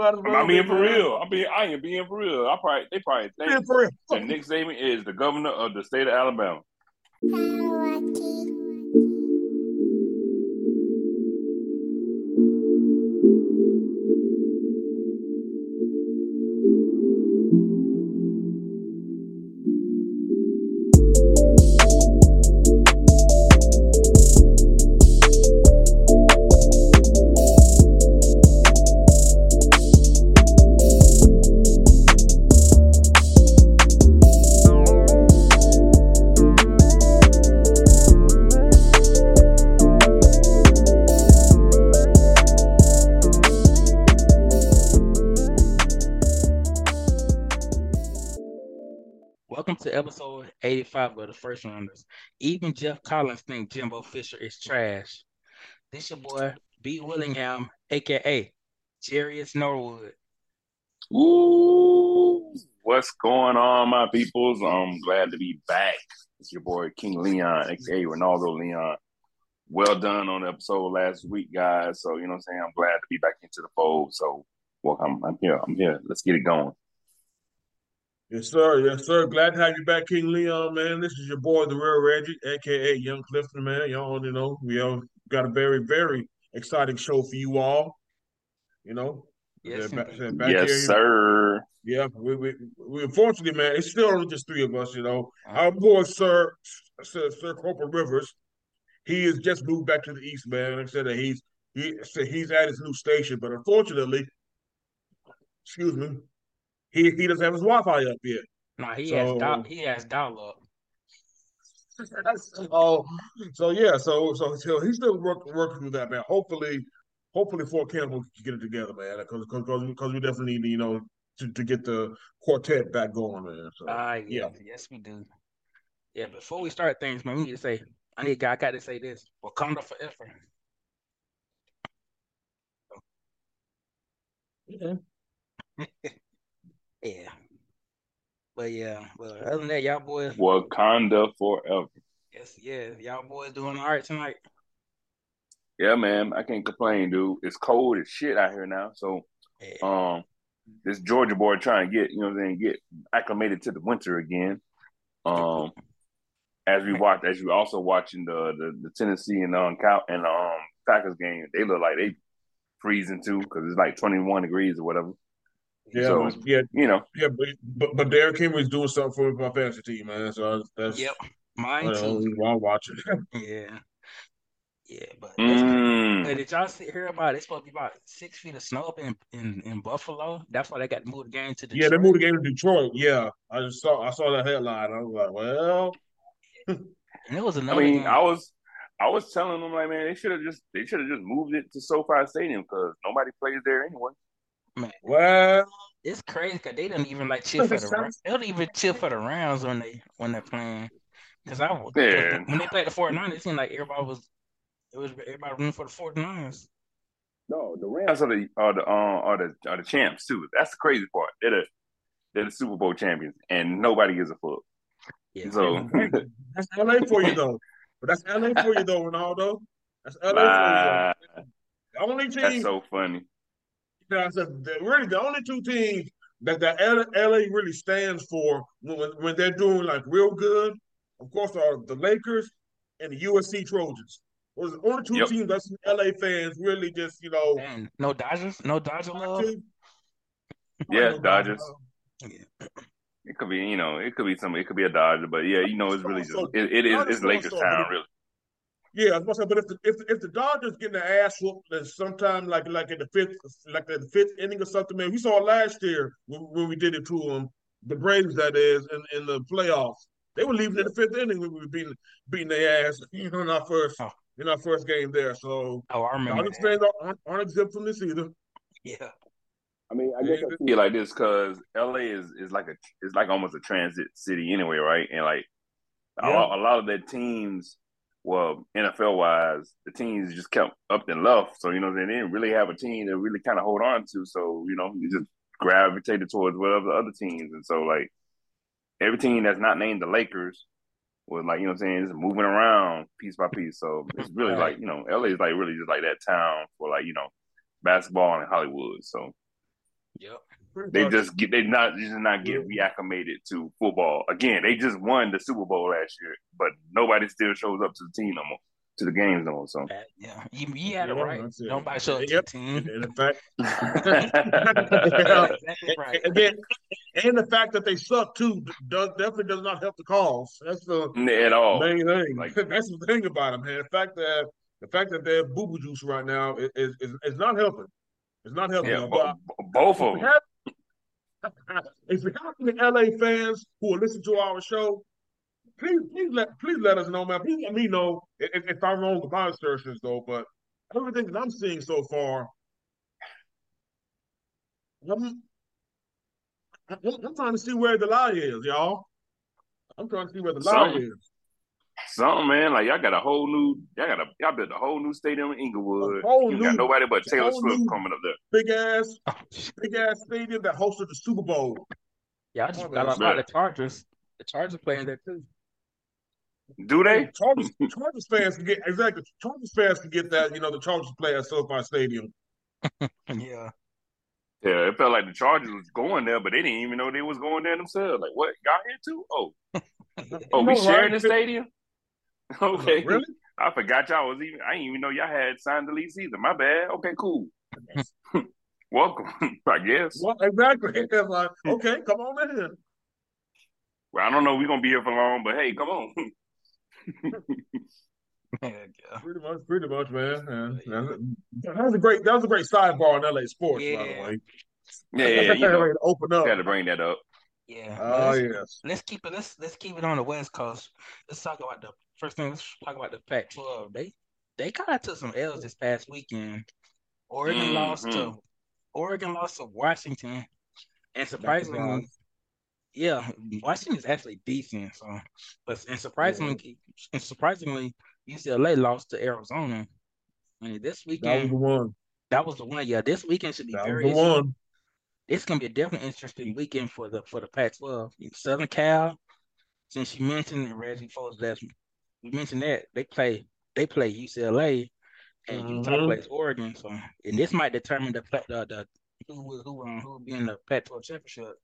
I'm being for real. I'm being. I am being for real. I probably they probably think that Nick Saban is the governor of the state of Alabama. Episode 85 of the first rounders. Even Geoff Collins thinks Jimbo Fisher is trash. This your boy, B. Willingham, aka Jarius Norwood. Ooh, what's going on, my peoples? I'm glad to be back. It's your boy King Leon, aka Ronaldo Leon. Well done on the episode last week, guys. So you know what I'm saying? I'm glad to be back into the fold. So welcome. I'm here. I'm here. Let's get it going. Yes, sir. Yes, sir. Glad to have you back, King Leon, man. This is your boy, the real Reggie, aka Young Clifton, man. Y'all, you know, we all got a very, very exciting show for you all. You know, yes, back, back yes here, sir. Yeah, we, we, we unfortunately, man, it's still only just three of us. You know, uh-huh. our boy, Sir, Sir, Sir Corporal Rivers, he has just moved back to the east, man. Like I said that he's he said he's at his new station, but unfortunately, excuse me, he he doesn't have his Wi-Fi up yet. No, he so, has dial, he has dial up. so so yeah, so so so he's still working working through that man. Hopefully, hopefully Fort Campbell can get it together, man. Because because because we definitely need you know to, to get the quartet back going, man. So uh, yeah, yeah, yes we do. Yeah, before we start things, man, we need to say I need I got to say this: Wakanda forever. Yeah. Yeah. But yeah, but other than that, y'all boys Wakanda forever. Yes, yeah. Y'all boys doing all right tonight. Yeah, man. I can't complain, dude. It's cold as shit out here now. So yeah. um this Georgia boy trying to get, you know what I'm saying, get acclimated to the winter again. Um as we watch as you also watching the the, the Tennessee and um Cal and um Packers game, they look like they freezing too because it's like 21 degrees or whatever. Yeah, so, yeah, you know, yeah, but but, but Derrick Henry's doing something for my fantasy team, man. So that's yep, mine too. While watching, yeah, yeah, but, mm. but did y'all see, hear about it? It's supposed to be about six feet of snow up in, in, in Buffalo. That's why they got to move the game to Detroit. Yeah, they moved the game to Detroit. Yeah, I just saw I saw that headline. I was like, well, and it was another. I mean, game. I was I was telling them like, man, they should have just they should have just moved it to SoFi Stadium because nobody plays there anyway. Man, well, it's crazy because they don't even like chill for the Rams. they don't even chill for the Rams when they when they're playing. Because I yeah. when they played the 49ers, it seemed like everybody was it was everybody rooting for the 49ers. No, the Rams are the are the uh, are the are the champs too. That's the crazy part. They're the they're the Super Bowl champions, and nobody gives a fuck. Yeah. So that's LA for you though. But that's LA for you though, Ronaldo. That's LA uh, for you. The only team. That's so funny. I said really the only two teams that the LA really stands for when, when they're doing like real good, of course, are the Lakers and the USC Trojans. Those are the only two yep. teams that's LA fans really just you know. Man, no Dodgers, no Dodger love. Yeah, Dodgers. Yeah. It could be, you know, it could be some, it could be a Dodger, but yeah, you know, it's really just, it, it is, it's Lakers town, really. Yeah, I was say, but if the if, if the Dodgers getting the ass whooped, then sometime like like in the fifth like the fifth inning or something, man, we saw last year when, when we did it to them, the Braves that is in, in the playoffs. They were leaving in the fifth inning when we were beating beating their ass, you know, in our first oh. in our first game there. So oh, I remember. Dodgers fans aren't, aren't exempt from this either. Yeah. I mean, I guess I see like this because LA is, is like a it's like almost a transit city anyway, right? And like yeah. a, a lot of their teams well, NFL wise, the teams just kept up and left. So, you know, they didn't really have a team to really kind of hold on to. So, you know, you just gravitated towards whatever the other teams. And so, like, every team that's not named the Lakers was like, you know I'm saying, just moving around piece by piece. So it's really like, you know, LA is like really just like that town for like, you know, basketball and Hollywood. So Yep. They just get they not just not get reacclimated to football again. They just won the Super Bowl last year, but nobody still shows up to the team no more to the games no more. So yeah, you, you had it right. It. Nobody showed up yep. to the team. And in fact, exactly right. And, then, and the fact that they suck too does definitely does not help the cause. That's the at all main thing. Like that's the thing about them, man. The fact that the fact that they're boo boo juice right now is, is, is not helping. It's not helping. Yeah, bo- both of them. If you have any LA fans who are listening to our show, please, please let please let us know, man. Please let me know if, if I'm wrong with my assertions, though. But everything that I'm seeing so far, I'm, I'm trying to see where the lie is, y'all. I'm trying to see where the lie is. Something, man. Like y'all got a whole new, y'all got a y'all built a whole new stadium in Inglewood. You new, got nobody but Taylor Swift coming up there. Big ass, oh, big ass stadium that hosted the Super Bowl. Yeah, I just got a lot of Chargers. The Chargers playing there too. Do they? Chargers, Chargers fans can get exactly. Chargers fans can get that. You know, the Chargers play at SoFi Stadium. yeah. Yeah, it felt like the Chargers was going there, but they didn't even know they was going there themselves. Like, what? Y'all here too? Oh, oh, we sharing the stadium. Okay. Really? I forgot y'all was even. I didn't even know y'all had signed the lease either. My bad. Okay, cool. Welcome, I guess. Well, exactly. like, okay, come on in. Well, I don't know. We're gonna be here for long, but hey, come on. yeah. Pretty much, pretty much, man. Yeah. That was a great. That was a great sidebar in LA sports, yeah. by the way. Yeah, yeah, you know, open up. Got to bring that up. Yeah. Oh yes. Let's keep it. Let's let's keep it on the West Coast. Let's talk about the first thing. Let's talk about the Pac-12. They they kind of took some L's this past weekend. Oregon mm-hmm. lost to Oregon lost to Washington, and surprisingly, yeah, Washington is actually decent. So, but and surprisingly, mm-hmm. and surprisingly, UCLA lost to Arizona. And this weekend, that was the one. That was the one. Yeah, this weekend should be that very. Was the one it's gonna be a definitely interesting weekend for the for the Pac-12. Southern Cal, since you mentioned Reggie Folds, that we mentioned that they play they play UCLA and mm-hmm. Utah plays Oregon. So and this might determine the the, the who will who um, who will be in the Pac-12 championship.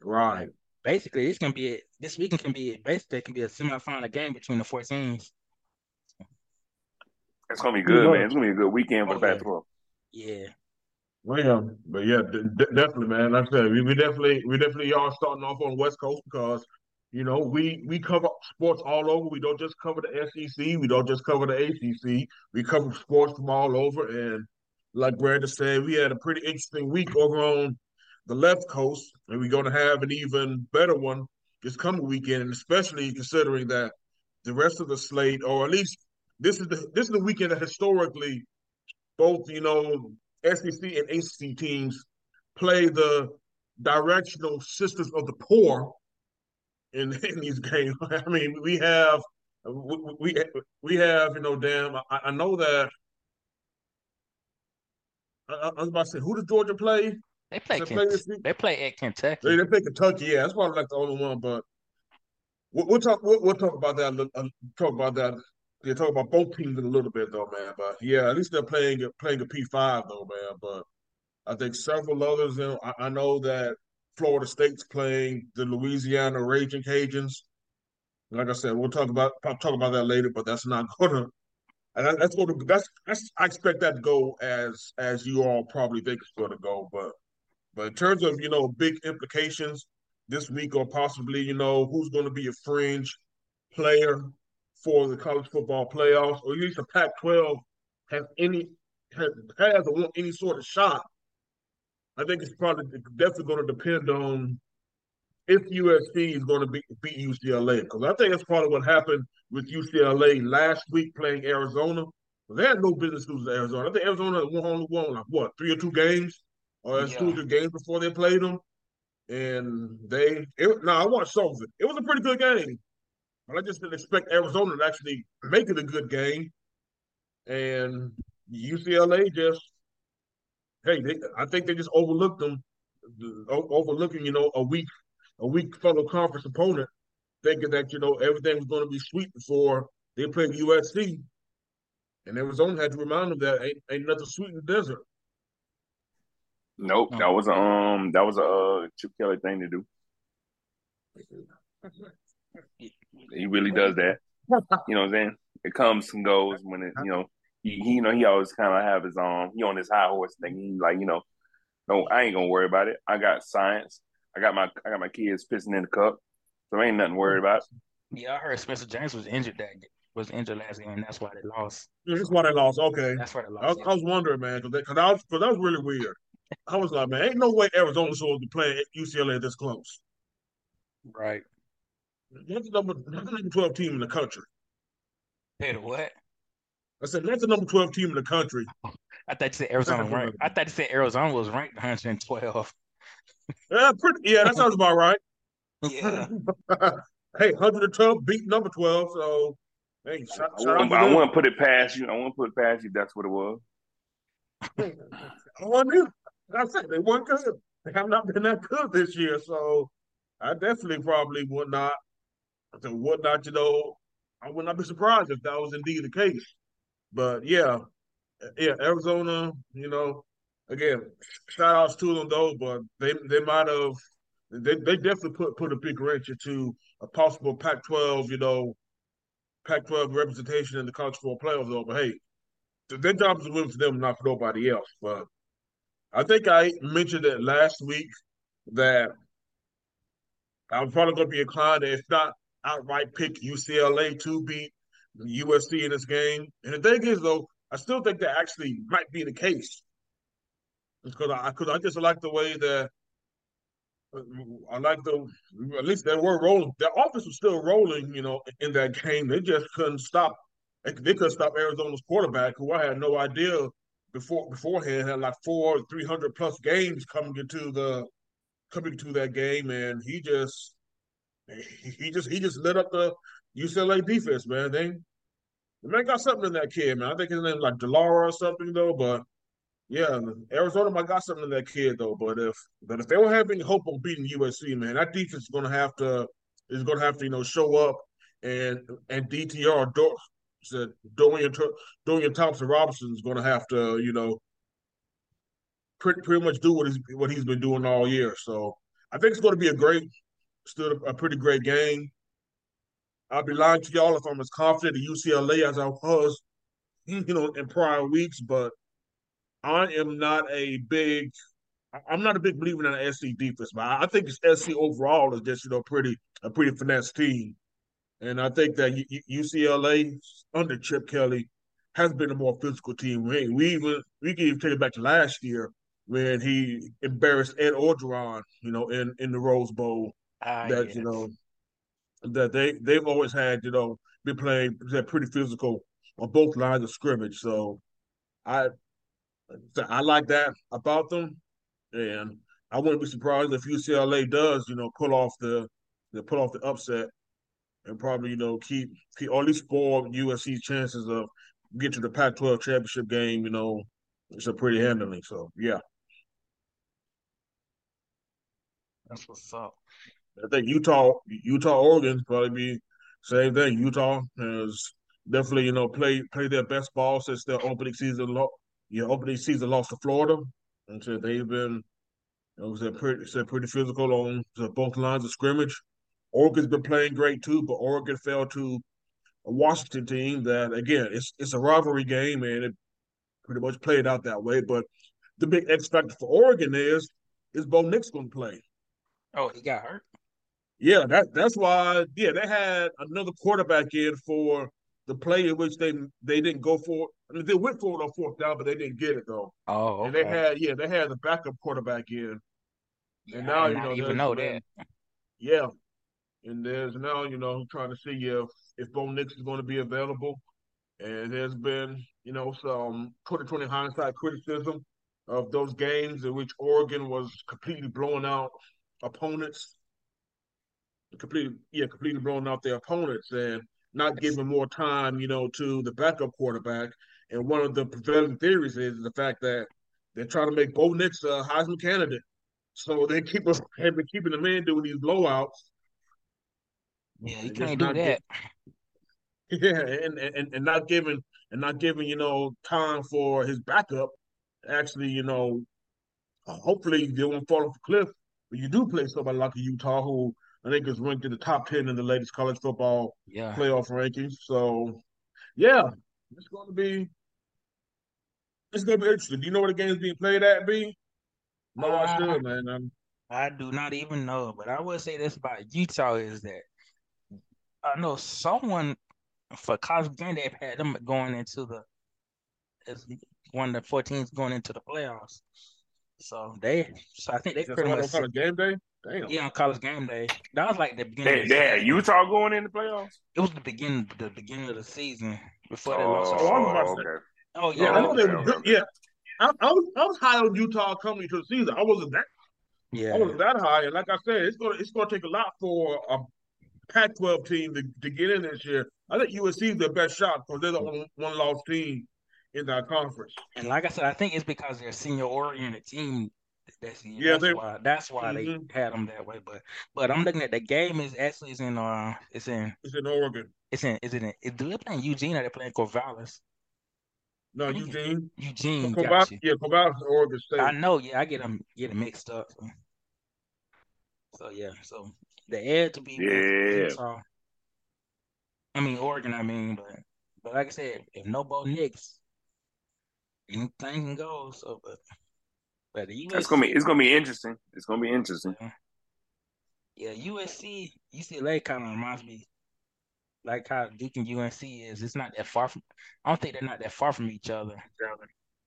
Right. Like, basically, this gonna be a, this weekend can be basically it can be a semifinal game between the four teams. It's gonna be good, man. It's gonna be a good weekend for oh, the Pac-12. Yeah. Well, but yeah, d- definitely, man. Like I said, we, we definitely we definitely are starting off on West Coast because you know we we cover sports all over. We don't just cover the SEC. We don't just cover the ACC. We cover sports from all over. And like Brandon said, we had a pretty interesting week over on the left coast, and we're going to have an even better one this coming weekend, and especially considering that the rest of the slate, or at least this is the this is the weekend that historically both you know SEC and ACC teams play the directional sisters of the poor in, in these games. I mean, we have we we have you know, damn. I, I know that. I, I, was about to say, who does Georgia play? They play. They, play, they play at Kentucky. They, they play Kentucky. Yeah, that's probably like the only one. But we'll, we'll talk. We'll, we'll, talk about that. Uh, talk about that you talk about both teams in a little bit though, man. But yeah, at least they're playing playing a P five though, man. But I think several others. You know, I, I, know that Florida State's playing the Louisiana Raging Cajuns. Like I said, we'll talk about talk about that later, but that's not gonna. And that's going to that's that's I expect that to go as as you all probably think it's going to go. But but in terms of you know big implications this week or possibly you know who's going to be a fringe player for the college football playoffs, or at least the Pac-12 has any has, has any sort of shot. I think it's probably definitely going to depend on if USC is going to beat, beat UCLA because I think that's probably what happened with UCLA last week playing Arizona. They had no business losing Arizona. I think Arizona won only won like what three or two games, or yeah. two or three games before they played them, and they. It, now I watched some of it. It was a pretty good game. But I just didn't expect Arizona to actually make it a good game. And UCLA just, hey, they, I think they just overlooked them, overlooking, you know, a weak, a weak fellow conference opponent, thinking that, you know, everything was going to be sweet before they played USC. And Arizona had to remind them that ain't, ain't nothing sweet in the desert. Nope, that was a um that was a uh, Chip Kelly thing to do. He really does that. You know what I'm saying? It comes and goes when it you know he, he you know he always kind of have his own. he on his high horse thing. He like you know no I ain't gonna worry about it. I got science. I got my I got my kids pissing in the cup, so ain't nothing worried about. Yeah, I heard Spencer James was injured that was injured last game. and That's why they lost. That's why they lost. Okay, that's why they lost. I was, I was wondering, man, because because I was because that was really weird. I was like, man, ain't no way Arizona's supposed to be playing UCLA this close. Right. That's the number, that's the number 12 team in the country. Hey, what? I said, that's the number 12 team in the country. I thought you said Arizona ranked. I thought you said Arizona was ranked 112. yeah, pretty, yeah, that sounds about right. Yeah. hey, 112 beat number 12, so hey, shout, I, shout I, I want to put it past you. I want to put it past you. That's what it was. Oh, I want to. I said they weren't good. They have not been that good this year, so I definitely probably would not. I would not, you know, I would not be surprised if that was indeed the case. But yeah, yeah, Arizona, you know, again, shout outs to them though, but they they might have they, they definitely put put a big wrench into a possible Pac-12, you know, Pac-12 representation in the college football playoffs. Though, but hey, their job is to win for them, not for nobody else. But I think I mentioned it last week that I'm probably to be inclined if not outright, pick UCLA to beat USC in this game. And the thing is, though, I still think that actually might be the case because I because I just like the way that uh, I like the at least they were rolling. Their offense was still rolling, you know, in that game. They just couldn't stop. They, they couldn't stop Arizona's quarterback, who I had no idea before beforehand had like four, three hundred plus games coming into the coming to that game, and he just he just he just lit up the UCLA defense, man. They the man got something in that kid, man. I think his name like de Laura or something though, but yeah, Arizona might got something in that kid though. But if but if they don't have any hope of beating USC, man, that defense is gonna have to is gonna have to you know show up and and DTR Do, said Dorian Dorian Thompson Robinson is gonna have to you know pretty pretty much do what he's what he's been doing all year. So I think it's to be a great, still a pretty great game. I'll be lying to y'all if I'm as confident in UCLA as I was, you know, in prior weeks. But I am not a big, I'm not a big believer in an SC defense. But I think it's SC overall is just you know pretty a pretty finesse team, and I think that UCLA under Chip Kelly has been a more physical team. We, we even we can even take it back to last year when he embarrassed Ed Orgeron, you know, in in the Rose Bowl. Ah, that yes. you know that they they've always had, you know, been playing pretty physical on both lines of scrimmage. So I I like that about them, and I wouldn't be surprised if UCLA does, you know, pull off the the pull off the upset and probably you know keep keep or at least spoil USC's chances of get to the Pac-12 championship game. You know, it's a pretty handling. So yeah. That's what's up. I think Utah, Utah, Oregon probably be same thing. Utah has definitely, you know, play play their best ball since their opening season. Lo- you know, opening season lost to Florida, and so they've been, you know, they're pretty, they're pretty physical on both lines of scrimmage. Oregon's been playing great too, but Oregon fell to a Washington team that, again, it's it's a rivalry game, and it pretty much played out that way. But the big X factor for Oregon is is Bo Nix going to play? Oh, he got hurt. Yeah, that that's why. Yeah, they had another quarterback in for the play in which they they didn't go for. I mean, they went for it on fourth down, but they didn't get it though. Oh, okay. and they had yeah, they had the backup quarterback in, Yeah, and now you know even know that. yeah, and there's now you know trying to see if if Bo Nix is going to be available, and there's been you know some 2020 hindsight criticism of those games in which Oregon was completely blowing out opponents, completely yeah, completely blowing out their opponents and not giving more time you know to the backup quarterback. And one of the prevailing theories is the fact that they're trying to make Bo Nix a Heisman candidate. So they keep us have been keeping the man doing these blowouts. Yeah, he can't do that. get- Yeah, and, and and not giving and not giving you know time for his backup actually you know hopefully they won't fall off a cliff. But you do play somebody like Utah, who I think is ranked in the top ten in the latest college football yeah. playoff rankings. So, yeah, it's going to be it's going to be interesting. Do you know where the game is being played at, B? No, uh, I should, man. I'm, I do not even know, but I will say this about Utah is that I know someone for college game they had them going into the as one of the 14s going into the playoffs. So they, so I think they pretty much college game day. Damn. Yeah, on college game day. That was like the beginning. They, they had Utah going in the playoffs. It was the beginning, the beginning of the season before they lost. Oh, oh okay. Oh yeah, I know they were. Yeah, I, I, was I was high on Utah coming to the season. I wasn't that. Yeah, I wasn't that high, and like I said, it's gonna it's gonna take a lot for a Pac-12 team to, to get in this year. I think USC is the best shot because they're the only one lost team in that conference. And like I said, I think it's because they're a senior oriented team. That's, yeah, that's why that's why mm-hmm. they had them that way. But but I'm looking at the game is actually is in uh it's in it's in Oregon. It's in is it in is they playing Eugene or they playing Corvallis? No, Eugene. Eugene. Corvallis, yeah, Corvallis, Oregon State. I know. Yeah, I get them get them mixed up. So, so yeah, so the air to be yeah. Utah. I mean Oregon. I mean, but but like I said, if no Bo Nix, anything can go. So, but but USC, it's gonna be it's gonna be interesting. It's gonna be interesting. Mm-hmm. Yeah, USC UCLA kind of reminds me like how Duke and UNC is. It's not that far from. I don't think they're not that far from each other.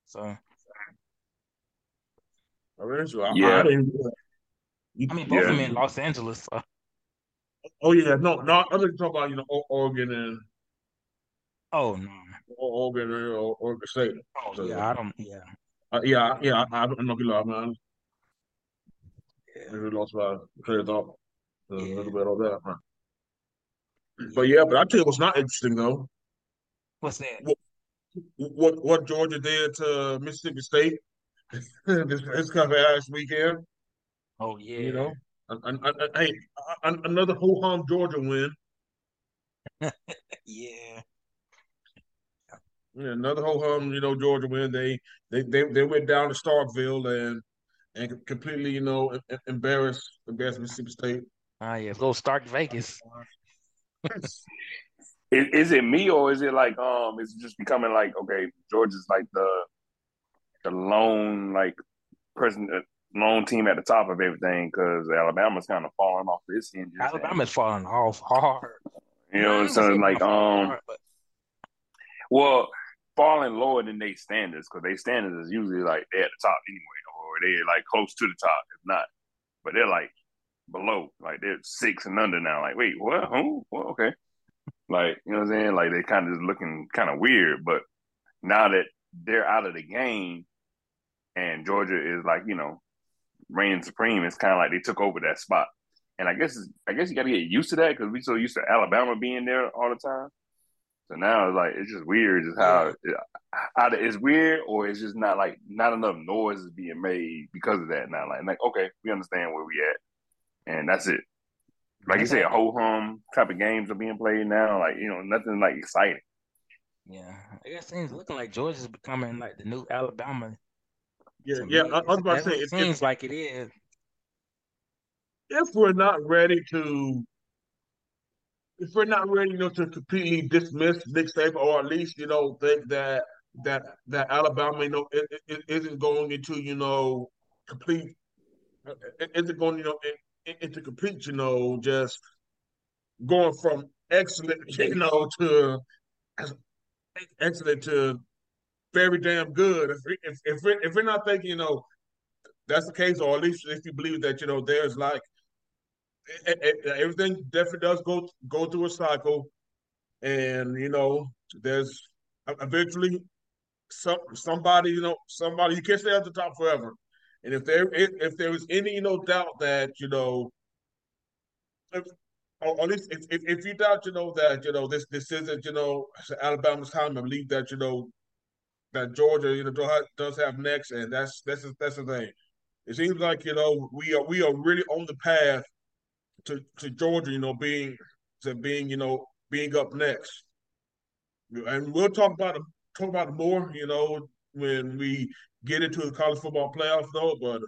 So. Oh, yeah. I mean, both yeah. of them in Los Angeles. So. Oh yeah, no, no. I'm talking about you know Oregon and. Oh no. Oregon or Oregon State. Oh so, yeah, I don't. Yeah. Uh, yeah, yeah. I, I don't know if you man. Yeah. Lost my train of thought a yeah. little bit of that. Man. But yeah, but I tell you what's not interesting though. What's that? What what, what Georgia did to Mississippi State this, this kind of last weekend. Oh yeah. You know, hey, another ho hum Georgia win. yeah. Yeah, another ho hum, you know, Georgia win. They they they they went down to Starkville and and completely, you know, embarrassed embarrassed Mississippi State. Ah, yeah, go Stark Vegas. is, is it me or is it like um? Is it just becoming like okay? Georgia's like the the lone like person, uh, lone team at the top of everything because Alabama's kind of falling off this hinges. Alabama's falling off hard. You know, so like um, hard, but... well, falling lower than they standards because they standards is usually like they're at the top anyway, or they're like close to the top, if not. But they're like below. Like they're six and under now. Like, wait, what? Who? Well, okay. Like, you know what I'm saying? Like they kind of just looking kind of weird. But now that they're out of the game and Georgia is like, you know, reigning supreme, it's kind of like they took over that spot. And I guess I guess you got to get used to that because we so used to Alabama being there all the time. So now it's like it's just weird, just how yeah. either it's weird or it's just not like not enough noise is being made because of that. Now, like, like okay, we understand where we at and that's it. Like you said, a whole hum type of games are being played now. Like you know, nothing like exciting. Yeah, I guess things looking like Georgia's becoming like the new Alabama. Yeah, yeah. I, I, was about to say, it seems like it is. If we're not ready to, if we're not ready, you know, to completely dismiss Nick Saban, or at least you know think that that that Alabama, you know, it, it isn't going into you know complete, isn't going, you know, into complete, you know, just going from excellent, you know, to excellent to very damn good. If if if we're, if we're not thinking, you know, that's the case, or at least if you believe that, you know, there's like it, it, everything definitely does go go through a cycle, and you know, there's eventually some somebody, you know, somebody you can't stay at the top forever. And if there if, there was any you know doubt that you know, if, or at least if, if, if you doubt you know that you know this this isn't you know Alabama's time, I believe that you know that Georgia you know does have next, and that's that's that's the thing. It seems like you know we are we are really on the path to to Georgia, you know, being to being you know being up next, and we'll talk about it talk about it more, you know, when we get into the college football playoffs though. But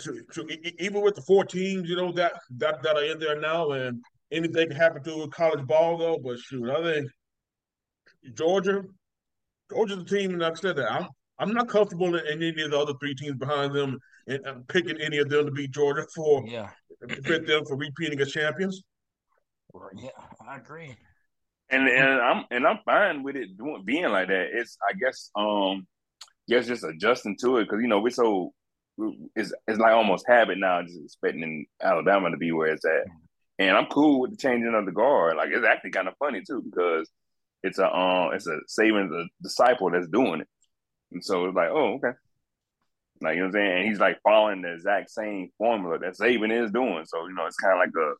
so, so even with the four teams, you know that that that are in there now, and anything can happen to a college ball though. But shoot, I think Georgia, Georgia's a team, like I said, that I'm I'm not comfortable in, any of the other three teams behind them and, and picking any of them to beat Georgia for yeah fit them for repeating as champions. Yeah, I agree. And and I'm and I'm fine with it doing, being like that. It's I guess um guess just adjusting to it because you know we're so it's it's like almost habit now, just expecting Alabama to be where it's at. And I'm cool with the changing of the guard. Like it's actually kind of funny too because it's a um it's a saving the disciple that's doing it, and so it's like oh okay, like you know what I'm saying. And he's like following the exact same formula that Saban is doing. So you know it's kind of like a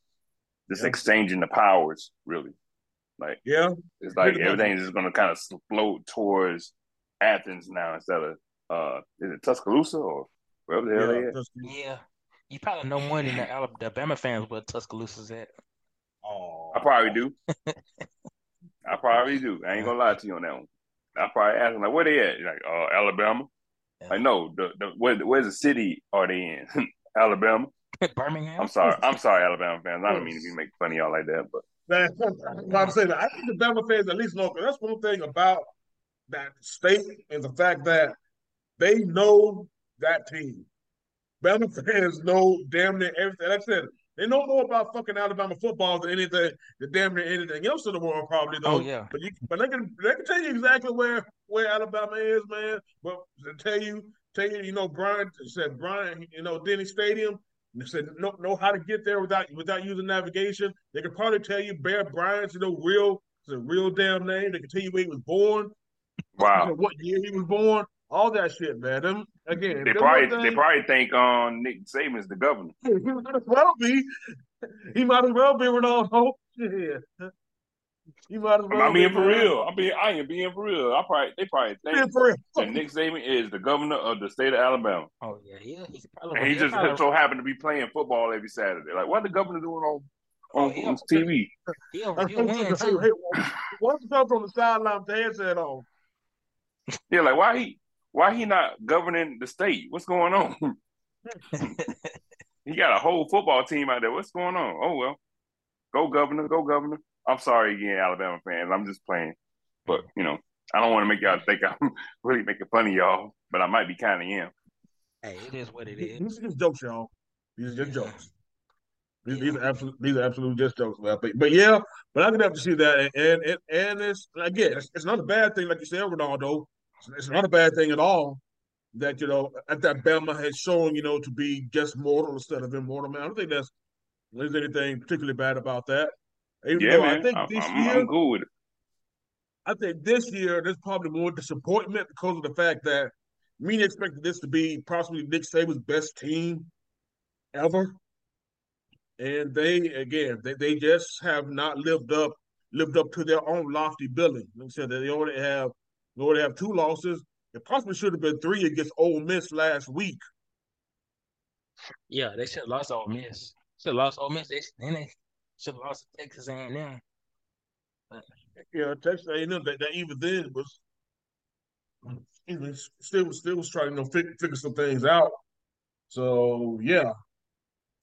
just yeah. exchanging the powers really. Like yeah, it's like everything's just gonna kind of float towards Athens now instead of uh is it Tuscaloosa or wherever the hell yeah, they Yeah. You probably know more than the Alabama fans where Tuscaloosa's at. Oh, I probably do. I probably do. I ain't gonna lie to you on that one. I probably ask them like, where they at? Like, uh, Alabama. Yeah. Like, no, the, the where, where's the city are they in? Alabama. Birmingham. I'm sorry. I'm sorry, Alabama fans. I don't mean to be making fun of y'all like that, but. I'm saying I think the Bama fans at least know because that's one thing about that state and the fact that they know that team. Bama fans know damn near everything. Like I said, they know more about fucking Alabama football than anything, than damn near anything else in the world, probably though. Oh yeah. But you, but they can they can tell you exactly where where Alabama is, man. But to tell you, tell you, you know, Brian said Bryant, you know, Denny Stadium. They said know, know how to get there without without using navigation. They could probably tell you Bear Bryant's, you know, real it's a real damn name. They can tell you where he was born. Wow. What year he was born. All that shit, man. Them again. They probably they probably think um Nick Saban's the governor. he might as well be. He might as well be Ronaldo. Yeah. He might as well. I'm being for real. I'm being. I am being for real. I probably. They probably think that Nick Saban is the governor of the state of Alabama. Oh yeah, yeah. He's probably. And he just probably... so happened to be playing football every Saturday. Like, what the governor doing on on, oh, on TV? He'll, he'll win too. Hey, what's the on the sideline with the headset on? Yeah, like why he why he not governing the state? What's going on? he got a whole football team out there. What's going on? Oh well, go governor, go governor. I'm sorry again, Alabama fans. I'm just playing, but you know, I don't want to make y'all think I'm really making fun of y'all, but I might be kind of am. Hey, it is what it is. These are just jokes, y'all. These are just yeah. jokes. These, yeah. these, are absolute. These are absolute just jokes, But, but yeah, but I can have to see that, and and and it's again, it's, it's not a bad thing, like you said, Ronaldo it's not a bad thing at all that you know at that Bama has shown you know to be just mortal instead of immortal. Man, I don't think that's there's anything particularly bad about that. Even yeah, man. I think this I'm, year, I'm good with it. I think this year there's probably more disappointment because of the fact that me expected this to be possibly Nick Saban's best team ever, and they again they, they just have not lived up lived up to their own lofty billing. Like I said, they already have Lord, they have two losses. It possibly should have been three against Ole Miss last week. Yeah, they should have lost Ole Miss. Should have lost Ole Miss. They, then they should have lost Texas A&M. But, yeah, Texas A&M. That, that even then was even still still was trying to know, figure, figure some things out. So yeah,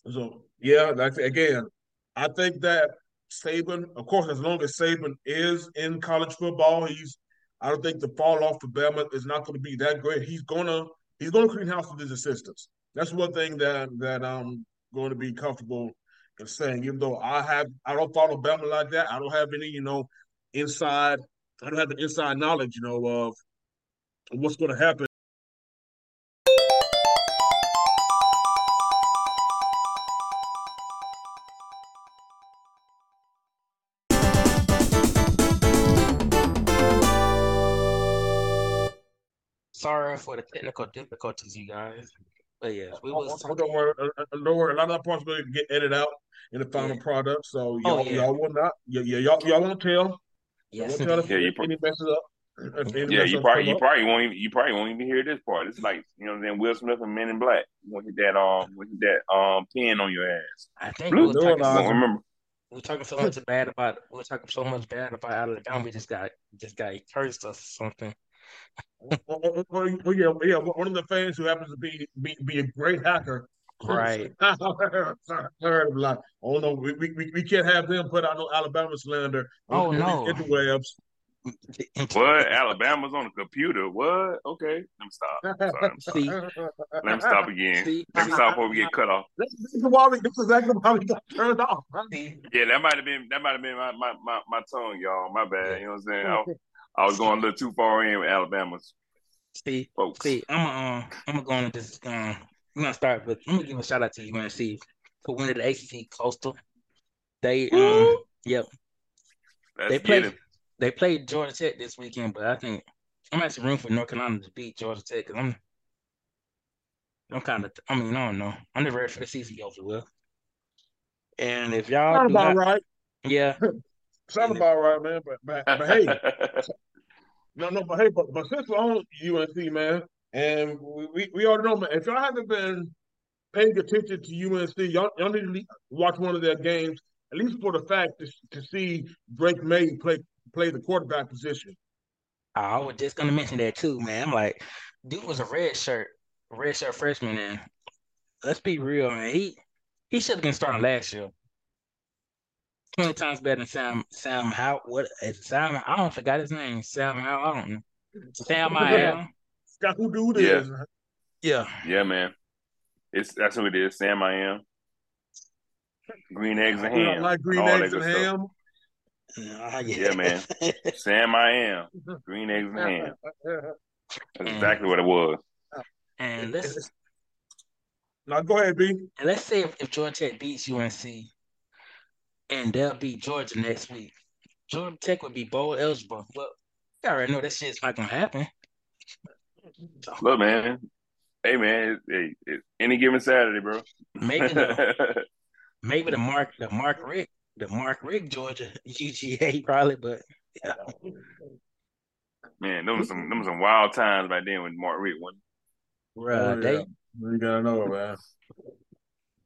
so yeah, Like again. I think that Saban, of course, as long as Saban is in college football, he's I don't think the fall off for Bama is not going to be that great. He's gonna he's gonna clean house with his assistants. That's one thing that that I'm going to be comfortable in saying. Even though I have I don't follow Bama like that. I don't have any you know inside. I don't have the inside knowledge you know of what's going to happen sorry for the technical difficulties, you guys. But yes, we was. Oh, don't worry, don't worry. A lot of that parts going to get edited out in the final yeah. product, so oh, y'all, oh, yeah. y'all will not. Yeah, yeah, y'all, y'all won't tell. Yes, won't tell if yeah, you any messes up. Yeah, you probably you probably won't even you probably won't even hear this part. It's like you know what I'm saying, Will Smith and Men in Black. You want to hit that um with that um pin on your ass. I think we were talking, so, remember. We're talking so much bad about we're talking so much bad about Alabama. We just got just got cursed or something. Oh, oh, oh, oh, yeah, yeah. One of the fans who happens to be be, be a great hacker. Right. heard like, oh no, we, we, we can't have them put out no Alabama slander. Oh no, interwebs. What? Alabama's on the computer? What? Okay, let me stop. Sorry, See, let me stop again. See, let me stop before we get cut off. This is why we. This is exactly why we got turned off. Yeah, that might have been that might have been my, my my my tongue, y'all. My bad. You know what I'm saying? I, I was going a little too far in with Alabama's. See, folks. See, I'm gonna uh, I'm gonna go into this. Um, I'm gonna start with. I'm gonna give a shout out to UNC for winning the ACC Coastal. They um, yep. Let's they played they played Georgia Tech this weekend, but I think I'm actually rooting for North Carolina to beat Georgia Tech because I'm I'm kind of I mean I don't know I'm never ready for the season over with. And if y'all sound about not, right, yeah, sound about right, man. But but, but hey, no no, but hey, but but since we're on UNC, man, and we we, we already know, man, if y'all haven't been paying attention to UNC, y'all, y'all need to watch one of their games, at least for the fact to, to see Drake Maye play play the quarterback position. I was just gonna mention that too, man. I'm like, dude was a red shirt, red shirt freshman, and let's be real, man. He he should have been starting last year. Twenty times better than Sam Sam How what is Sam I don't forgot his name. Sam How I don't know. Sam I Got who do this? Yeah. yeah. Yeah, man. It's that's who it is. Sam I am. Green eggs and ham. Like green eggs and ham. Yeah. yeah, man. Sam, I am green eggs and ham. That's exactly what it was. And let's now go ahead, B. And let's say if, if Georgia Tech beats UNC, and they'll beat Georgia next week, Georgia Tech would be bowl eligible. Well, you already know that shit's not gonna happen. Look, man. Hey, man. Hey, any given Saturday, bro. Maybe the, maybe the Mark the Mark Richt the Mark Richt Georgia UGA probably, but yeah. Man, those were some those some wild times back then when Mark Richt won. Right, oh, yeah. you gotta know, man.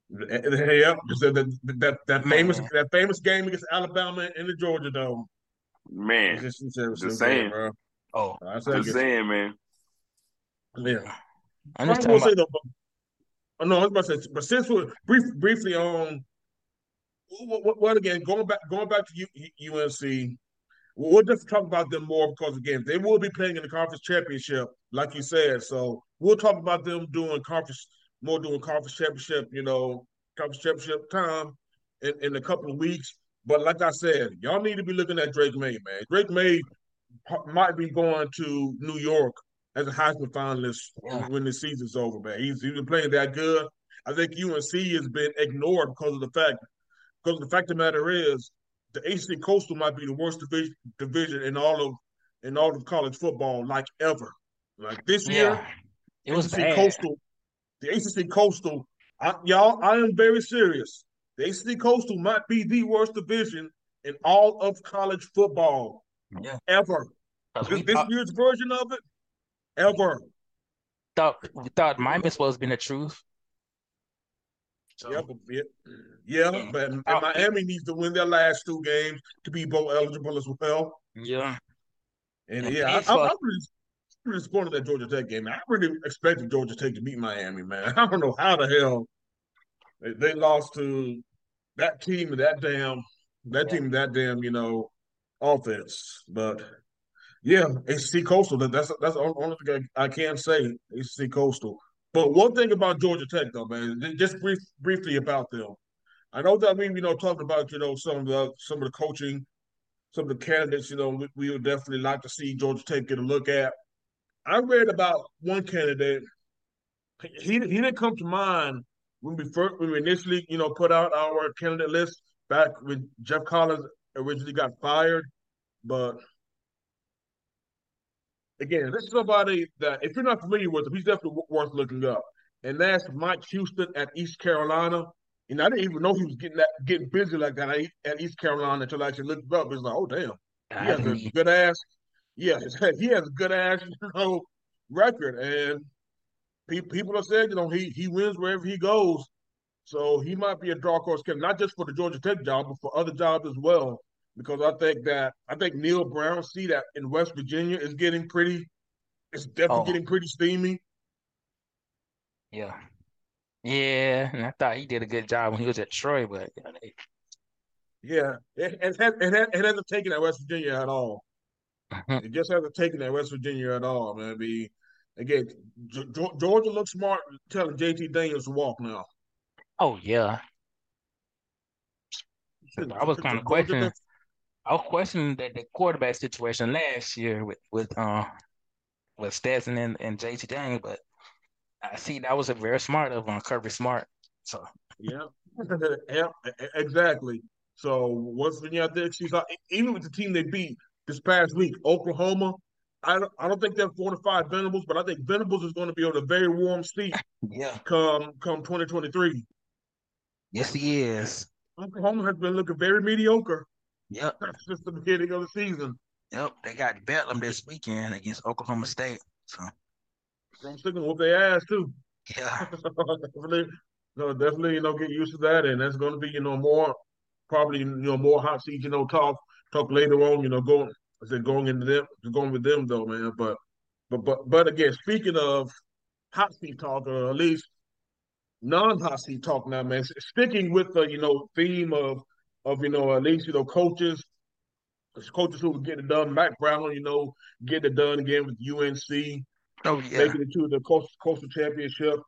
Yeah, that that that famous man. that famous game against Alabama in the Georgia Dome. Man, just, just saying, bro. Oh, just saying, man. Yeah, I'm just I say though, but, oh, no, I was about to say, but since we're brief, briefly on well, again, going back going back to U, UNC, we'll just talk about them more because again, they will be playing in the conference championship, like you said. So we'll talk about them doing conference more doing conference championship, you know, conference championship time in, in a couple of weeks. But like I said, y'all need to be looking at Drake Maye, man. Drake Maye might be going to New York as a Heisman finalist yeah. when the season's over, man. He's, he's been playing that good. I think UNC has been ignored because of the fact because the fact of the matter is, the ACC Coastal might be the worst division division in all of in all of college football, like ever. Like this yeah. year, it was ACC bad. Coastal. The ACC Coastal, I, y'all, I am very serious. The ACC Coastal might be the worst division in all of college football yeah. ever. This, this year's version of it, ever. Thought we thought Miami was supposed to be the truth. So. Yep, yeah, but and oh. Miami needs to win their last two games to be bowl eligible as well. Yeah, and, and yeah, I, am really, really disappointed that Georgia Tech game. I really expected Georgia Tech to beat Miami, man. I don't know how the hell they, they lost to that team, that damn, that yeah. team, that damn, you know, offense. But yeah, ACC Coastal. That's that's the only thing I, I can say. ACC Coastal. But one thing about Georgia Tech, though, man, just brief, briefly about them. I know that we, you know, talking about, you know, some of the some of the coaching, some of the candidates, you know, we, we would definitely like to see Georgia Tech get a look at. I read about one candidate. He he didn't come to mind when we first when we initially, you know, put out our candidate list back when Geoff Collins originally got fired, but again, this is somebody that if you're not familiar with him, he's definitely worth looking up. And that's Mike Houston at East Carolina. And I didn't even know he was getting that getting busy like that at East Carolina until I actually looked up. It's like, oh damn, he has a good ass. Yeah, he has a good ass, you know, record. And people have said, you know, he he wins wherever he goes. So he might be a dark horse candidate, not just for the Georgia Tech job, but for other jobs as well because I think that I think Neal Brown see that in West Virginia is getting pretty it's definitely oh. getting pretty steamy. Yeah. Yeah, and I thought he did a good job when he was at Troy, but you know, they... yeah, it, it, it, it hasn't taken at West Virginia at all. It just hasn't taken at West Virginia at all, man. Be again, Georgia looks smart telling JT Daniels to walk now. Oh yeah, I was kind of questioning. I was questioning that the quarterback situation last year with with uh with Stetson and, and JT Daniels, but I see that was a very smart of on uh, Kirby Smart. So yeah, yeah, exactly. So once Virginia out there, she's even with the team they beat this past week, Oklahoma. I don't, I don't think they're fortified Venables, but I think Venables is going to be on a very warm seat. Yeah. Come come 2023. Yes, he is. Oklahoma has been looking very mediocre. Yep. That's just the beginning of the season. Yep. They got Bedlam this weekend against Oklahoma State. So I'm sticking with their ass too. Yeah. definitely, no, definitely, you know, get used to that, and that's going to be, you know, more probably, you know, more hot seat, you know, talk talk later on, you know, going I said going into them, going with them though, man. But but but but again, speaking of hot seat talk, or at least non-hot seat talk now, man. Sticking with the you know theme of of you know at least you know coaches, coaches who get it done. Mack Brown, you know, get it done again with UNC. Oh yeah, making it to the coastal, coastal championship.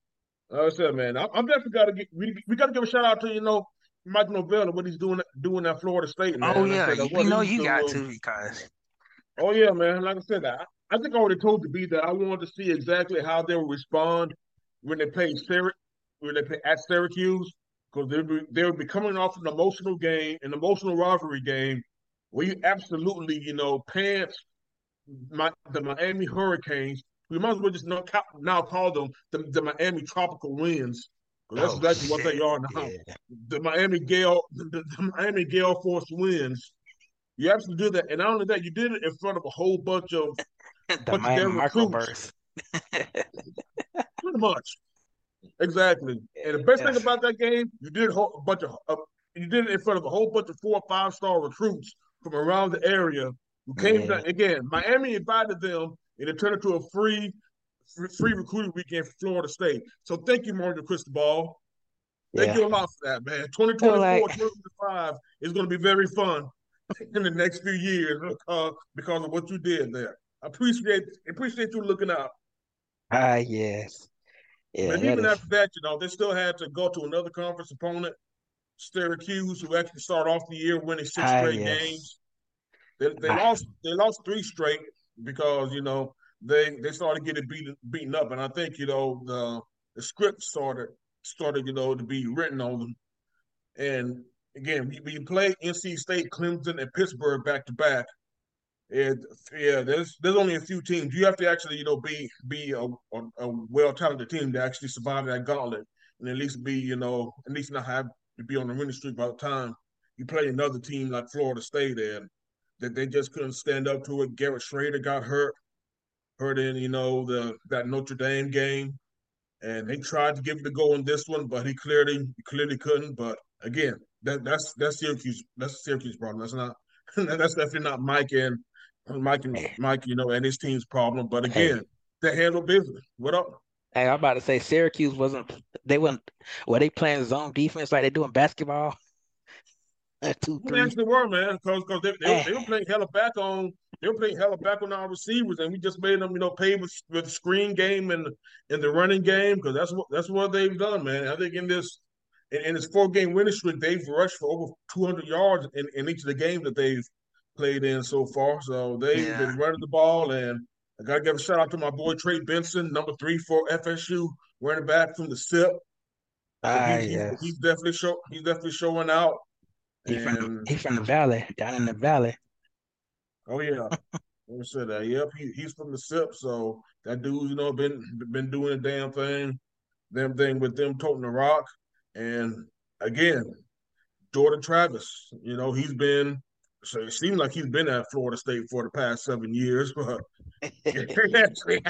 Like I said, man, I, am definitely got to get. We, we got to give a shout out to you know Mike Norvell and what he's doing doing at Florida State. Man. Oh yeah, said, you know you got um, to because. Oh yeah, man. Like I said, I, I think I already told the B that I wanted to see exactly how they would respond when they play Syrac- when they play at Syracuse because they be, they would be coming off an emotional game, an emotional rivalry game, where you absolutely you know pants my, the Miami Hurricanes. We might as well just now, now call them the, the Miami Tropical Winds that's oh, exactly what they are now. Yeah. The Miami Gale, the, the, Miami Gale Force winds. You absolutely did that, and not only that, you did it in front of a whole bunch of the bunch Miami microburst. Pretty much, exactly. And the best thing about that game, you did a bunch of uh, you did it in front of a whole bunch of four or five star recruits from around the area who came yeah. down. Again, Miami invited them, and it turned into a free free recruiting weekend for Florida State. So thank you, Mario Cristobal. Thank yeah. you a lot for that, man. 2024, like... 2025 is going to be very fun in the next few years because, because of what you did there. I appreciate appreciate you looking out. Ah, uh, yes. Yeah, but even is... after that, you know, they still had to go to another conference opponent, Syracuse, who actually started off the year winning six ah, straight yes. games. They, they ah. lost they lost three straight because you know they they started getting beaten beaten up, and I think you know the the script started started you know to be written on them. And again, we, we play NC State, Clemson, and Pittsburgh back to back. And yeah, there's there's only a few teams. You have to actually you know be be a, a, a well talented team to actually survive that gauntlet, and at least be you know at least not have to be on the winning streak by the time you play another team like Florida State and that they just couldn't stand up to it. Garrett Shrader got hurt heard in, you know, the that Notre Dame game. And they tried to give it a go in this one, but he clearly clearly couldn't. But again, that that's that's Syracuse that's Syracuse problem. That's not that's definitely not Mike and Mike and Mike, you know, and his team's problem. But again, hey. they handle business. What up? Hey, I'm about to say Syracuse wasn't they weren't were they playing zone defense like they do in basketball? Two, three. They actually were, man, because because they, they, they, were playing hella back on they were playing hella back on our receivers, and we just made them, you know, pay with, with the screen game and in the running game because that's what that's what they've done, man. I think in this in, in this four game winning streak, they've rushed for over 200 yards in, in each of the games that they've played in so far. So they've yeah. been running the ball, and I got to give a shout out to my boy Trey Benson, number three for FSU, running back from the SIP. Ah, he, yes. he's definitely show he's definitely showing out. He's from, he from the valley, down in the valley. Oh yeah. I said that. Yep, he, he's from the SIP, so that dude's you know been been doing a damn thing, damn thing with them toting the rock, and again, Jordan Travis, you know he's been so it seems like he's been at Florida State for the past seven years, but he actually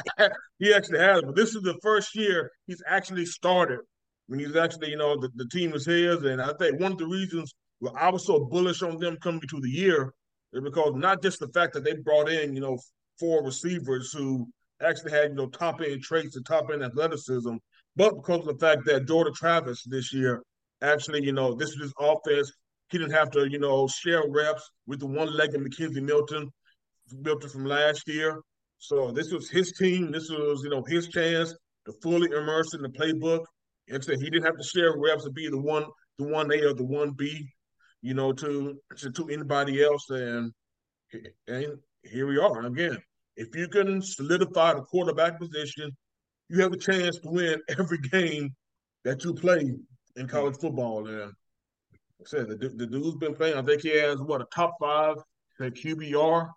he actually has. But this is the first year he's actually started. When he's actually, you know, the, the team is his, and I think one of the reasons well, I was so bullish on them coming to the year is because not just the fact that they brought in, you know, four receivers who actually had you know top end traits and top end athleticism, but because of the fact that Jordan Travis this year actually, you know, this is his offense. He didn't have to, you know, share reps with the one-legged McKenzie Milton, Milton from last year. So this was his team. This was, you know, his chance to fully immerse in the playbook. And so he didn't have to share reps to be the one, the one A or the one B, you know, to to, to anybody else. And and here we are again. If you can solidify the quarterback position, you have a chance to win every game that you play in college football. And I said the, the dude's been playing. I think he has what a top five QBR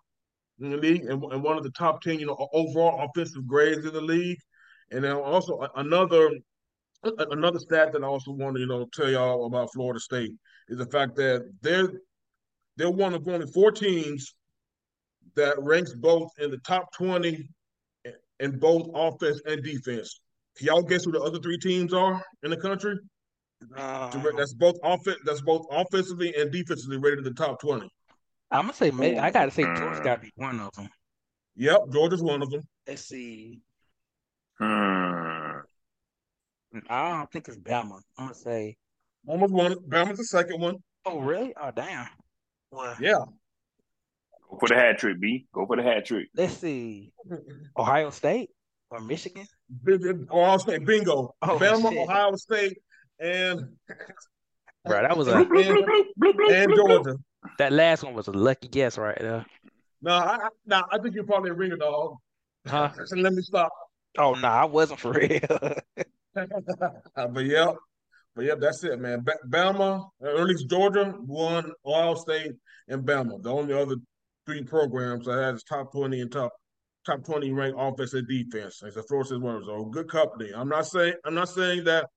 in the league and, and one of the top ten, you know, overall offensive grades in the league. And then also another another stat that I also want to you know tell y'all about Florida State is the fact that they're they're one of only four teams that ranks both in the top twenty in both offense and defense. Can y'all guess who the other three teams are in the country? Uh, that's both offense. That's both offensively and defensively rated in the top twenty. I'm gonna say maybe, I gotta say Georgia's gotta be one of them. Yep, Georgia's one of them. Let's see. Hmm. I don't think it's Bama. I'm gonna say Bama's one. Bama's the second one. Oh really? Oh damn. Well, yeah. Go for the hat trick, B. Go for the hat trick. Let's see. Ohio State or Michigan? Ohio State, bingo. Oh, Bama, shit. Ohio State, and right, that was a and, and Georgia. That last one was a lucky guess, right there. No, I, no, I think you're probably ring a dog. Huh? So let me stop. Oh no, nah, I wasn't for real. but yeah, but yeah, that's it, man. B- Bama, or at least Georgia, won Ohio State and Bama. The only other three programs that has top twenty and top top twenty ranked offense and defense. It's a Florida State one. So good company. I'm not saying I'm not saying that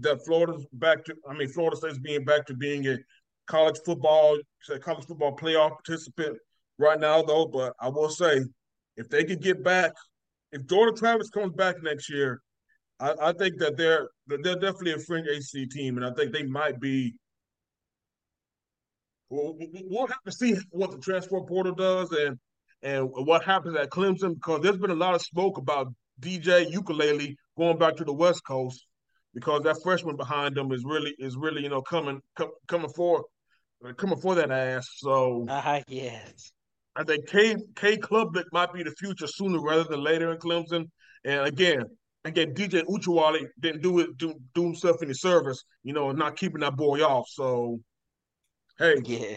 that Florida's back to. I mean, Florida State's being back to being a college football, college football playoff participant right now, though. But I will say, if they could get back, if Jordan Travis comes back next year, I, I think that they're they're definitely a fringe ACC team, and I think they might be We'll, we'll have to see what the transfer portal does and and what happens at Clemson because there's been a lot of smoke about DJ Uiagalelei going back to the West Coast because that freshman behind them is really is really you know coming com, coming for coming for that ass. So uh, yes, I think K K Klubnik might be the future sooner rather than later in Clemson. And again, again, DJ Uiagalelei didn't do it do, do himself any service, you know, not keeping that boy off. So Hey, yeah.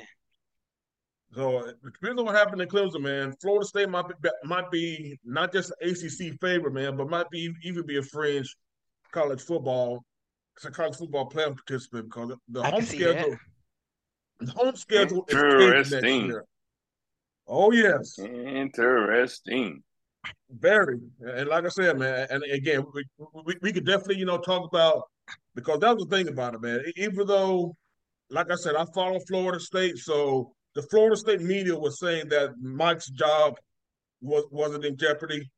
So it depends on what happened in Clemson, man. Florida State might be might be not just an ACC favorite, man, but might be even be a fringe college football, it's a college football playoff participant because the I home schedule, the home schedule is next. Oh yes, interesting. Very, and like I said, man, and again, we, we, we could definitely you know talk about because that was the thing about it, man. Even though like I said, I follow Florida State, so the Florida State media was saying that Mike's job was wasn't in jeopardy.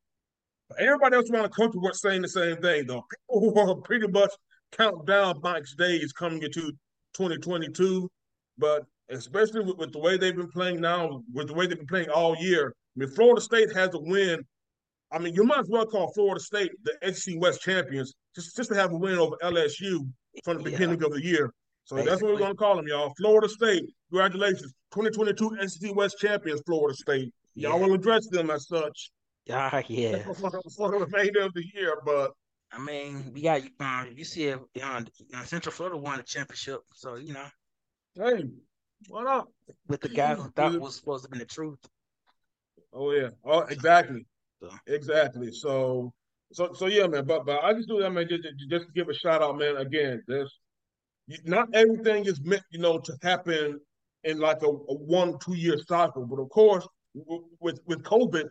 Everybody else around the country was saying the same thing, though. People who were pretty much counting down Mike's days coming into 2022. But especially with, with, the way they've been playing now, with the way they've been playing all year, I mean, Florida State has a win. I mean, you might as well call Florida State the SEC West champions just, just to have a win over LSU from the beginning yeah. of the year. So Basically. that's what we're going to call them, y'all. Florida State. Congratulations. 2022 SEC West champions, Florida State. Y'all yeah. will address them as such. Ah, yeah. for, for the remainder of the year, but. I mean, we got uh, you see it uh, Central Florida won the championship, so you know. Hey, what up? With the guy who thought was supposed to be the truth. Oh yeah. Oh, exactly. So. Exactly. So, so, so yeah, man. But, but I just do that, man. Just, just give a shout out, man. Again, this not everything is meant, you know, to happen in like a, a one two year cycle. But of course, with with COVID,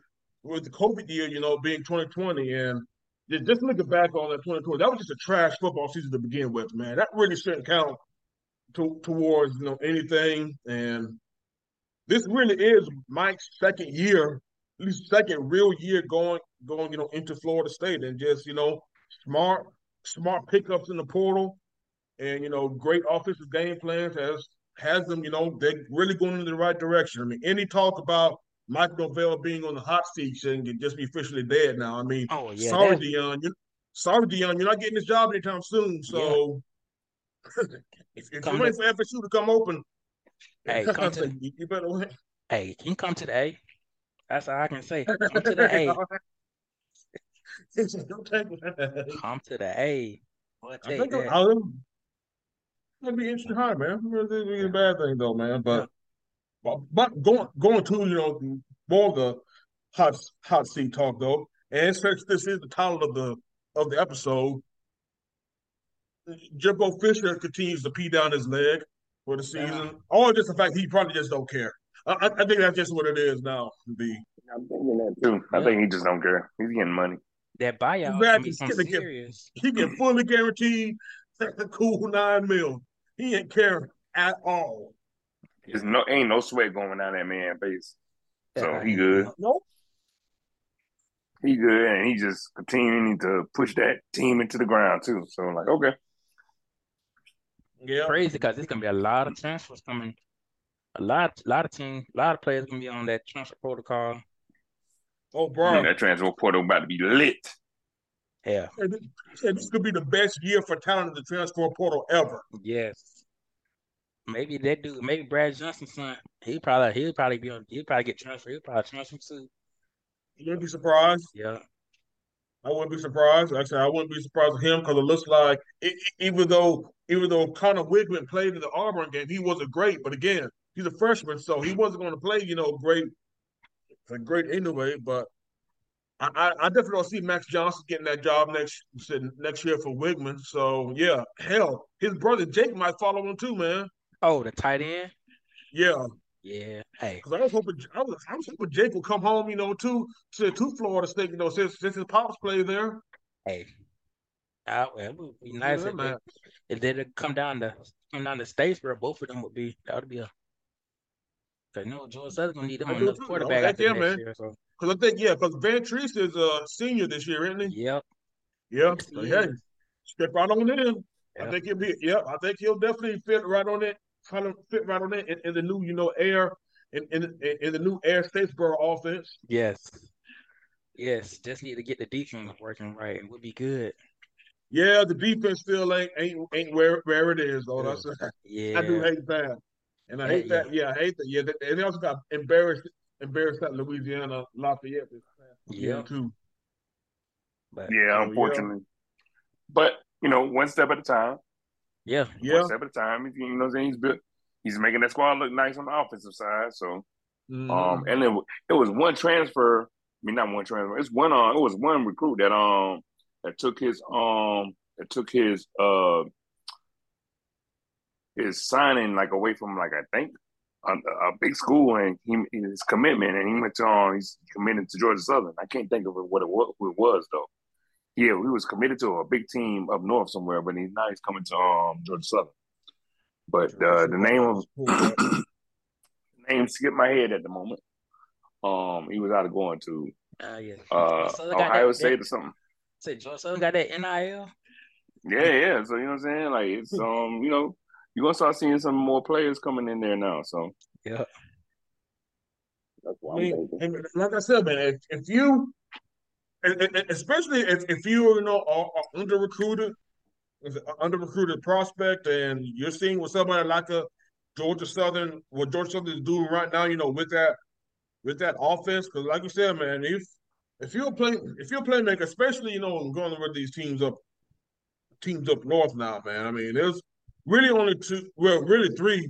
with the COVID year, you know, being 2020, and just looking back on that 2020, that was just a trash football season to begin with, man. That really shouldn't count to, towards you know anything. And this really is Mike's second year, at least second real year going going you know into Florida State, and just you know smart smart pickups in the portal and you know, great offensive game plans has has them, you know, they're really going in the right direction. I mean, any talk about Mike Norvell being on the hot seat shouldn't just be officially dead now. I mean, oh, yeah, sorry, Deion. You, sorry, Deion. You're not getting this job anytime soon. So yeah. if, if you're waiting for FSU to come open, hey, come to, you, you better win. Hey, you can come to the A. That's all I can say. Come to the A. come to the A. What I think that. I'll, that'd be interesting hire, man. It's be a bad thing though, man. But but going going to you know more of the hot hot seat talk though, and since this is the title of the of the episode, Jimbo Fisher continues to pee down his leg for the season, yeah. or just the fact he probably just don't care. I, I, think that's just what it is now. The I'm thinking that too. I think he just don't care. He's getting money. That buyout, he's gonna get, he get fully guaranteed That's a cool nine mil. He ain't care at all. There's no ain't no sweat going down that man face. So he good. Nope. He good, and he just continuing to push that team into the ground too. So I'm like, okay. Yeah. Crazy because there's gonna be a lot of transfers coming. A lot, a lot of team, a lot of players gonna be on that transfer protocol. Oh, bro, that transfer portal about to be lit. Yeah, and this could be the best year for talent in the transfer portal ever. Yes. Maybe that dude, maybe Brad Johnson's son, he probably he'll probably be on. He'll probably get transferred. He'll probably transfer too. You wouldn't be surprised. Yeah. I wouldn't be surprised. Like I said, I wouldn't be surprised with him because it looks like it, even though even though Conner Weigman played in the Auburn game, he wasn't great. But again, he's a freshman, so he wasn't going to play, you know, great, great anyway. But I, I, definitely don't see Max Johnson getting that job next next year for Weigman. So yeah, hell, his brother Jake might follow him too, man. Oh, the tight end. Yeah. Yeah. Hey. Because I was hoping I was I was hoping Jake would come home, you know, to to, to Florida State, you know, since since his pops played there. Hey. Uh, it would be nice yeah, if, man. they, if they come down to come down to Statesboro, both of them would be that would be a Cause no, George Southern gonna need them on the quarterback no, yeah, man. Year, so. Cause I think yeah, because Vantrease is a senior this year, isn't he? Yep. Yep. So, hey, step right on in. Yep. I think he'll be. Yep. I think he'll definitely fit right on it kind of fit right on that in, in the new, you know, air in, in in the new Air Statesboro offense. Yes. Yes. Just need to get the defense working right and we'll be good. Yeah, the defense still ain't ain't ain't where where it is though. That's yeah. I do hate that. And I hate yeah, that. Yeah, I hate that. Yeah, and they also got embarrassed embarrassed at Louisiana Lafayette yeah. too. But, yeah, unfortunately. Yeah. But you know, one step at a time. Yeah, yeah. One step at a time. You know, what I'm saying he's built. He's making that squad look nice on the offensive side. So, mm-hmm. um, and then it was one transfer. I mean, not one transfer. It's one. Uh, it was one recruit that um that took his um that took his uh his signing like away from like I think a, a big school and he his commitment and he went to um he's committed to Georgia Southern. I can't think of what it was, who it was though. Yeah, we was committed to a big team up north somewhere, but he's now he's coming to um Georgia Southern. But uh, the name of the name skipped my head at the moment. Um, he was out of going to uh, yeah. uh, Ohio that, State that, or something. Say Georgia Southern got that NIL. Yeah, yeah. So you know what I'm saying? Like it's um, you know, you're gonna start seeing some more players coming in there now. So yeah. That's what I mean, I'm thinking. like I said, man, if, if you especially if, if you you know are, are under recruited, uh, under recruited prospect, and you're seeing what somebody like a Georgia Southern, what Georgia Southern is doing right now, you know, with that with that offense, because like you said, man, if if you're playing if you're playmaker, especially you know going with these teams up teams up north now, man. I mean, there's really only two, well, really three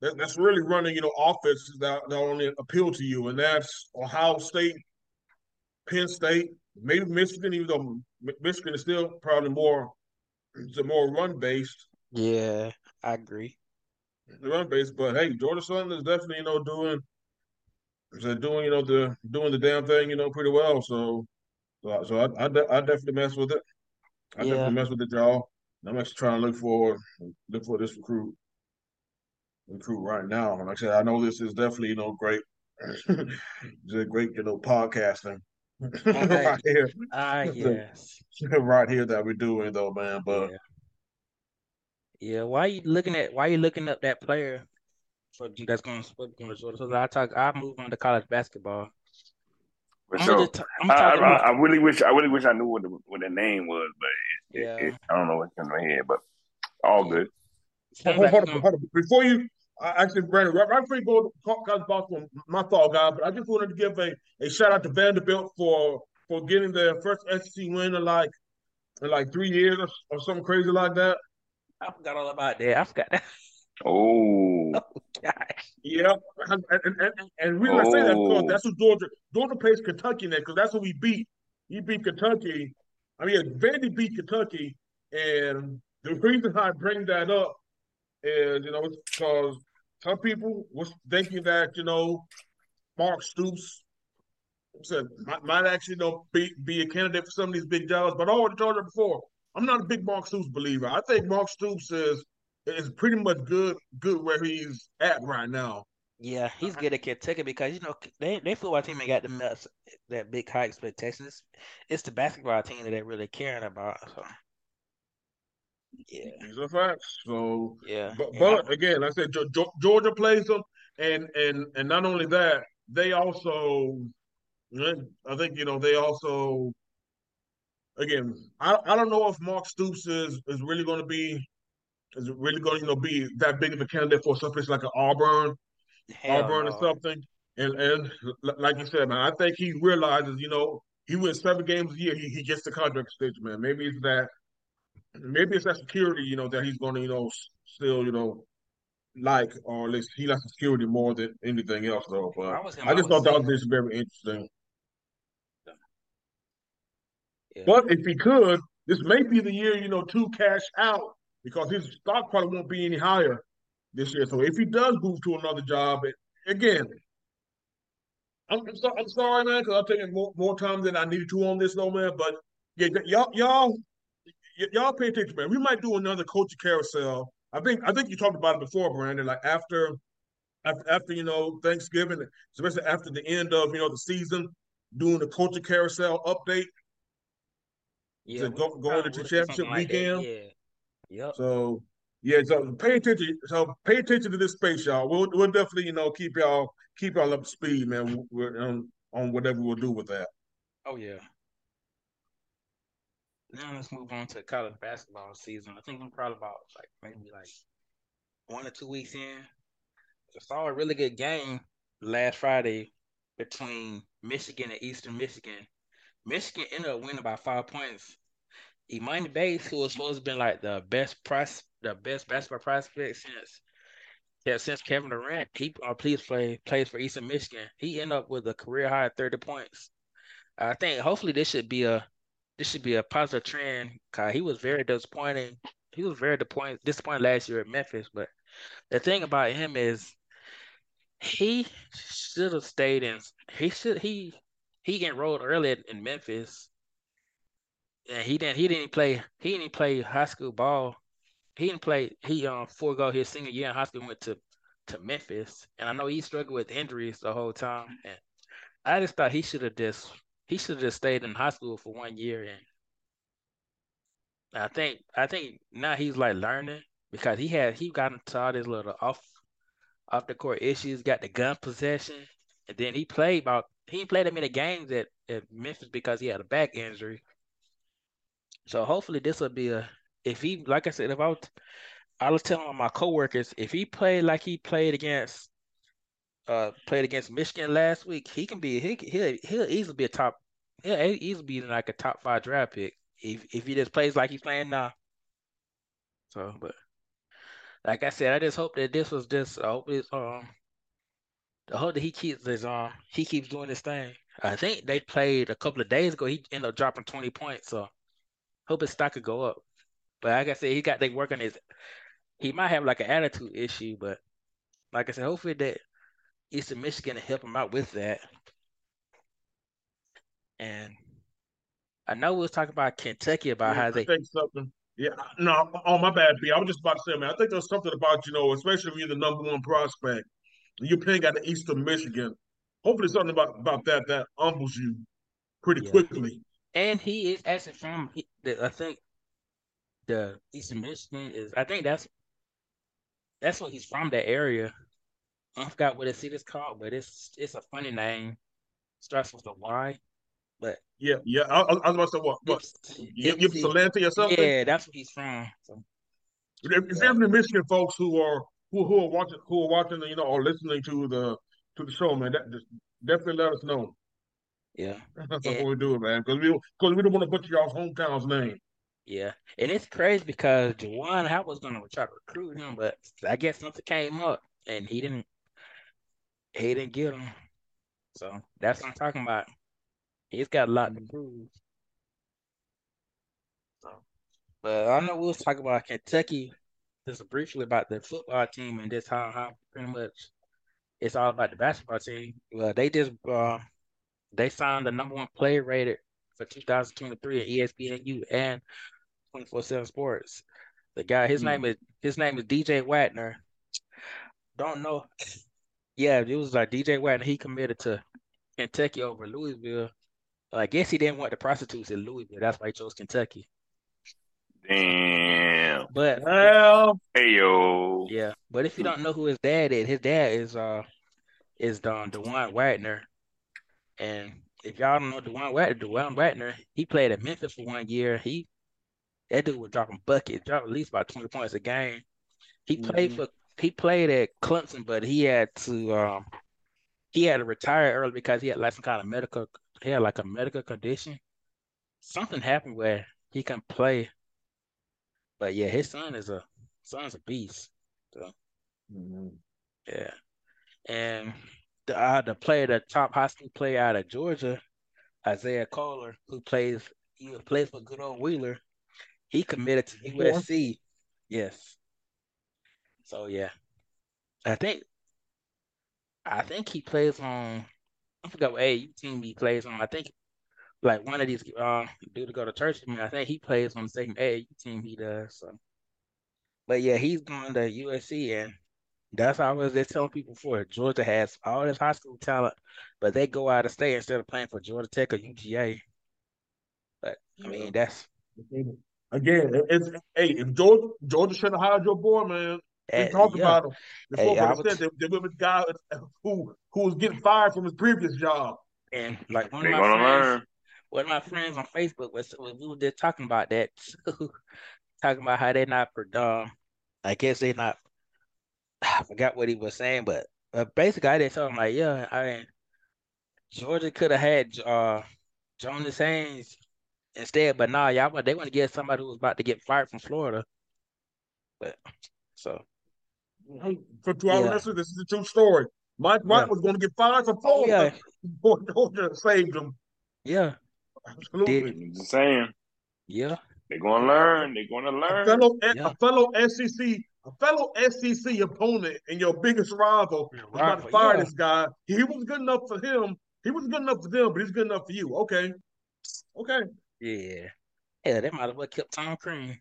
that, that's really running, you know, offenses that, that only appeal to you, and that's Ohio State, Penn State, maybe Michigan, even though Michigan is still probably more it's a more run based. Yeah, I agree. The run based, but hey, Georgia Southern is definitely you know doing is doing you know the doing the damn thing you know pretty well. So so, so I I, I definitely mess with it. I yeah. definitely mess with it, y'all. I'm actually trying to look for look for this recruit recruit right now. And like I said, I know this is definitely you know great, it's a great you know podcasting. right here. Ah, yes. right here that we're doing though, man. But yeah. yeah, why are you looking at why are you looking up that player for that's going to going to Georgia. So I talk. I move on to college basketball. For sure. T- I, I, I, really wish I really wish I knew what the what the name was, but it, yeah. it, it, I don't know what's in my head. But all good. Hold, hold, hold, hold, on. Before you, actually, Brandon, right, right before you go to college basketball, my thought, guy, but I just wanted to give a, a shout out to Vanderbilt for for getting their first SEC win in like in like three years or, or something crazy like that. I forgot all about that. I forgot that. Oh. oh gosh. Yeah, and and, and, and reason oh. I say that because oh. that's who Georgia Georgia plays Kentucky next because that's who we beat. He beat Kentucky. I mean, Vandy beat Kentucky, and the reason I bring that up is you know because some people was thinking that you know Mark Stoops said might, might actually you know be, be a candidate for some of these big jobs. But I already told you before, I'm not a big Mark Stoops believer. I think Mark Stoops is is pretty much good good where he's at right now. Yeah, he's good at Kentucky because you know they they football team ain't got the nuts that big high expectations. It's the basketball team that they're really caring about. So. Yeah, these are facts. So yeah, but, but again, like I said Georgia plays them, and and and not only that, they also, I think you know they also, again, I I don't know if Mark Stoops is is really going to be is really going to you know be that big of a candidate for something like an Auburn, Hell Auburn no. or something. And and like you said, man, I think he realizes, you know, he wins seven games a year, he, he gets the contract extension, man. Maybe it's that maybe it's that security, you know, that he's going to, you know, still, you know, like, or at least he likes security more than anything else, though. But I, I just thought that was very interesting. Yeah. But if he could, this may be the year, you know, to cash out because his stock probably won't be any higher this year. So if he does move to another job, again, I'm, I'm, so, I'm sorry, man, because I'm taking more, more time than I needed to on this, though, man. But yeah, y'all, y'all y- y'all pay attention, man. We might do another coaching carousel. I think I think you talked about it before, Brandon. Like after after, after you know Thanksgiving, especially after the end of you know the season, doing the coaching carousel update. Yeah, go, going into championship like weekend. Yeah. Yep. So yeah, so pay attention. So pay attention to this space, y'all. We'll we'll definitely you know keep y'all keep y'all up to speed, man. We're on, on whatever we'll do with that. Oh yeah. Now let's move on to college basketball season. I think I'm probably about like maybe like one or two weeks in. I saw a really good game last Friday between Michigan and Eastern Michigan. Michigan ended up winning by five points. Emoni Bates, who was supposed to be like the best price, the best basketball prospect since yeah, since Kevin Durant, he uh, please play plays for Eastern Michigan. He ended up with a career high thirty points. I think hopefully this should be a this should be a positive trend. He was very disappointing. He was very disappointed disappointed last year at Memphis. But the thing about him is he should have stayed in. He should he he enrolled early in Memphis, and he didn't he didn't play he didn't play high school ball. He didn't play he um forego his senior year in high school went to to Memphis, and I know he struggled with injuries the whole time. And I just thought he should have just he should have just stayed in high school for one year and I think I think now he's like learning because he had he got into all this little off off the court issues, got the gun possession, and then he played about he played that many games at, at Memphis because he had a back injury. So hopefully this will be a if he like I said if I was I was telling my coworkers if he played like he played against uh, played against Michigan last week, he can be he he'll, he'll easily be a top he'll easily be like a top five draft pick if if he just plays like he's playing now. So, but like I said, I just hope that this was just I hope it's um I hope that he keeps this um he keeps doing this thing. I think they played a couple of days ago. He ended up dropping twenty points, so hope his stock could go up. But like I said, he got they working his. He might have like an attitude issue, but like I said, hopefully that Eastern Michigan to help him out with that. And I know we was talking about Kentucky about yeah, how they think something. Yeah, no, oh my bad, B. I was just about to say, man. I think there's something about you know, especially when you're the number one prospect, you're playing at the Eastern Michigan. Hopefully, something about about that that humbles you pretty yeah. quickly. And he is actually from. I think the Eastern Michigan is. I think that's that's what he's from. That area. I forgot what the city's called, but it's it's a funny name. Starts with a Y. But yeah, yeah. I, I was about to say what? what? Salanti or something? Yeah, that's what he's from. So. If yeah. any Michigan folks who are who who are watching who are watching you know or listening to the to the show, man, that just definitely let us know. Yeah, that's what we do, man, because we because we don't want to butcher y'all's hometown's name. Yeah, and it's crazy because Juwan I was gonna try to recruit him, but I guess something came up and he didn't. He didn't get him, so that's what I'm talking about. He's got a lot to prove. So, but I know we'll talk about Kentucky just briefly about the football team and just how how pretty much it's all about the basketball team. Well, they just uh, they signed the number one player rated for 2023 at ESPNU and 24/7 Sports. The guy, his mm-hmm. name is his name is DJ Wagner. Don't know. Yeah, it was like DJ Wagner. He committed to Kentucky over Louisville. I guess he didn't want the prostitutes in Louisville. That's why he chose Kentucky. Damn. But well, hey yo. Yeah, but if you don't know who his dad is, his dad is uh is Don Dajuan Wagner, and if y'all don't know Dajuan Wagner, Dajuan Wagner, he played at Memphis for one year. He that dude was dropping buckets, dropping at least about twenty points a game. He played mm-hmm. for he played at Clemson, but he had to um he had to retire early because he had like some kind of medical he had like a medical condition. Something happened where he can play. But yeah, his son is a son's a beast. So mm-hmm. yeah. And the uh, the player, the top high school player out of Georgia, Isaiah Collier, who plays he plays for good old Wheeler, he committed to USC. Yes. So yeah, I think I think he plays on. I forgot what AAU team he plays on. I think like one of these uh dude to go to church with me. I think he plays on the same AAU team he does. So, but yeah, he's going to USC, and that's how I was just telling people before. Georgia has all this high school talent, but they go out of state instead of playing for Georgia Tech or UGA. But I mean, that's again, it's hey, if Georgia Georgia should have hired your boy, man. We uh, talked yeah. about him before, hey, but instead they, they went with guy who who was getting fired from his previous job. And like one of my friends, learn. one of my friends on Facebook was, was we were just talking about that, talking about how they're not um, I guess they're not. I forgot what he was saying, but uh, basically I did tell him like, yeah, I mean, Georgia could have had uh, Jonas Hayes instead, but nah, y'all, they want to get somebody who was about to get fired from Florida. But so for two hours, yeah. this is a true story. Mike White yeah. was going to get fired for Florida oh, yeah. before Georgia saved him. Yeah, absolutely. Just saying. Yeah, they're going to learn. They're going to learn. A fellow, yeah. a fellow SEC, a fellow SEC opponent, and your biggest rival was about to fire this guy. He was good enough for him. He was good enough for them, but he's good enough for you. Okay, okay. Yeah, yeah. They might have well kept Tom Crean.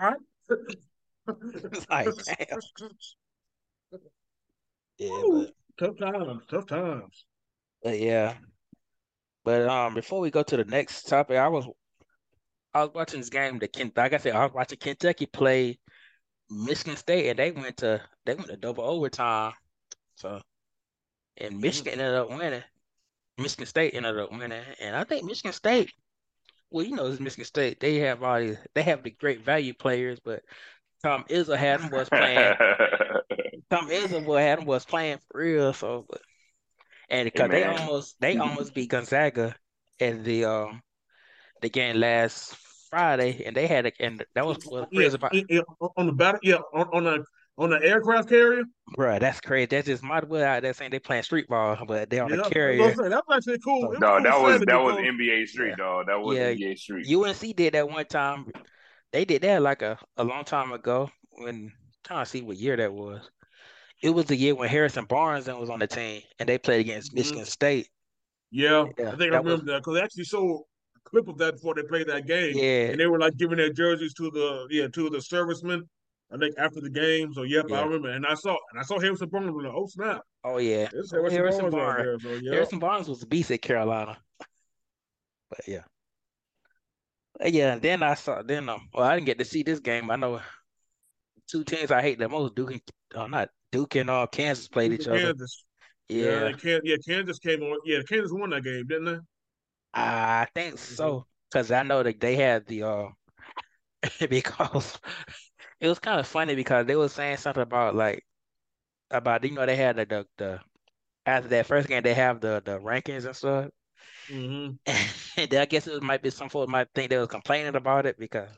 All right. like, damn. Yeah, but, tough times, tough times. But yeah. But um before we go to the next topic, I was I was watching this game The Kent like I said, I was watching Kentucky play Michigan State and they went to they went to double overtime. So and Michigan ended up winning. Michigan State ended up winning. And I think Michigan State well, you know, it's Michigan State. They have all these, they have the great value players, but Tom Izzo had him was playing. Tom Izzo had him was playing for real. So, but, and because hey, they almost they almost beat Gonzaga in the um the game last Friday, and they had a, and that was what yeah, about yeah, on the battle. Yeah, on, on the on the aircraft carrier. Bro, that's crazy. That's just might well out there saying they playing street ball, but they on yeah, the carrier. That's actually cool. No, cool that was that was cool. NBA Street, yeah. dog. That was yeah, NBA Street. UNC did that one time they did that like a, a long time ago when trying to see what year that was. It was the year when Harrison Barnes was on the team and they played against mm-hmm. Michigan State. Yeah, yeah I think I remember was, that because they actually showed a clip of that before they played that game. Yeah, and they were like giving their jerseys to the yeah to the servicemen. I think after the game. So yep, yeah. I remember, and I saw and I saw Harrison Barnes. Like, oh snap! Oh yeah, Harrison, Harrison, Barnes. Barnes. There, so. Harrison Barnes was the beast at Carolina. But yeah. Yeah, then I saw then um well I didn't get to see this game. I know two teams I hate the most, Duke and uh, not Duke and uh, Kansas played Duke each other. Kansas. Yeah. Yeah, yeah, Kansas came on. Yeah, Kansas won that game, didn't they? I think so, because I know that they had the uh because it was kind of funny because they were saying something about like about you know they had the the, the after that first game they have the the rankings and stuff. Mm-hmm. and I guess it might be some folks might think they was complaining about it because,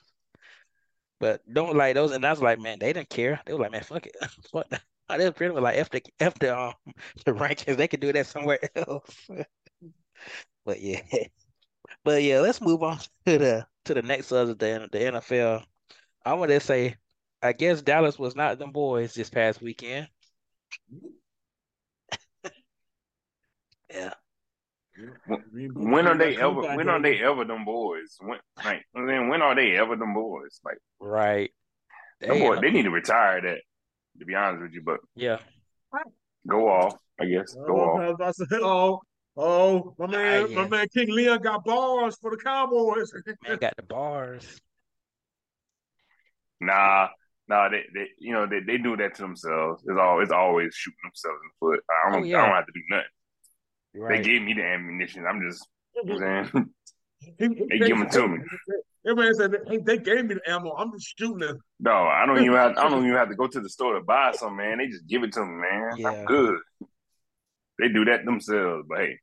but don't like those. And I was like, man, they didn't care. They were like, man, fuck it, fuck. They were pretty much like if the if the um the rankings they could do that somewhere else. but yeah, but yeah, let's move on to the to the next other day the NFL. I want to say, I guess Dallas was not them boys this past weekend. yeah. When are they ever? When are they ever them boys? When like then when are they ever them boys? Like right. They, boy, they need to retire that. To be honest with you, but yeah, go off. I guess go oh, off. Oh, oh, my man, uh, yeah. my man King Leon got bars for the Cowboys. man got the bars. Nah, nah, they, they you know they, they do that to themselves. It's always it's always shooting themselves in the foot. I don't oh, yeah. I don't have to do nothing. Right. They gave me the ammunition. I'm just saying they give them to me. Everybody said hey, they gave me the ammo. I'm just shooting it. No, I don't even have I don't even have to go to the store to buy some, man. They just give it to me, man. Yeah. I'm good. They do that themselves, but hey.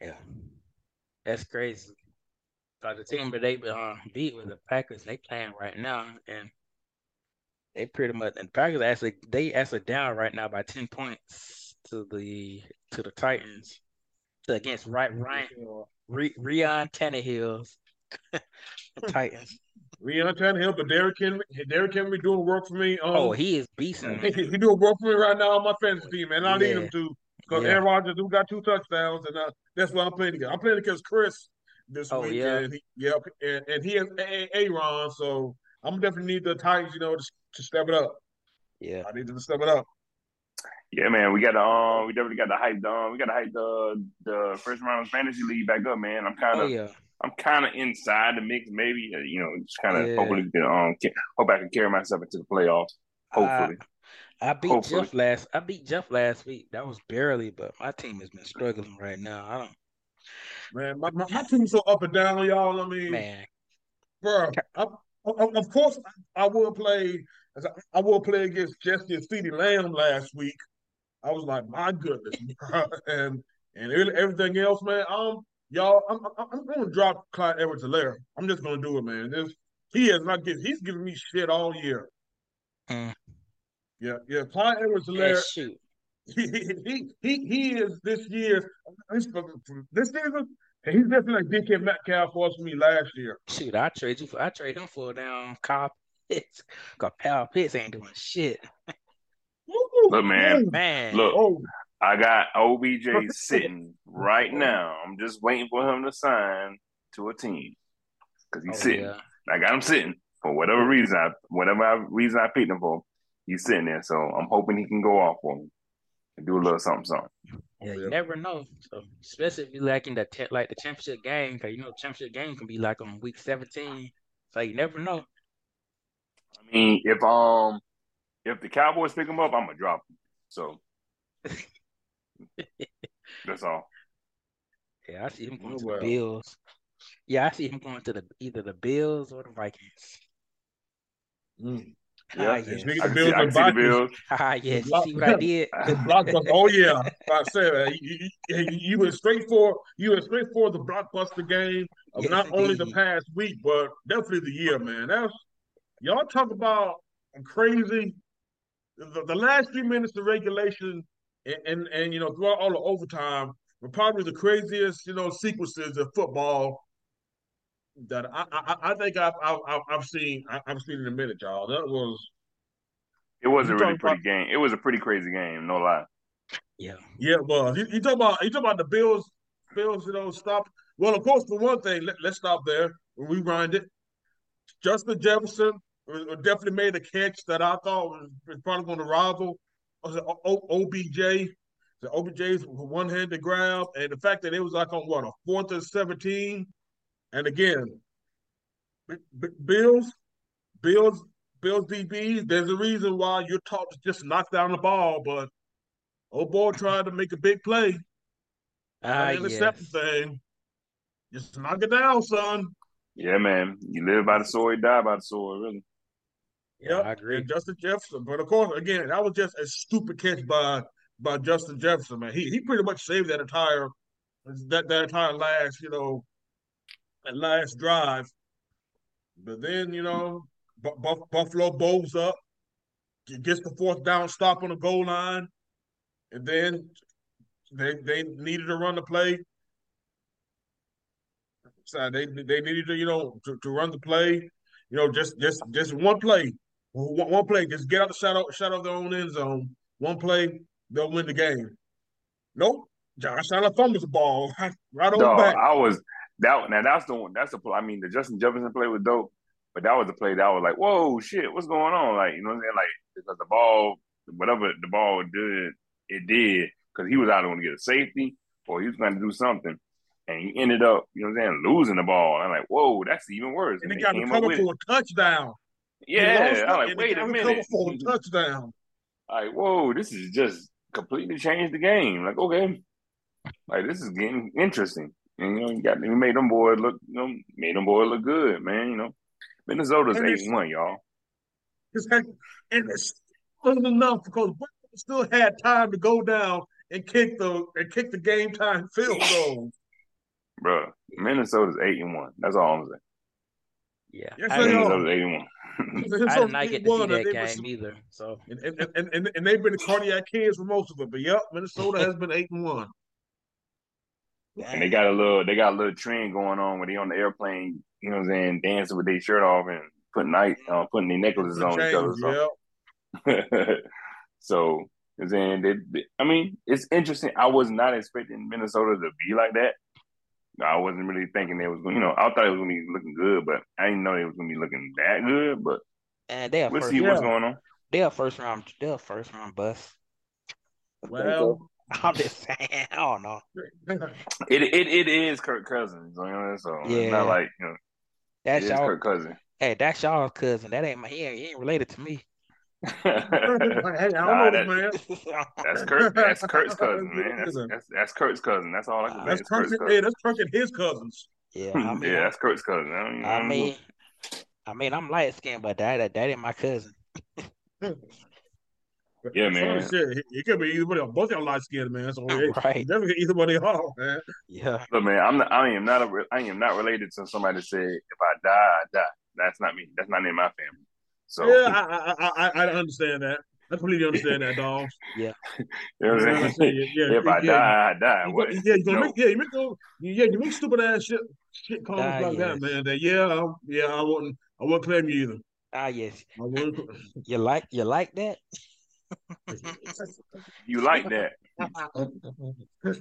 Yeah. That's crazy. Cause the team that they uh, beat with the Packers, they playing right now, and they pretty much and the Packers actually they actually down right now by ten points to the to the Titans to against right Ryan Re, Ryan Tannehill's Titans. Ryan Tannehill, but Derrick Henry, Derrick Henry doing work for me. Um, oh, he is beasting. He, he doing work for me right now on my fantasy team, and I yeah. need him to because yeah. Aaron Rodgers do got two touchdowns, and uh, that's what I'm playing against. I'm playing against Chris this oh, week. Yeah. And he, yep. And, and he has Aaron, so I'm definitely need the Titans, you know, to, to step it up. Yeah. I need them to step it up. Yeah, man, we got to um, we definitely got to hype um, we got to hype the the first round of fantasy league back up, man. I'm kind of, oh, yeah. I'm kind of inside the mix, maybe. Uh, you know, just kind of yeah. hopefully, um, hope I can carry myself into the playoffs. Hopefully. I, I beat hopefully. Jeff last. I beat Jeff last week. That was barely, but my team has been struggling right now. I don't. Man, my, my, my team's so up and down, y'all. I mean, man, bro. I, I, of course, I will play. I will play against Jesse and CeeDee Lamb last week. I was like, my goodness, and and everything else, man. Um, y'all, I'm I'm, I'm going to drop Clyde Edwards-Helaire. I'm just going to do it, man. This, he is not getting. He's giving me shit all year. Mm. Yeah, yeah. Clyde Edwards-Helaire. Yeah, he, he he he is this year this season. He's definitely like DK Metcalf was for me last year. Shoot, I trade you for I trade him for down Kyle Pitts. Cause Kyle Pitts ain't doing shit. Look, man, man. Look, oh. I got OBJ sitting right now. I'm just waiting for him to sign to a team because he's oh, sitting. Yeah. I got him sitting for whatever reason. I, whatever reason I picked him for, he's sitting there. So I'm hoping he can go off for me and do a little something, something. Yeah, you never know. So especially if you like in the te- like the championship game, because you know championship game can be like on week seventeen. So you never know. I mean, if um if the Cowboys pick him up, I'm gonna drop him. So that's all. Yeah, I see him going oh, to well. the Bills. Yeah, I see him going to the either the Bills or the Vikings. Mm. Yeah, ah, yes. I can, see, I can see the Bills. Ah, yes. You see what I did? blockbuster. Oh yeah, I said you, you, you, went straight for you went straight for the blockbuster game of yes, not indeed. only the past week, but definitely the year, man. That's y'all talk about crazy. The, the last few minutes of regulation and, and, and you know throughout all the overtime were probably the craziest you know sequences of football that I I, I think I've, I've I've seen I've seen in a minute, y'all. That was it was a really pretty about, game. It was a pretty crazy game, no lie. Yeah, yeah. Well, you, you talk about you talk about the Bills. Bills, you know, stop. Well, of course, for one thing, let, us stop there. When we rewind it. Justin Jefferson definitely made a catch that I thought was, was probably going to rival was it OBJ. The OBJ's one-handed grab, and the fact that it was like on what a fourth and seventeen, and again, B- B- Bills, Bills, Bills DBs, there's a reason why you're taught to just knock down the ball, but old boy tried to make a big play. Ah, uh, intercept yes. thing. Just knock it down, son. Yeah, man. You live by the sword, you die by the sword, really. Yeah, I agree. And Justin Jefferson, but of course, again, that was just a stupid catch by by Justin Jefferson, man. He he pretty much saved that entire that that entire last, you know, that last drive. But then, you know, Buff- Buffalo bowls up, gets the fourth down stop on the goal line, and then they they needed to run the play. So they they needed to you know to, to run the play, you know just just just one play, one, one play, just get out the shadow shadow of their own end zone. One play, they'll win the game. Nope, Josh Allen fumbles the ball right on no, back. I was that now that's the one that's the play. I mean the Justin Jefferson play was dope, but that was the play that I was like, whoa shit, what's going on? Like, you know what I'm saying? Like because the ball, whatever the ball did, it did, because he was either going to get a safety or he was going to do something. And he ended up, you know what I'm saying, losing the ball. I'm like, whoa, that's even worse. And, and he got recovered for a touchdown. Yeah, I'm like, wait a minute. For a touchdown. Like, whoa, this is just completely changed the game. Like, okay, like this is getting interesting. And you know, you got we made them boys look, you know, made them boys look good, man. You know, Minnesota's eight one, y'all. It's like, and it's wasn't enough because still had time to go down and kick the and kick the game time field goal. Bro, Minnesota's eight and one. That's all I'm saying. Yeah, yes, Minnesota's eight and one. I did not get to see that game some, either. So and, and, and, and, and they've been cardiac kids for most of it. But yep, Minnesota has been eight and one. And they got a little they got a little trend going on when they on the airplane, you know what I'm saying, dancing with their shirt off and putting night uh, putting their necklaces on each other. So. Yep. So, then they, they, I mean, it's interesting. I was not expecting Minnesota to be like that. I wasn't really thinking they was going. You know, I thought it was going to be looking good, but I didn't know it was going to be looking that good. But and they we'll see what's going on. They're first round. They're first round bust. Well, I'm just saying. I don't know. it it it is Kirk Cousins. You know, so yeah. it's not like you know. That's y'all Kirk Cousins. Hey, that's y'all's cousin. That ain't my. He ain't, he ain't related to me hey, I nah, that, man. That's Kurt. That's Kurt's cousin, man. That's, that's, that's Kurt's cousin. That's all I can say. That's Kurt's, Kurt's hey, that's Kurt and his cousins. Yeah, I mean, yeah, that's Kurt's cousin. I mean, I mean, I mean, I'm light skinned, but that that ain't my cousin. yeah, man. Shit, it could be either one of both y'all light skinned, man. So right, definitely either one of y'all, man. Yeah. Look, man, I'm not, I am not a, I am not related to somebody that said if I die, I die. That's not me. That's not in my family. So yeah, I I, I, I understand that. I completely understand that, dog. yeah. you know what I'm saying? Yeah, if I yeah, die, I die. You, yeah, you make yeah, you make yeah, you make stupid ass shit shit comments ah, like yes. that, man. That yeah, yeah, I wouldn't I wouldn't claim you either. Ah yes. you like you like that? you like that?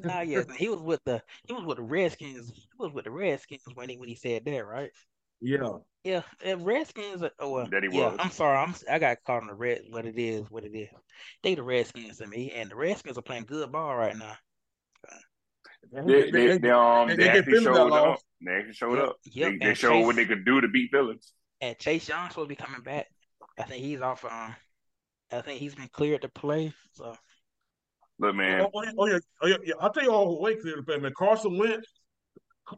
ah yes. He was with the he was with the Redskins. He was with the Redskins when he when he said that, right? Yeah. Yeah, and Redskins. Oh, well, that he yeah. Was. I'm sorry. I'm. I got caught on the red. What it is. What it is. They the Redskins to me, and the Redskins are playing good ball right now. They, they, they, they, um, they, they actually showed up. They actually showed yep. up. Yep. They, they showed Chase, what they could do to beat Phillips. And Chase Young's supposed to be coming back. I think he's off. Um, I think he's been cleared to play. So, look, man. Oh, oh, oh, yeah, oh yeah, yeah. I'll tell you all the way clear to play, man. Carson Wentz.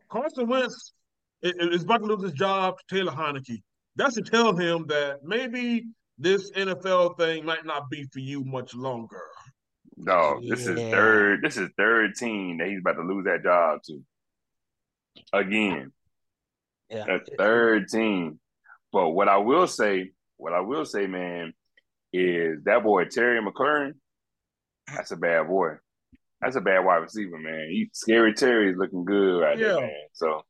Carson Wentz is about to lose his job to Taylor Heinicke. That's to tell him that maybe this NFL thing might not be for you much longer. No, this yeah. is third. This is third team that he's about to lose that job to. Again, yeah, a third team. But what I will say, what I will say, man, is that boy Terry McLaurin. That's a bad boy. That's a bad wide receiver, man. He, Scary Terry is looking good right yeah. there, man. So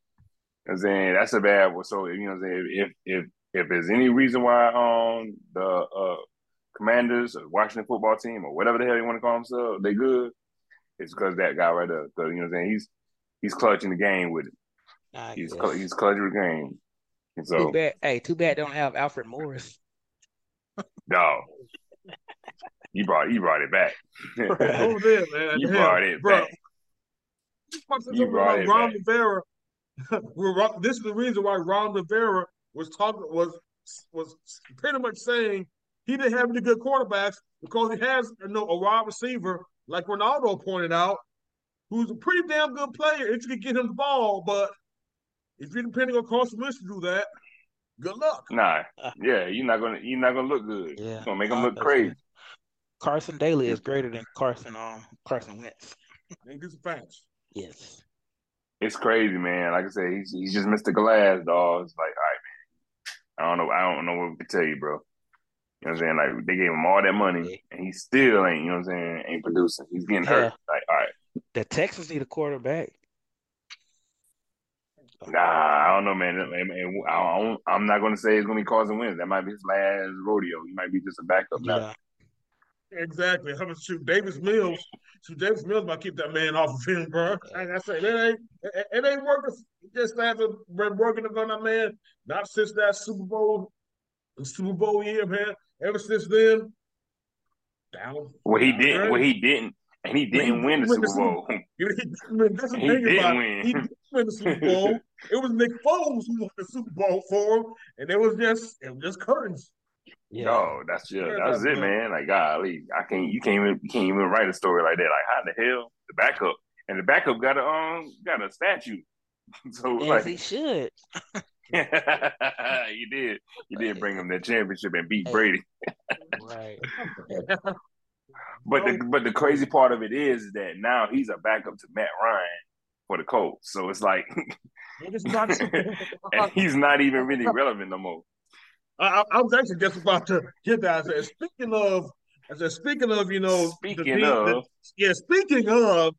I'm saying that's a bad one. So you know, I'm saying if if if there's any reason why um the uh Commanders or Washington football team or whatever the hell you want to call themselves, they good. It's because that guy right there. Because you know, what I'm saying he's he's clutching the game with it. I he's cl- he's clutching the game. And so too bad. Hey, too bad don't have Alfred Morris. no. You brought you brought it back. Over there, man. You brought it bro. back. You brought it Ron back. Rivera this is the reason why Ron Rivera was talking was was pretty much saying he didn't have any good quarterbacks because he has you know, a wide receiver like Ronaldo pointed out, who's a pretty damn good player if you can get him the ball. But if you're depending on Carson Wentz to do that, good luck. Nah, yeah, you're not gonna you're not gonna look good. Yeah, you're gonna make him look crazy. Carson Daly is greater than Carson um Carson Wentz. Ain't this facts? Yes. It's crazy, man. Like I said, he's he's just Mr. Glass, dog. It's like, all right, man. I don't know. I don't know what to tell you, bro. You know what I'm saying? Like they gave him all that money, and he still ain't. You know what I'm saying? Ain't producing. He's getting hurt. Like, all right. The Texans need a quarterback. Nah, I don't know, man. I am not going to say it's going to be Carson Wentz. That might be his last rodeo. He might be just a backup yeah. now. Exactly. I'm gonna shoot Davis Mills. Shoot Davis Mills might keep that man off of him, bro. Like I said, it ain't it, it ain't working. just hasn't been working on that man. Not since that Super Bowl, Super Bowl year, man. Ever since then, down. Well, he didn't. Well, he didn't. And he didn't win the Super Bowl. He, that's the he didn't win. He didn't win the Super Bowl. it was Nick Foles who won the Super Bowl for him, and it was just it was just curtains. Yeah. No, that's just that's it, man. Like golly, I can't you can't even you can't even write a story like that. Like how the hell the backup and the backup got a um got a statue. so As like he should. you did. You did bring him that championship and beat Brady. right. but the but the crazy part of it is that now he's a backup to Matt Ryan for the Colts. So it's like and he's not even really relevant no more. I, I, was actually just about to get that. I said, speaking of, I said, speaking of, you know, speaking team, of, the, yeah, speaking of,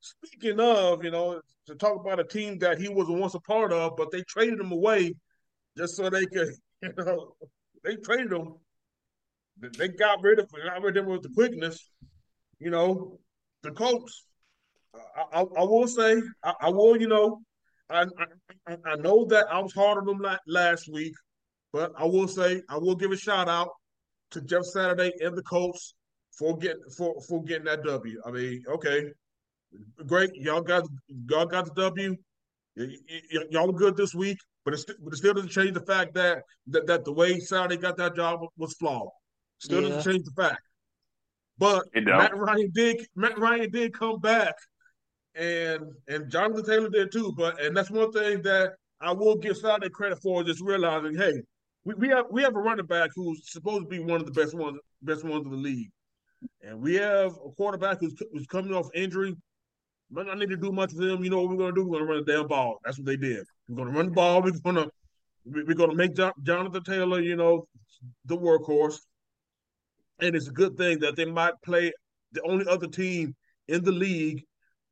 speaking of, you know, to talk about a team that he was once a part of, but they traded him away just so they could, you know, they traded him. They got rid of, got rid of him with the quickness. You know, the Colts. I, I, I will say, I, I, will, you know, I, I I know that I was hard on them last week but I will say, I will give a shout out to Jeff Saturday and the Colts for getting for for getting that W. I mean, okay, great, y'all got y'all got the W. Y- y- y'all are good this week, but it's but it still doesn't change the fact that that, that the way Saturday got that job was flawed. Still yeah. doesn't change the fact. But Matt Ryan did Matt Ryan did come back, and and Jonathan Taylor did too. But and that's one thing that I will give Saturday credit for, just realizing, hey, we, we have we have a running back who's supposed to be one of the best ones best ones in the league, and we have a quarterback who's, who's coming off injury. Might not need to do much with him. You know what we're going to do? We're going to run the damn ball. That's what they did. We're going to run the ball. We're going to we're going to make Jonathan Taylor, you know, the workhorse. And it's a good thing that they might play the only other team in the league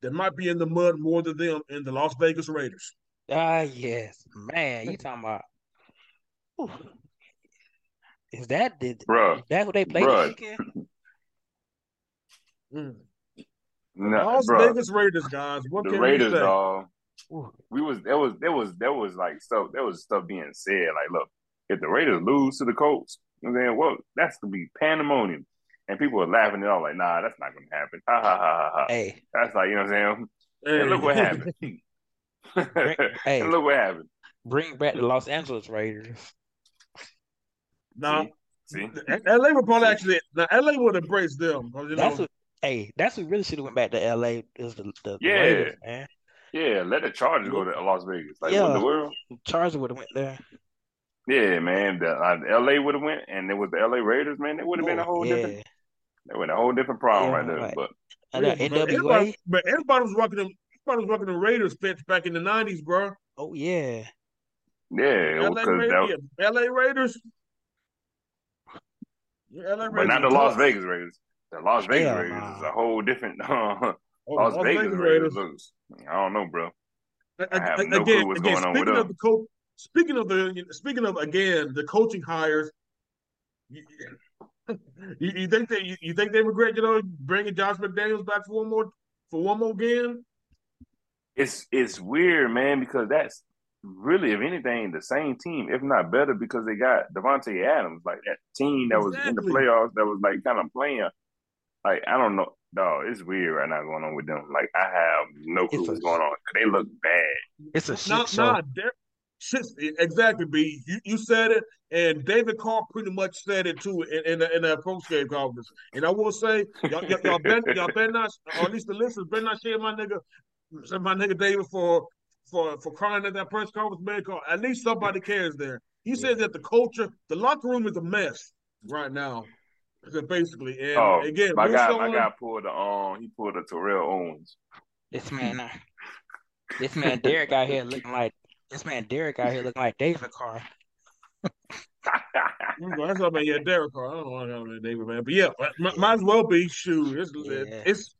that might be in the mud more than them in the Las Vegas Raiders. Ah, yes, man. You talking about is that did Bruh. that who they played Bruh. this weekend? Mm. No, Las Vegas Raiders guys. What the Raiders, dog. We was there was there was there was like stuff there was stuff being said like, look, if the Raiders lose to the Colts, you know what I'm saying, well, that's gonna be pandemonium. And people are laughing it off like, nah, that's not gonna happen. Ha ha ha ha ha. Hey. That's like, you know what I'm saying? Hey. And look what happened. hey. and look what happened. Bring back the Los Angeles Raiders. Now, See? LA would probably actually now LA would embrace them. You that's what. Hey, that's what really should have went back to LA. Is the, the, yeah, the Raiders, man. Yeah, let the Chargers go to Las Vegas. Like yeah, what the world? Chargers would have went there. Yeah, man. The, uh, LA would have went, and it was the LA Raiders. Man, it would have oh, been a whole yeah. different. It would a whole different problem yeah, right there. Right. But I know, NWA. Everybody, but everybody was rocking them. Everybody was rocking the Raiders pitch back in the nineties, bro. Oh yeah. Yeah, LA, Raiders, that... LA Raiders. LA but not the Las Vegas Raiders. The Las Vegas yeah, Raiders nah. is a whole different. Uh, oh, Las, Las, Vegas, Vegas Raiders. Raiders. I don't know, bro. I have no again, clue what's again, going on with them. The co- speaking of the, speaking of again the coaching hires, you, you, you think they you, you, think they regret you know bringing Josh McDaniels back for one more for one more game? It's it's weird, man, because that's really, if anything, the same team, if not better, because they got Davante Adams, like that team that was in the playoffs that was like kind of playing. Like I don't know, dog. It's weird right now going on with them. Like I have no clue what's going on. They look bad. It's a shit show. exactly, B. You, you said it, and David Carr pretty much said it too in in, the, in that post game conference. And I will say, y'all, y'all, y'all better y'all better not, or at least the listeners better not share my nigga, my nigga David for for for crying at that press conference, man. Cause at least somebody cares there. He says that the culture, the locker room is a mess right now. Basically, and oh, again, my guy, my guy pulled the um, he pulled a Terrell Owens. This man, uh, this man Derek out here looking like this man Derek out here looking like David Carr. That's what I mean. Yeah, Derek Carr. I don't want to know David man, but yeah, might, might as well be. Shoot, it's yeah. it's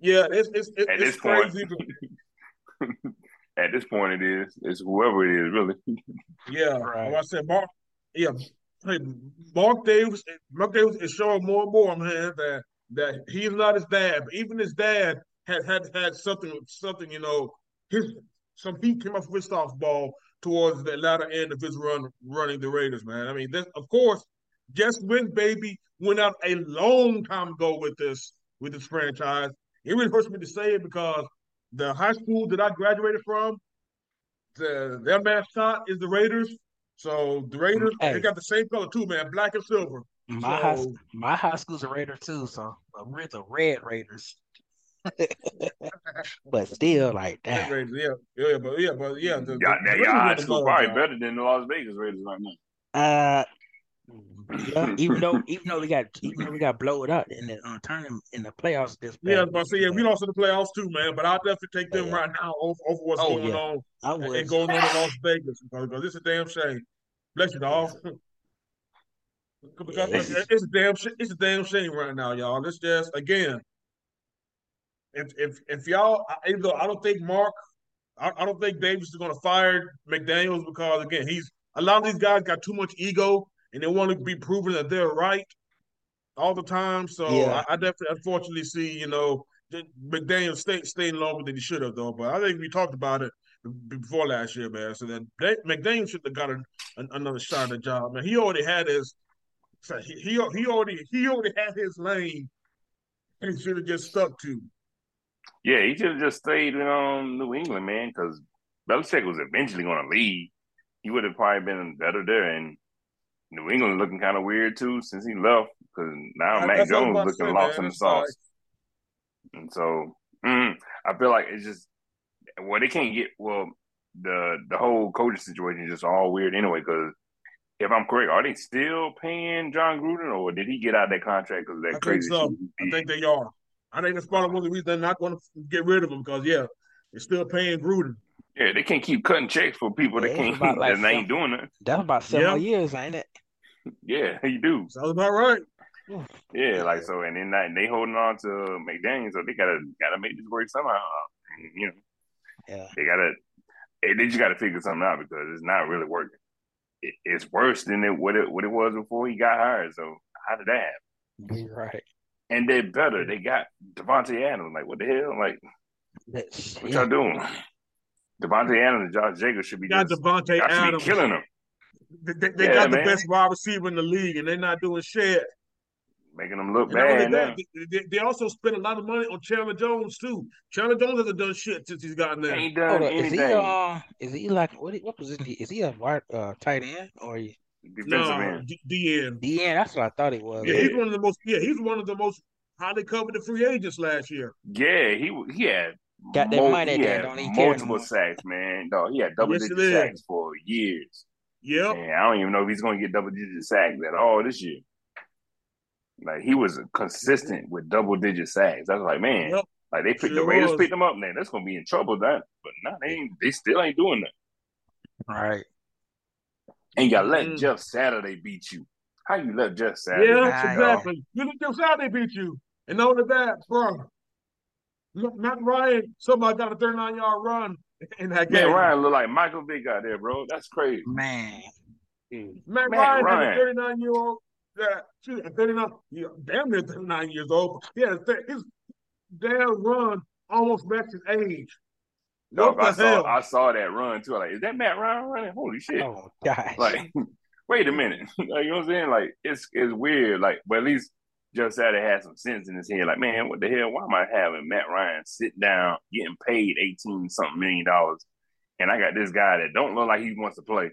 yeah, it's it's, it's, At it's crazy. Point, at this point, it is. It's whoever it is, really. yeah, right. I said, Mark. Yeah, hey, Mark Davis. Mark Davis is showing more and more, man, that that he's not his dad. But even his dad had had had something something you know his some heat came off Kristoff's ball towards the latter end of his run running the Raiders, man. I mean, this of course, just win, baby, went out a long time ago with this with this franchise. It really hurts me to say it because the high school that I graduated from, the, their mascot is the Raiders. So the Raiders, hey. they got the same color too, man, black and silver. My so, high, my high school's a Raider too, so we're the Red Raiders. but still, like that. Yeah, yeah, but yeah, but yeah. The, yeah, the, the high school probably better than the Las Vegas Raiders right now. Uh, yeah, even though even though we got even though we got blown up in the uh, tournament in the playoffs this yeah, but see, yeah, we lost in the playoffs too, man. But I'll definitely take them yeah. right now over, over what's oh, going yeah. on I would. and going on in Las Vegas because, because it's a damn shame. Bless you, dog. because yeah, it's a damn it's a damn shame right now, y'all. It's just again, if if if y'all, even though I don't think Mark, I, I don't think Davis is going to fire McDaniels because again, he's a lot of these guys got too much ego and they want to be proven that they're right all the time. So yeah. I, I, definitely, unfortunately, see you know McDaniel stay, staying longer than he should have though. But I think we talked about it before last year, man. So that McDaniel should have got an, an, another shot at the job, man. He already had his. He, he he already he already had his lane, and should have just stuck to. Yeah, he should have just stayed in um, New England, man, because Belichick was eventually going to leave. He would have probably been better there, and New England looking kind of weird too since he left. Because now I, Mac Jones looking say, lost man, in the sauce, and so mm, I feel like it's just well they can't get well the the whole coaching situation is just all weird anyway. Because if I'm correct, are they still paying Jon Gruden, or did he get out that contract because that I crazy? Think so. I think they are. I think that's part of one of the reasons they're not going to get rid of him because yeah, they're still paying Gruden. Yeah, they can't keep cutting checks for people that can't like that seven, ain't doing it. That's about several yep. years, ain't it? Yeah, you do. Sounds about right. Yeah, like so, and then that, and they holding on to McDaniel, so they gotta gotta make this work somehow. You know, yeah, they gotta they just gotta figure something out because it's not really working. It, it's worse than it what it what it was before he got hired. So how did that happen? right and they're better. They got Davante Adams. Like, what the hell? Like, That's, what y'all doing? Davante Adams and Josh Jacobs should be got Davante Adams killing them. They, they yeah, got man. the best wide receiver in the league, and they're not doing shit. Making them look and bad. That, they, they, also spent a lot of money on Chandler Jones too. Chandler Jones hasn't done shit since he's gotten there. Ain't done anything. Is he, uh, is he like what? What position? He, is he a wide uh, tight end or? He, Defensive no, end. D end. D end. That's what I thought he was. Yeah, he's one of the most. Yeah, he's one of the most highly coveted free agents last year. Yeah, he he had got that money. He had multiple sacks, man. No, he had double yes, digit sacks for years. Yeah, I don't even know if he's going to get double digit sacks at all this year. Like he was consistent with double digit sacks. I was like, man, yep. like they picked sure the Raiders was. picked him up, man. That's going to be in trouble. That, but no, they ain't. They still ain't doing that. Right. And you let mm. Jeff Saturday beat you. How you let Jeff Saturday? Yeah, exactly. You let Jeff Saturday beat you, and on the that, bro, Matt Ryan, somebody got a 39 yard run in that game. Man, Ryan look like Michael Vick out there, bro. That's crazy. Man. Matt, Matt Ryan, Ryan. 39 year old. Yeah, 39, yeah, damn near 39 years old. Yeah, his damn run almost matched his age. No, I saw I saw that run too. Like, is that Matt Ryan running? Holy shit! Oh gosh! Like, wait a minute. like, you know what I'm saying? Like, it's it's weird. Like, but at least Joe Saturday had some sense in his head. Like, man, what the hell? Why am I having Matt Ryan sit down, getting paid eighteen something million dollars, and I got this guy that don't look like he wants to play,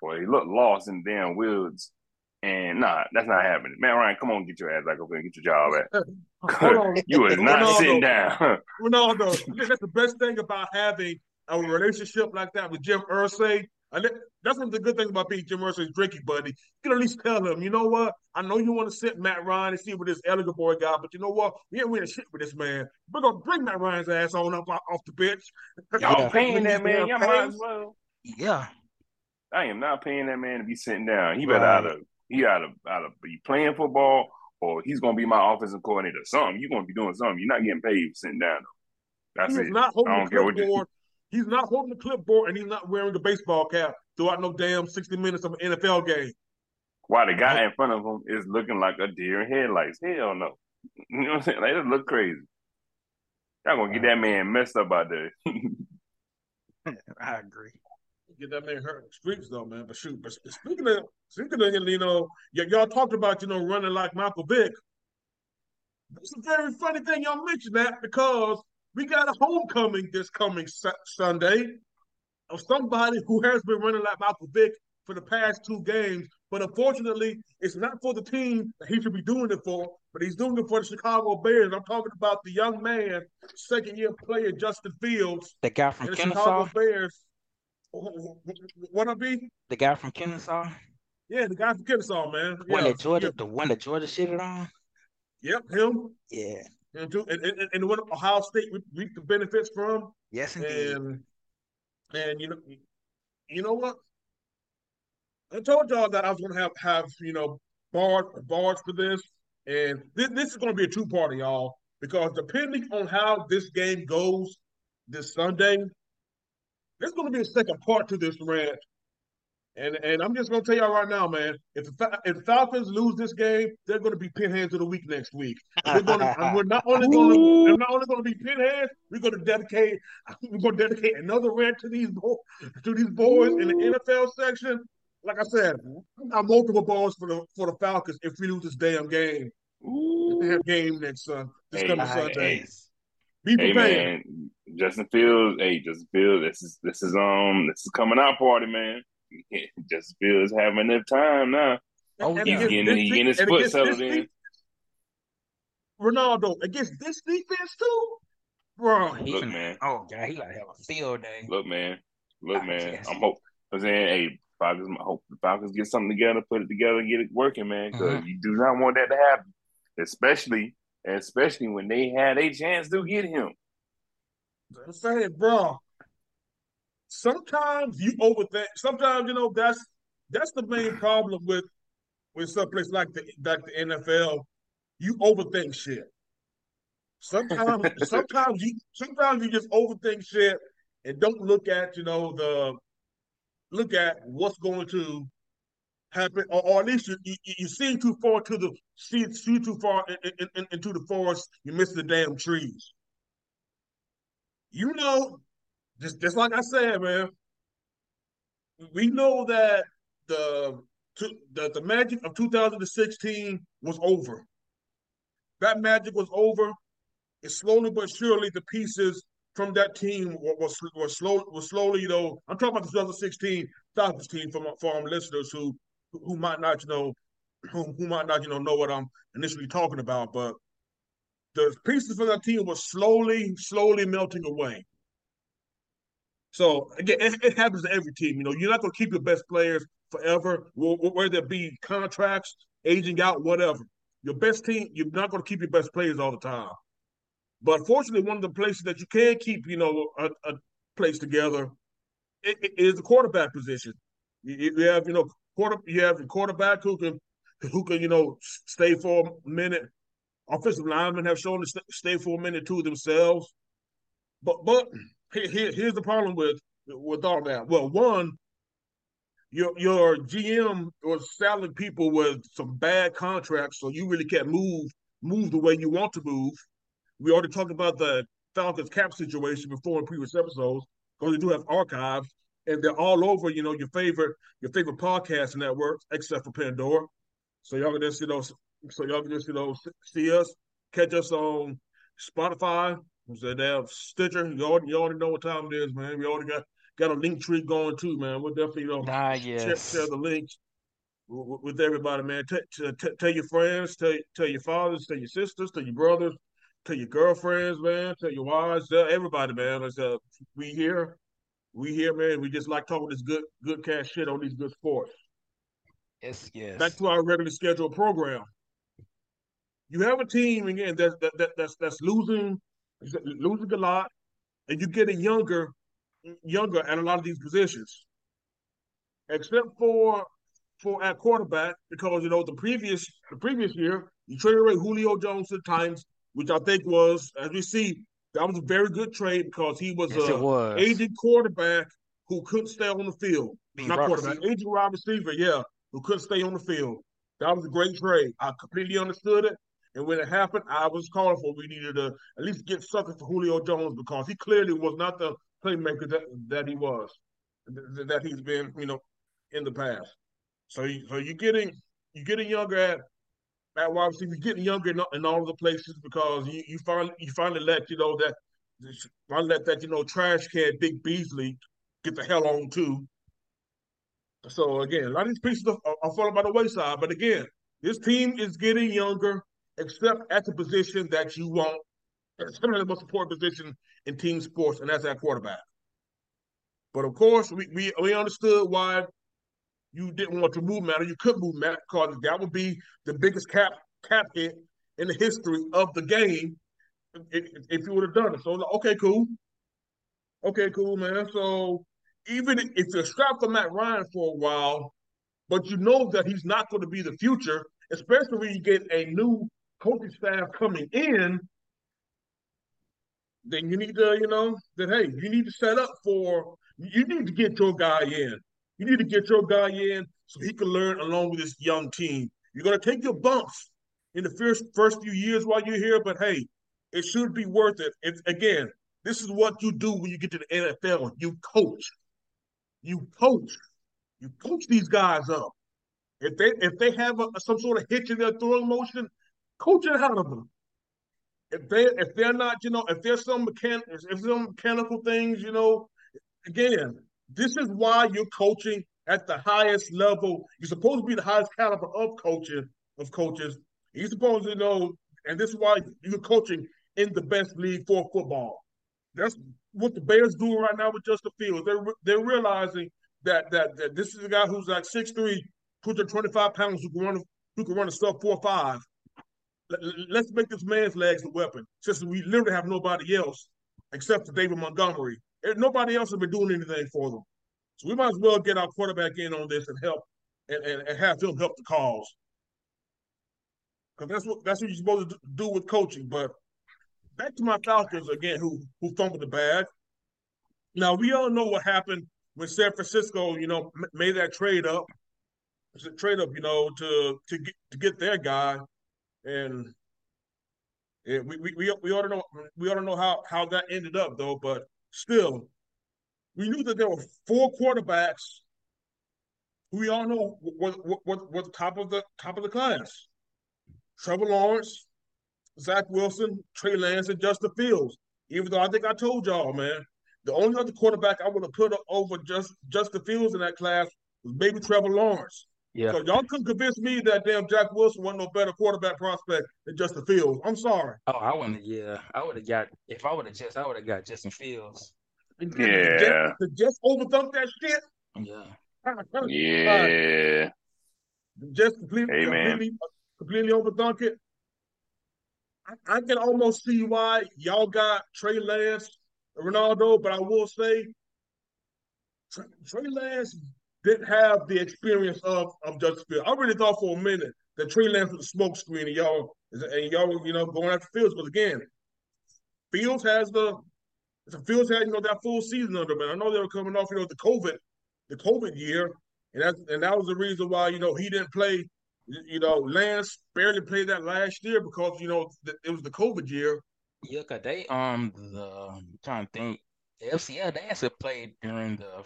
or he looked lost in damn woods. And nah, that's not happening. Man, Ryan, come on, get your ass back over and get your job at. you is not Ronaldo, sitting down. Ronaldo, that's the best thing about having a relationship like that with Jim Irsay. And that's one of the good things about being Jim Irsay's drinking buddy. You can at least tell him, you know what? I know you want to sit Matt Ryan and see what this Ehlinger boy got, but you know what? We ain't winning shit with this man. We're gonna bring Matt Ryan's ass on up off the bench. Y'all paying that man? Y'all might as well. Yeah. I am not paying that man to be sitting down. He better right. either he either either be playing football or he's gonna be my offensive coordinator. Something you're gonna be doing something. You're not getting paid for sitting down. That's he it. Not holding I don't care what you... He's not holding the clipboard and he's not wearing the baseball cap throughout no damn 60 minutes of an NFL game. While the guy in front of him is looking like a deer in headlights. Hell no. You know what I'm saying? Like, just look crazy. Y'all gonna get that man messed up out there. I agree. Get that man hurt in the streets though, man. But shoot, but speaking of speaking of you know, y- y'all talked about you know running like Michael Vick. It's a very funny thing y'all mentioned that because we got a homecoming this coming Sunday of somebody who has been running like Michael Vick for the past two games. But unfortunately, it's not for the team that he should be doing it for, but he's doing it for the Chicago Bears. I'm talking about the young man, second year player Justin Fields. The guy from the Kennesaw. Chicago Bears. What I be? The guy from Kennesaw. Yeah, the guy from Kennesaw, man. One yeah. that Georgia, yeah. the one that Georgia shitted on. Yep, him. Yeah. And, and, and, and what Ohio State reaped the benefits from. Yes, indeed. And and you know, you know what? I told y'all that I was going to have have you know bars bars for this, and this, this is going to be a two party, y'all. Because depending on how this game goes this Sunday, there's going to be a second part to this rant and and I'm just gonna tell y'all right now, man. If if Falcons lose this game, they're gonna be pinheads of the week next week. And we're gonna and we're not only gonna they're not only gonna be pinheads, we're gonna dedicate we're gonna dedicate another rant to these bo- to these boys in the NFL section. Like I said, I got multiple balls for the for the Falcons if we lose this damn game. They have game next uh, this hey, coming Sunday. Hey. Be prepared. Hey man, Justin Fields. Hey, Justin Fields. This is this is um this is coming out party, man. Justin Fields having enough time now. Oh, he's getting, he's getting his foot settled in. Ronaldo against this defense too, bro. He look, man. Oh god, he gotta have a field day. Look, man. Look, man. I'm hope. I'm saying, hey, Falcons. I hope the Falcons get something together, put it together, and get it working, man. Because mm-hmm. you do not want that to happen, especially, especially when they had a chance to get him. I'm saying, bro sometimes you overthink. Sometimes you know that's that's the main problem with with some place like the like the NFL. You overthink shit. Sometimes, sometimes you sometimes you just overthink shit and don't look at you know the look at what's going to happen, or, or at least you, you, you see too far to the see see too far in, in, in, into the forest. You miss the damn trees. You know, just just like I said, man, we know that the the, the magic of 2016 was over. That magic was over. And slowly but surely, the pieces from that team were, were, were slow was slowly, you know. I'm talking about the 2016 Falcons team for for our listeners who who might not, you know, who, who might not, you know, know what I'm initially talking about. But the pieces from that team were slowly, slowly melting away. So again, it, it, happens to every team. You know, you're not going to keep your best players forever, whether it be contracts, aging out, whatever. Your best team, you're not going to keep your best players all the time. But fortunately, one of the places that you can keep, you know, a, a place together it, it is the quarterback position. You, you have, you know, quarter, you have a quarterback who can, who can, you know, stay for a minute. Offensive linemen have shown to stay for a minute too themselves. But but here, here's the problem with with all that. Well, one, your your GM was selling people with some bad contracts, so you really can't move move the way you want to move. We already talked about the Falcons cap situation before in previous episodes because they do have archives and they're all over. You know your favorite your favorite podcast networks except for Pandora. So y'all can just you know so y'all can just you know see us, catch us on Spotify, Who's that damn Stitcher? You already, you already know what time it is, man. We already got got a link tree going too, man. We'll definitely you know ah, yes. share, share the links with, with everybody, man. T- t- t- tell your friends, tell tell your fathers, tell your sisters, tell your brothers, tell your girlfriends, man. Tell your wives, tell everybody, man. It's, uh, we here, we here, man. We just like talking this good good cash shit on these good sports. Yes, yes. Back to our regularly scheduled program. You have a team again that, that, that that's that's losing losing a lot, and you're getting younger younger at a lot of these positions. Except for for at quarterback, because you know the previous the previous year you traded away Julio Jones to the Titans, which I think was, as we see, that was a very good trade because he was yes, a aging quarterback who couldn't stay on the field. Being Not quarterback, receiver. aging wide receiver, yeah, who couldn't stay on the field. That was a great trade. I completely understood it. And when it happened, I was calling for we needed to at least get something for Julio Jones because he clearly was not the playmaker that, that he was, that he's been, you know, in the past. So, you, so you're getting you're getting younger at at wide receiver. You're getting younger in, in all of the places because you, you finally you finally let you know that finally let that you know trash can Vic Beasley get the hell on too. So again, a lot of these pieces are, are falling by the wayside. But again, this team is getting younger except at the position that you want. It's the most important position in team sports, and that's at quarterback. But of course, we, we, we understood why you didn't want to move Matt, or you could move Matt, because that would be the biggest cap cap hit in the history of the game if, if you would have done it. So okay, cool. Okay, cool, man. So even if you're strapped for Matt Ryan for a while, but you know that he's not going to be the future, especially when you get a new coaching staff coming in, then you need to, you know, that hey, you need to set up for you need to get your guy in. You need to get your guy in so he can learn along with this young team. You're gonna take your bumps in the first first few years while you're here, but hey, it should be worth it. If again, this is what you do when you get to the NFL. You coach. You coach. You coach these guys up. If they if they have a, some sort of hitch in their throwing motion, coach it out of them. If they if they're not, you know, if there's some mechan if some mechanical things, you know, again, this is why you're coaching at the highest level. You're supposed to be the highest caliber of coaching of coaches. You're supposed to know, and this is why you're coaching in the best league for football. That's what the Bears doing right now with Justin Fields. They're they're realizing that that, that this is a guy who's like 6'3", 225 pounds who can run who can run a sub four five let's make this man's legs a weapon, since we literally have nobody else except for David Montgomery. Nobody else has been doing anything for them. So we might as well get our quarterback in on this and help and, and, and have him help the cause. Because that's what that's what you're supposed to do with coaching. But back to my Falcons again, who who fumbled the bag. Now we all know what happened when San Francisco, you know, made that trade up. It's a trade up, you know, to to get to get their guy and we, we, we, we ought to know we ought to know how how that ended up though. But still, we knew that there were four quarterbacks who we all know were, were, were top of the top of the class: Trevor Lawrence, Zach Wilson, Trey Lance, and Justin Fields. Even though I think I told y'all, man, the only other quarterback I would have put over just Justin Fields in that class was maybe Trevor Lawrence. Yeah. So y'all couldn't convince me that damn Jack Wilson wasn't no better quarterback prospect than Justin Fields. I'm sorry. Oh, I wouldn't. Yeah, I would have got if I would have just I would have got Justin Fields. Yeah. To just overthunk that shit. Yeah. Yeah. Just completely, hey, completely, completely overthunk it. I, I, can almost see why y'all got Trey Lance, Ronaldo, but I will say Trey, Trey Lance didn't have the experience of of Justin Fields. I really thought for a minute that Trey Lance was a smoke screen and y'all and y'all you know going after Fields, but again, Fields has the Fields had you know that full season under him. I know they were coming off you know the COVID the COVID year, and that and that was the reason why you know he didn't play. You know, Lance barely played that last year because you know it was the COVID year. Yeah, cause they um the I'm trying to think the FCS they actually played during the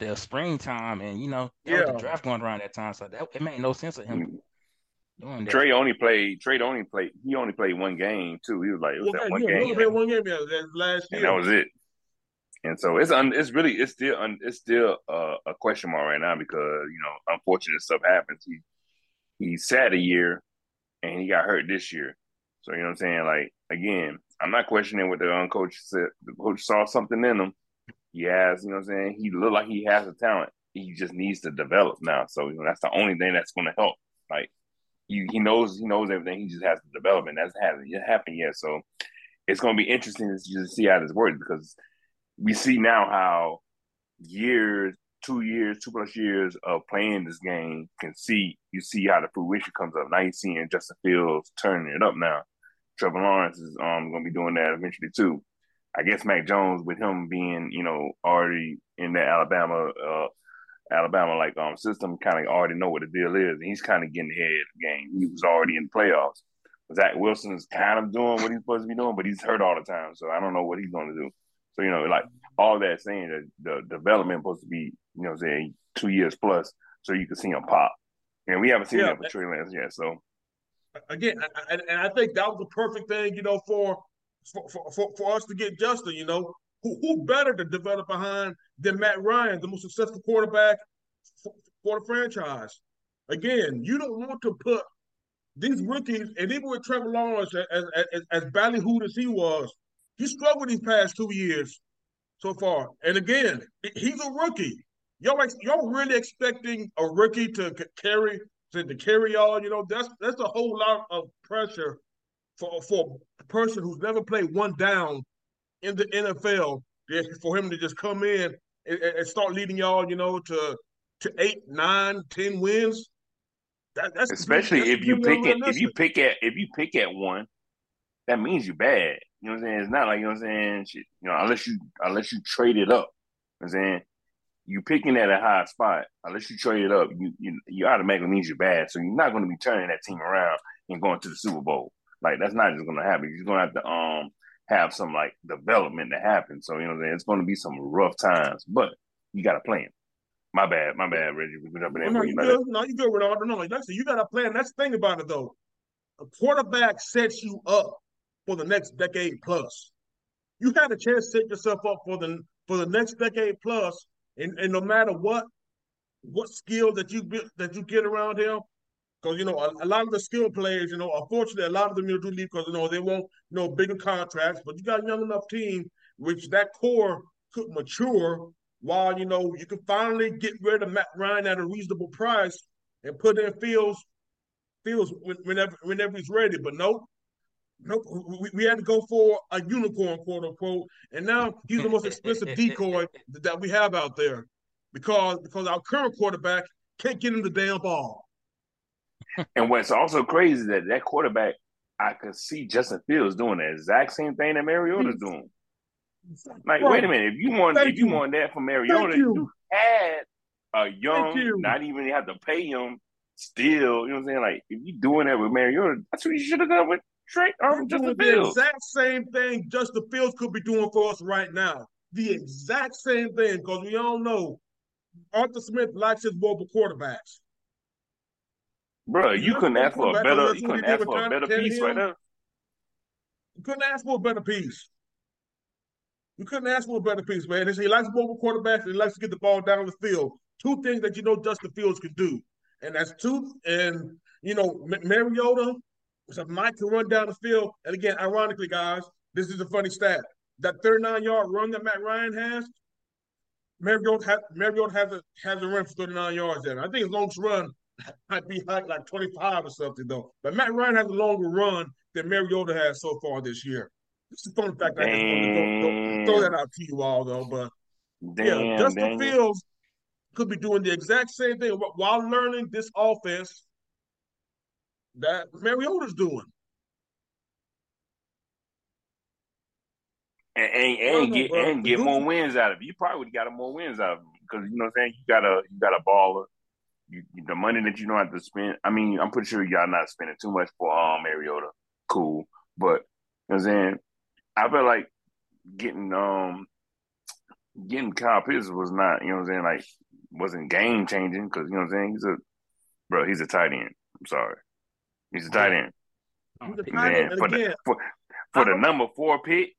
the springtime, and you know, yeah. the draft going around that time, so that it made no sense of him mm-hmm. doing that. Trey only played. Trey only played. He only played one game too. He was like, it was well, that one yeah, game. He played one game yeah, last year, and that was it. and so it's un, it's really it's still un, it's still a, a question mark right now because you know unfortunate stuff happens. He he sat a year and he got hurt this year. So you know what I'm saying? Like again, I'm not questioning what the coach said. The coach saw something in him. He has, you know what I'm saying? He looked like he has a talent. He just needs to develop now. So you know that's the only thing that's going to help. Like he he knows he knows everything. He just has to develop, and that's hasn't yet happened yet. So it's going to be interesting to just see how this works because we see now how years, two years, two plus years of playing this game can see you see how the fruition comes up. Now you're seeing Justin Fields turning it up now. Trevor Lawrence is um going to be doing that eventually too. I guess Mac Jones with him being you know already in the Alabama uh, Alabama like um system kind of already know what the deal is, and he's kind of getting ahead of the game. He was already in the playoffs. Zach Wilson is kind of doing what he's supposed to be doing, but he's hurt all the time, so I don't know what he's going to do. So you know, like all that saying that the development supposed to be, you know, say two years plus, so you can see him pop, and we haven't seen yeah, that for Trey Lance yet. So again, and I think that was the perfect thing, you know, for for, for, for us to get Justin. You know, who, who better to develop behind than Matt Ryan, the most successful quarterback for, for the franchise? Again, you don't want to put these rookies, and even with Trevor Lawrence, as, as, as ballyhooed as he was, he struggled these past two years so far. And again, he's a rookie. Y'all, y'all really expecting a rookie to carry to, to carry y'all? You know, that's that's a whole lot of pressure for for a person who's never played one down in the NFL for him to just come in and, and start leading y'all, you know, to to eight, nine, ten wins. That, that's especially that's if you pick it if you pick at if you pick at one, that means you're bad. You know what I'm saying? It's not like you know what I'm saying. Shit, you know, unless you unless you trade it up. You know what I'm saying you picking at a high spot. Unless you trade it up, you you, you automatically means you're bad. So you're not going to be turning that team around and going to the Super Bowl. Like that's not just going to happen. You're going to have to um have some like development to happen. So you know it's going to be some rough times, but you got a plan. My bad, my bad, Reggie. We been jumping in. No, you good. No, you good, Ronaldo. No, like I said, you got a plan. That's the thing about it, though. A quarterback sets you up for the next decade plus. You had a chance to set yourself up for the for the next decade plus, and, and no matter what what skill that you that you get around him, because you know a, a, lot of the skill players, you know, unfortunately, a lot of them you do leave because you know they want you know bigger contracts. But you got a young enough team which that core could mature while you know you can finally get rid of Matt Ryan at a reasonable price and put in Fields Fields whenever whenever he's ready. But no, Nope. We, we had to go for a unicorn, quote unquote, and now he's the most expensive decoy that we have out there, because because our current quarterback can't get him the damn ball. And what's also crazy is that that quarterback, I could see Justin Fields doing the exact same thing that Mariota's doing. Like, wait a minute, if you want Thank if you, you want that from Mariota, you. you. had a young, you. not even have to pay him. Still, you know what I'm saying? Like, if you doing that with Mariota, that's what you should have done with Trey um, Justin Fields. The exact same thing Justin Fields could be doing for us right now. The exact same thing, because we all know Arthur Smith likes his mobile quarterbacks. Bro, you, couldn't ask for a better. You couldn't ask for a better piece right now. You couldn't ask for a better piece. You couldn't ask for a better piece, man. He likes mobile quarterbacks and he likes to get the ball down the field. Two things that you know Justin Fields can do, and that's two. And you know Mariota so Mike can run down the field. And again, ironically, guys, this is a funny stat. That 39 yard run that Matt Ryan has, Mariota has, Mariota has a has a run for 39 yards there. I think his longest run might be like, like 25 or something though. But Matt Ryan has a longer run than Mariota has so far this year. It's a fun fact. I just want to go, throw that out to you all though. But damn, yeah, Justin damn. Fields could be doing the exact same thing while learning this offense that Mariota's doing. And, and, and get and get more wins out of it. You probably would have got more wins out of him because you know what I'm saying. You got a you got a baller. You, the money that you don't have to spend. I mean, I'm pretty sure y'all not spending too much for um Mariota. Cool, but you know what I'm saying. I feel like getting um getting Kyle Pitts was not you know what I'm saying like wasn't game changing because you know what I'm saying he's a bro he's a tight end. I'm sorry. He's a tight end. Oh, man, for the for, for the number four pick,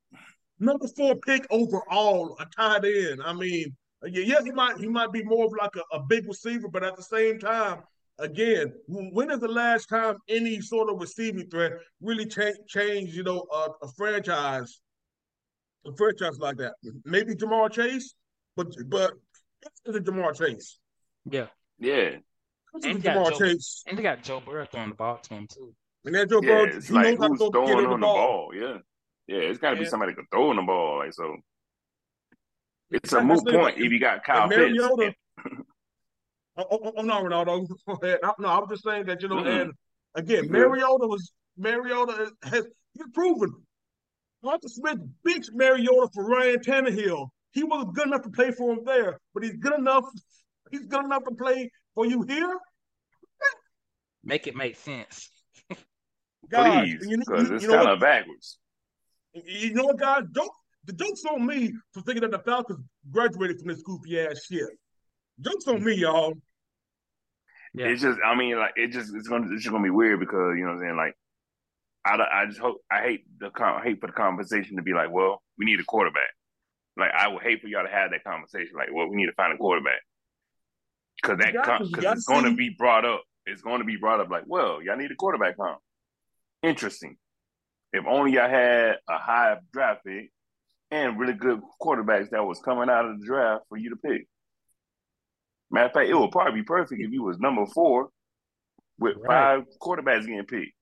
number four pick overall, a tight end. I mean, yeah, he might he might be more of like a, a big receiver, but at the same time, again, when is the last time any sort of receiving threat really change, change you know, a, a, franchise, a franchise like that? Maybe Ja'Marr Chase, but but it's Ja'Marr Chase. Yeah, yeah. And, Ja'Marr Joe, Chase. and they got Joe Burrow throwing the ball to him too. And that Joe yeah, Burrow, it's like who's throwing on the ball. ball. Yeah, yeah. It's got to be somebody can throw on the ball. Like so, it's a moot point if you got Kyle Pitts. Oh, oh, oh, no, Ronaldo. No, I'm just saying that you know, mm-hmm. and again, Mariota was Mariota has he's proven. Arthur Smith beats Mariota for Ryan Tannehill. He wasn't good enough to play for him there, but he's good enough. He's good enough to play for you here. Make it make sense. guys, Please, because it's kind of backwards. You know what, guys? Don't the joke's on me for thinking that the Falcons graduated from this goofy ass shit. Jokes on me, y'all. Yeah. It's just, I mean, like it just it's gonna it's just gonna be weird because you know what I'm saying. Like, I, I just hope I hate the I hate for the conversation to be like, well, we need a quarterback. Like, I would hate for y'all to have that conversation. Like, well, we need to find a quarterback because that because it's going to be brought up. It's going to be brought up like, well, y'all need a quarterback, huh? Interesting. If only y'all had a high draft pick and really good quarterbacks that was coming out of the draft for you to pick. Matter of fact, it would probably be perfect if you was number four with right. five quarterbacks getting picked.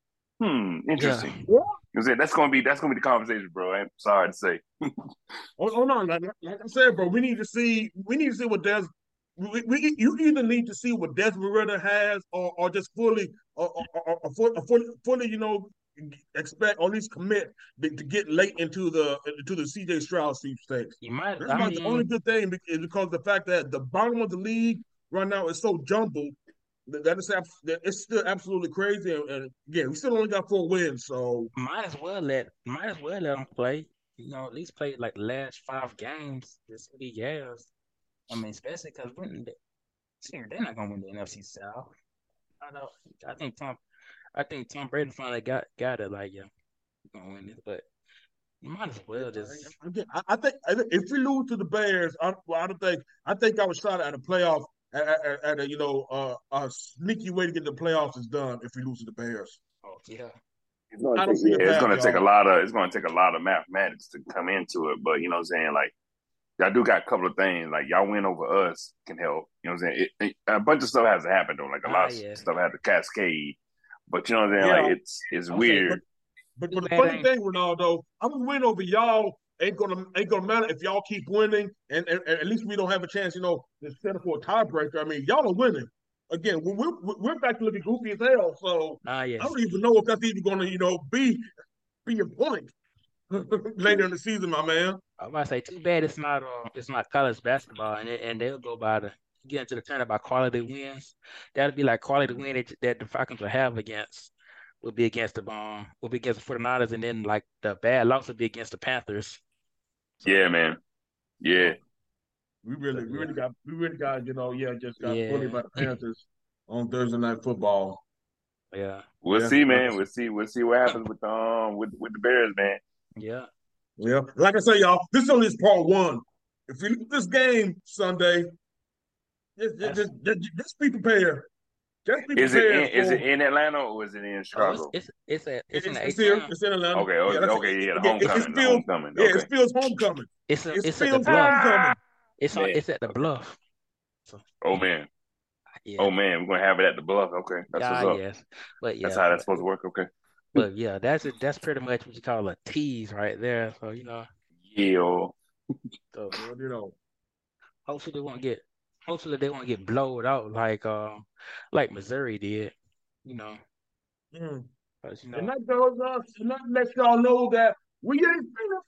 Hmm, interesting. Yeah. yeah. That's gonna be that's gonna be the conversation, bro. I'm sorry to say. oh, oh no, like, like, I said, bro, we need to see we need to see what Des. We, we, you either need to see what Desmond Ridder has, or, or just fully, or, or, or, or fully, fully, you know, expect or at least commit to, to get late into the to the CJ Stroud sweepstakes. You might. That's I mean, the only good thing is because the fact that the bottom of the league right now is so jumbled that is that it's still absolutely crazy. And, and again, we still only got four wins, so might as well let might as well let them play. You know, at least play like the last five games this week. Yes, I mean, especially because they're not gonna win the NFC South. I know. I think Tom I think Tom Brady finally got got it. Like, yeah, we're gonna win it, but you might as well just. I, I think if we lose to the Bears, I, well, I don't think I think I was shot at a playoff at, at, at a you know uh, a sneaky way to get the playoffs is done if we lose to the Bears. Oh yeah. It's gonna, take, yeah, it's gonna take a lot of it's gonna take a lot of mathematics to come into it, but you know what I'm saying like y'all do got a couple of things like y'all win over us can help. You know what I'm saying? It, it, a bunch of stuff has to happen though. Like a ah, lot yeah. of stuff had to cascade but you know what I'm saying? Yeah. Like it's it's weird. but, but, but the funny thing, Ronaldo, I'm gonna win over y'all. Ain't gonna ain't gonna matter if y'all keep winning, and, and, and at least we don't have a chance, you know, instead of for a tiebreaker. I mean, y'all are winning again. We're we're back to looking goofy as hell. So ah, yes. I don't even know if that's even gonna, you know, be be a point later in the season, my man. I am about to say, too bad it's not uh, it's not college basketball, and it, and they'll go by the get into the tournament by quality wins, that'd be like quality win that, that the Falcons will have against will be against the um will be against the 49ers and then like the bad loss will be against the Panthers. So, yeah, man. Yeah. We really we really got we really got, you know, yeah, just got yeah. bullied by the Panthers on Thursday night football. Yeah. We'll yeah. see, man. We'll see. We'll see what happens with um with with the Bears, man. Yeah. Yeah. Like I say, y'all, this only is part one. If we lose this game Sunday, just, just, just, just be prepared. Just be is prepared. It in, is it in Atlanta or is it in Chicago? Oh, it's, it's, it's, a, it's, it's, it's, here, it's in Atlanta. Okay, okay, yeah, okay, yeah, the homecoming. It, feels, homecoming. Yeah, it feels homecoming. It's a, it's, it's at the bluff. It's on, it's at the bluff. So, oh man. Yeah. Oh man, we're gonna have it at the bluff. Okay, that's yeah, what's ah, up. Yes, but yeah, that's how that's supposed to work. Okay. But yeah, that's it. That's pretty much what you call a tease right there. So you know. Yeah. so you know, hopefully they won't get hopefully they won't get blowed out like um like Missouri did, you know. Mm. You know. And that goes us and that lets y'all know that we ain't finished.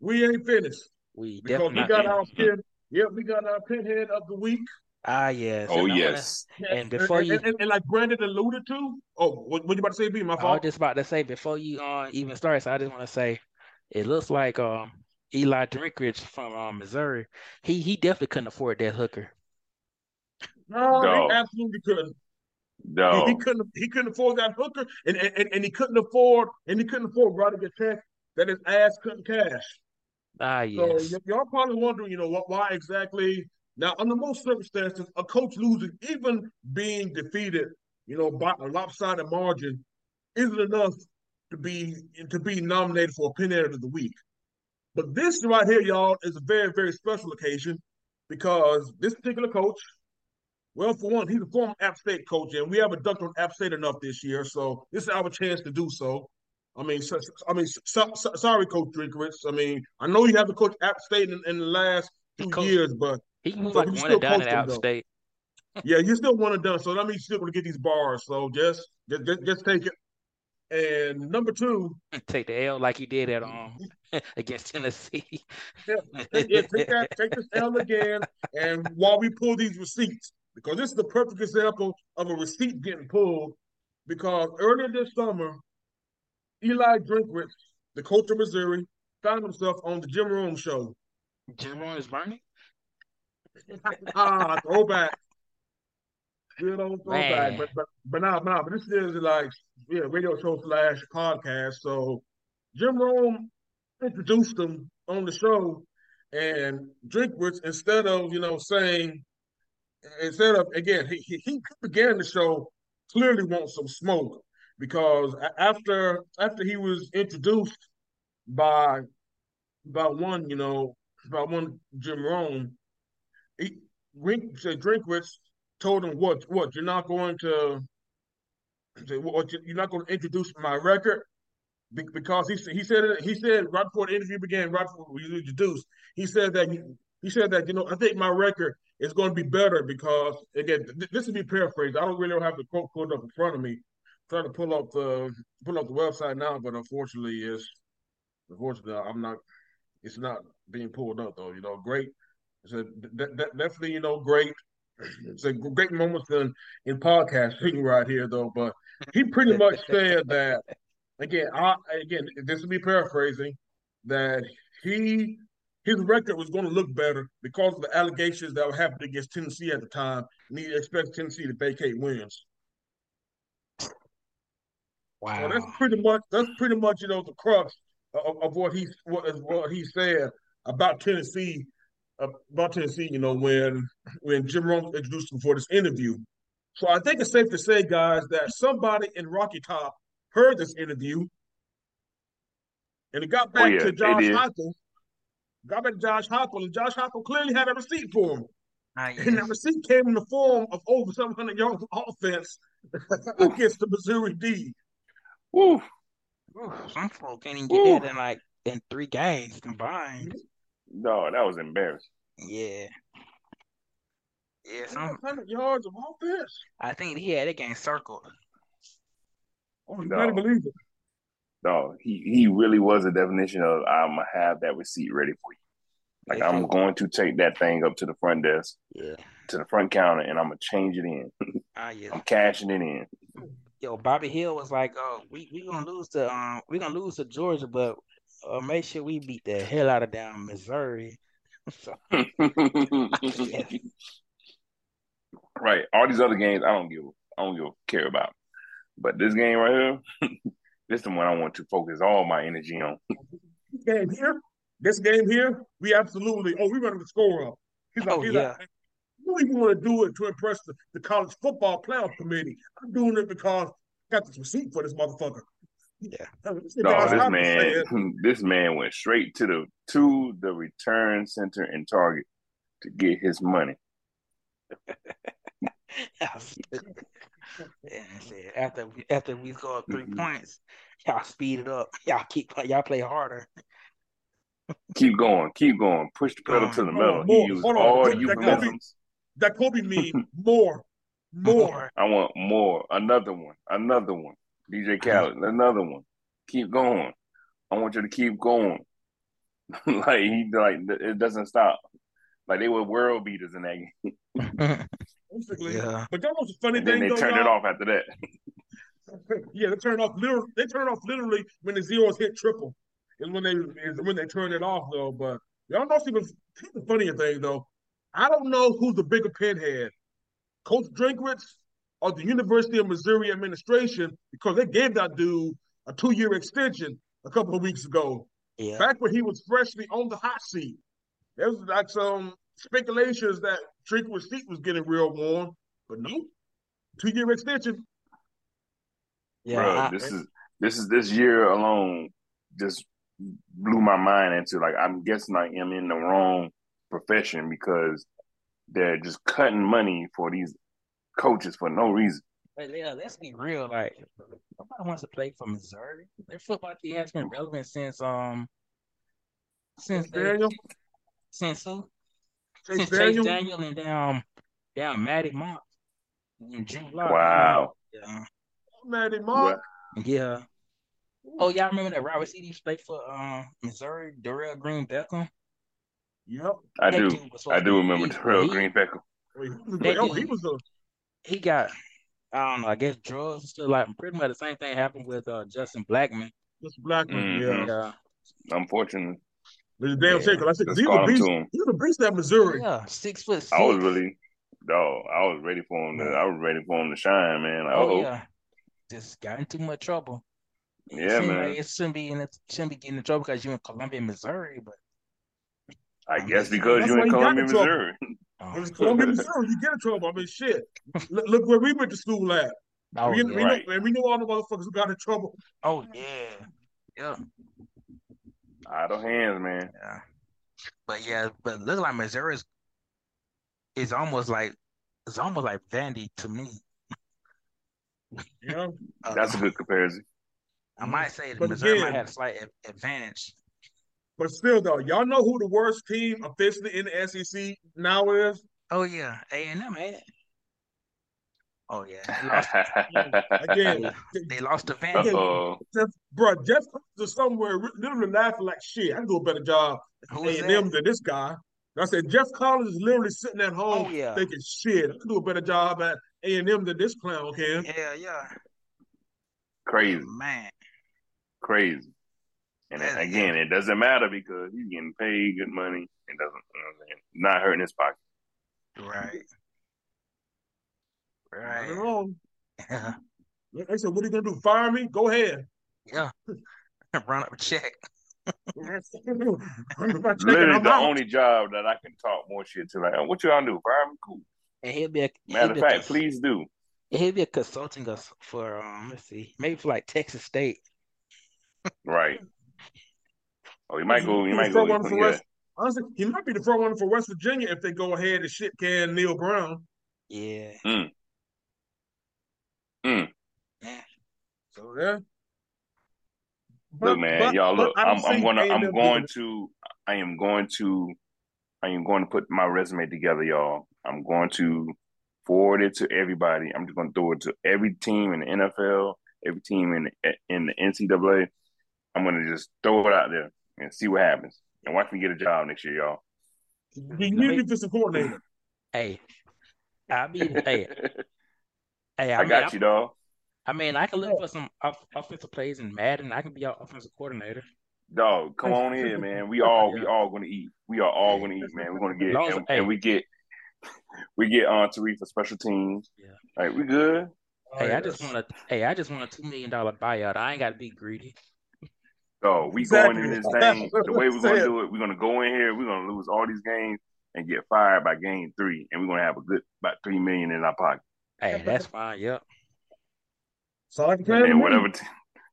We ain't finished. We because we got our pin. Yeah, we got our pinhead of the week. Ah, yes. Oh, and yes. Wanna, and before you, and, and, and, like Brandon alluded to, oh, what, what you about to say? Be my fault. I was just about to say before you uh, even start. So I just want to say, it looks like um Eli Drinkwitz from um, Missouri, he he definitely couldn't afford that hooker. No, no. he absolutely couldn't. No, he, he, couldn't. He couldn't afford that hooker, and, and and he couldn't afford and he couldn't afford writing a check that his ass couldn't cash. Ah, yes. So y'all probably wondering, you know, what, why exactly. Now, under most circumstances, a coach losing, even being defeated, you know, by a lopsided margin, isn't enough to be to be nominated for opinionator of the week. But this right here, y'all, is a very, very special occasion because this particular coach, well, for one, he's a former App State coach, and we haven't dunked on App State enough this year, so this is our chance to do so. I mean, so, I mean, so, so, sorry, Coach Drinkwitz. I mean, I know you haven't coached App State in, in the last two coach, years, but he was like one and done at App State. yeah, you still one and done, so that means you're still going to get these bars. So just, just, just take it. And number two, take the L like he did at um against Tennessee. yeah, yeah, take that, take this L again. And while we pull these receipts, because this is the perfect example of a receipt getting pulled, because earlier this summer, Eli Drinkwitz, the coach of Missouri, found himself on the Jim Rome show. Jim Rome is burning. ah, throwback. Good old throwback. But but but now, now, but this is like yeah, radio show slash podcast. So Jim Rome introduced him on the show, and Drinkwitz, instead of you know saying, instead of again, he he began the show clearly wants some smoke because after after he was introduced by by one, you know, by one Jim Rome, he Rink Drinkwitz told him what what you're not going to what you're not going to introduce my record because he he said he said right before the interview began, right before we introduced, he said that he, said that you know I think my record is going to be better because again this would be paraphrased. I don't really have the quote pulled up in front of me. trying to pull up the pull up the website now, but unfortunately, is unfortunately I'm not. It's not being pulled up though. You know, great. It's a, d- d- definitely you know great. It's a great moment in in podcasting right here though, but he pretty much said that again, I, again, this will be paraphrasing, that he his record was going to look better because of the allegations that were happening against Tennessee at the time, and he expects Tennessee to vacate wins. Wow, so that's pretty much that's pretty much you know the crux of, of what he what, what he said about Tennessee about Tennessee. You know when when Jim Rome introduced him for this interview. So I think it's safe to say, guys, that somebody in Rocky Top heard this interview, and it got back oh, yeah, to Josh Heupel. Got back to Josh Heupel, and Josh Heupel clearly had a receipt for him. Ah, yes. And that receipt came in the form of over 700 yards of offense against the Missouri D. Woo. some folks can't even get Woo. that in like in three games combined. No, that was embarrassing. Yeah. Yeah, some hundred yards of offense. I think he had it game circled. Oh, you no. better believe it. No, he he really was a definition of I'm gonna have that receipt ready for you. Like I'm going to take that thing up to the front desk, yeah, to the front counter, and I'm gonna change it in. Ah, yeah. I'm cashing it in. Yo, Bobby Hill was like, "Oh, we we gonna lose to um we gonna lose to Georgia, but uh, make sure we beat the hell out of down Missouri." so, Right. All these other games, I don't give, I don't give care about. But this game right here, this is the one I want to focus all my energy on. this game here, this game here, we absolutely. Oh, we running the score up. He's like, oh, he's yeah. like, you don't even want to do it to impress the, the college football playoff committee. I'm doing it because I got this receipt for this motherfucker. Yeah. no, this man, this man went straight to the to the return center and target to get his money. yeah, after after we score 3 mm-hmm. points, y'all speed it up. Y'all keep y'all play harder. keep going, keep going. Push the pedal to the metal. He used all euphemisms. That Kobe mean more, more. I want more. Another one. Another one. DJ Khaled. Another one. Keep going. I want you to keep going. like he like it doesn't stop. Like they were world beaters in that game. Basically. Yeah. But that was a funny and thing. Then they though, turned y'all. it off after that. yeah, they turned off literally. They turned off literally when the zeros hit triple. Is when they is when they turned it off though. But y'all know see the, the funnier thing though. I don't know who's the bigger pinhead, Coach Drinkwitz or the University of Missouri administration, because they gave that dude a two year extension a couple of weeks ago. Yeah. Back when he was freshly on the hot seat, there was like some speculations that Drinkwitz's seat was getting real warm, but no, two year extension. Yeah, Bro, I, this is this is this year alone just blew my mind into like I'm guessing I am in the wrong profession because they're just cutting money for these coaches for no reason. But yeah, let's be real. Like nobody wants to play for Missouri. Their football team has been relevant since um since Daniel since who? Chase since Daniel? Chase Daniel and down down Maty Mauk in July. Wow. Yeah. Maty Mauk. Yeah. Oh, y'all remember that Robert C.D. played for uh, Missouri, Dorial Green Beckham? Yep. I do. I do remember Dorial Green Beckham. Oh, he was a he got I don't know, I guess drugs still like pretty much the same thing happened with uh, Justin Blackmon. Justin Blackmon, mm-hmm. yeah. yeah. Unfortunately. It's damn shame I said he was a beast. He was a beast at Missouri. Yeah, six foot six. I was really dog. I was ready for him to I was ready for him to shine, man. Like, oh, oh yeah. Just got in too much trouble. Yeah, man. Like it shouldn't be in it shouldn't be getting in trouble because you're in Columbia, Missouri, but I guess because you're in Columbia, Missouri. Oh. It was Columbia, Missouri. You get in trouble. I mean, shit. look, look where we went to school at. Oh, we, we right. know, we know all the motherfuckers who got in trouble. Oh yeah, yeah. Out of hands, man. Yeah, but yeah, but look like Missouri is, is almost like it's almost like Vandy to me. Yeah, uh, that's a good comparison. I might say that Missouri again, might have a slight advantage. But still, though, y'all know who the worst team officially in the SEC now is? Oh yeah, A and M, man. Oh yeah, they lost, again. They lost to Vandy. Geoff, bro, Geoff to somewhere literally laughing like shit. I can do a better job A and M than this guy. I said Geoff Collins is literally sitting at home oh, yeah. thinking, "Shit, I can do a better job at A and M than this clown can." Yeah, yeah. Crazy man, crazy. And yeah, again, yeah. it doesn't matter because he's getting paid good money. It doesn't, you know not hurting his pocket. Right. Right. Wrong. Yeah. They said, "What are you gonna do? Fire me? Go ahead." Yeah. Run up a check. Literally the out. only job that I can talk more shit to. Like, what you gonna do? Fire me? Cool. And he'll be a matter of fact. please do. He'll be consulting us for um. Let's see, maybe for like Texas State. right. Oh, he might go. He, he might go. For West, honestly, he might be the front runner for West Virginia if they go ahead and shit can Neal Brown. Yeah. Mm. Mm. Yeah. So yeah. But, look, man, but, y'all look. I'm, I'm gonna. I'm going to. I am going to. I am going to put my resume together, y'all. I'm going to forward it to everybody. I'm just going to throw it to every team in the NFL, every team in the, in the NCAA. I'm going to just throw it out there and see what happens. And watch me get a job next year, y'all. You need defensive coordinator. Hey, I mean, hey, hey, I, I mean, got you, dog. I mean, I can look for some off- offensive plays in Madden. I can be our offensive coordinator. Dog, come on in, man. We all we all gonna eat. We are all gonna eat, man. We're gonna get and, and, we get we get uh, on to for special teams. Yeah. Like we good. Hey, I just want a hey, I just want a two million dollar buyout. I ain't got to be greedy. So we exactly. going in this thing the way we're gonna do it. We're gonna go in here. We're gonna lose all these games and get fired by game three, and we're gonna have a good about three million in our pocket. Hey, that's fine. Yep. So I can plan. whatever. T-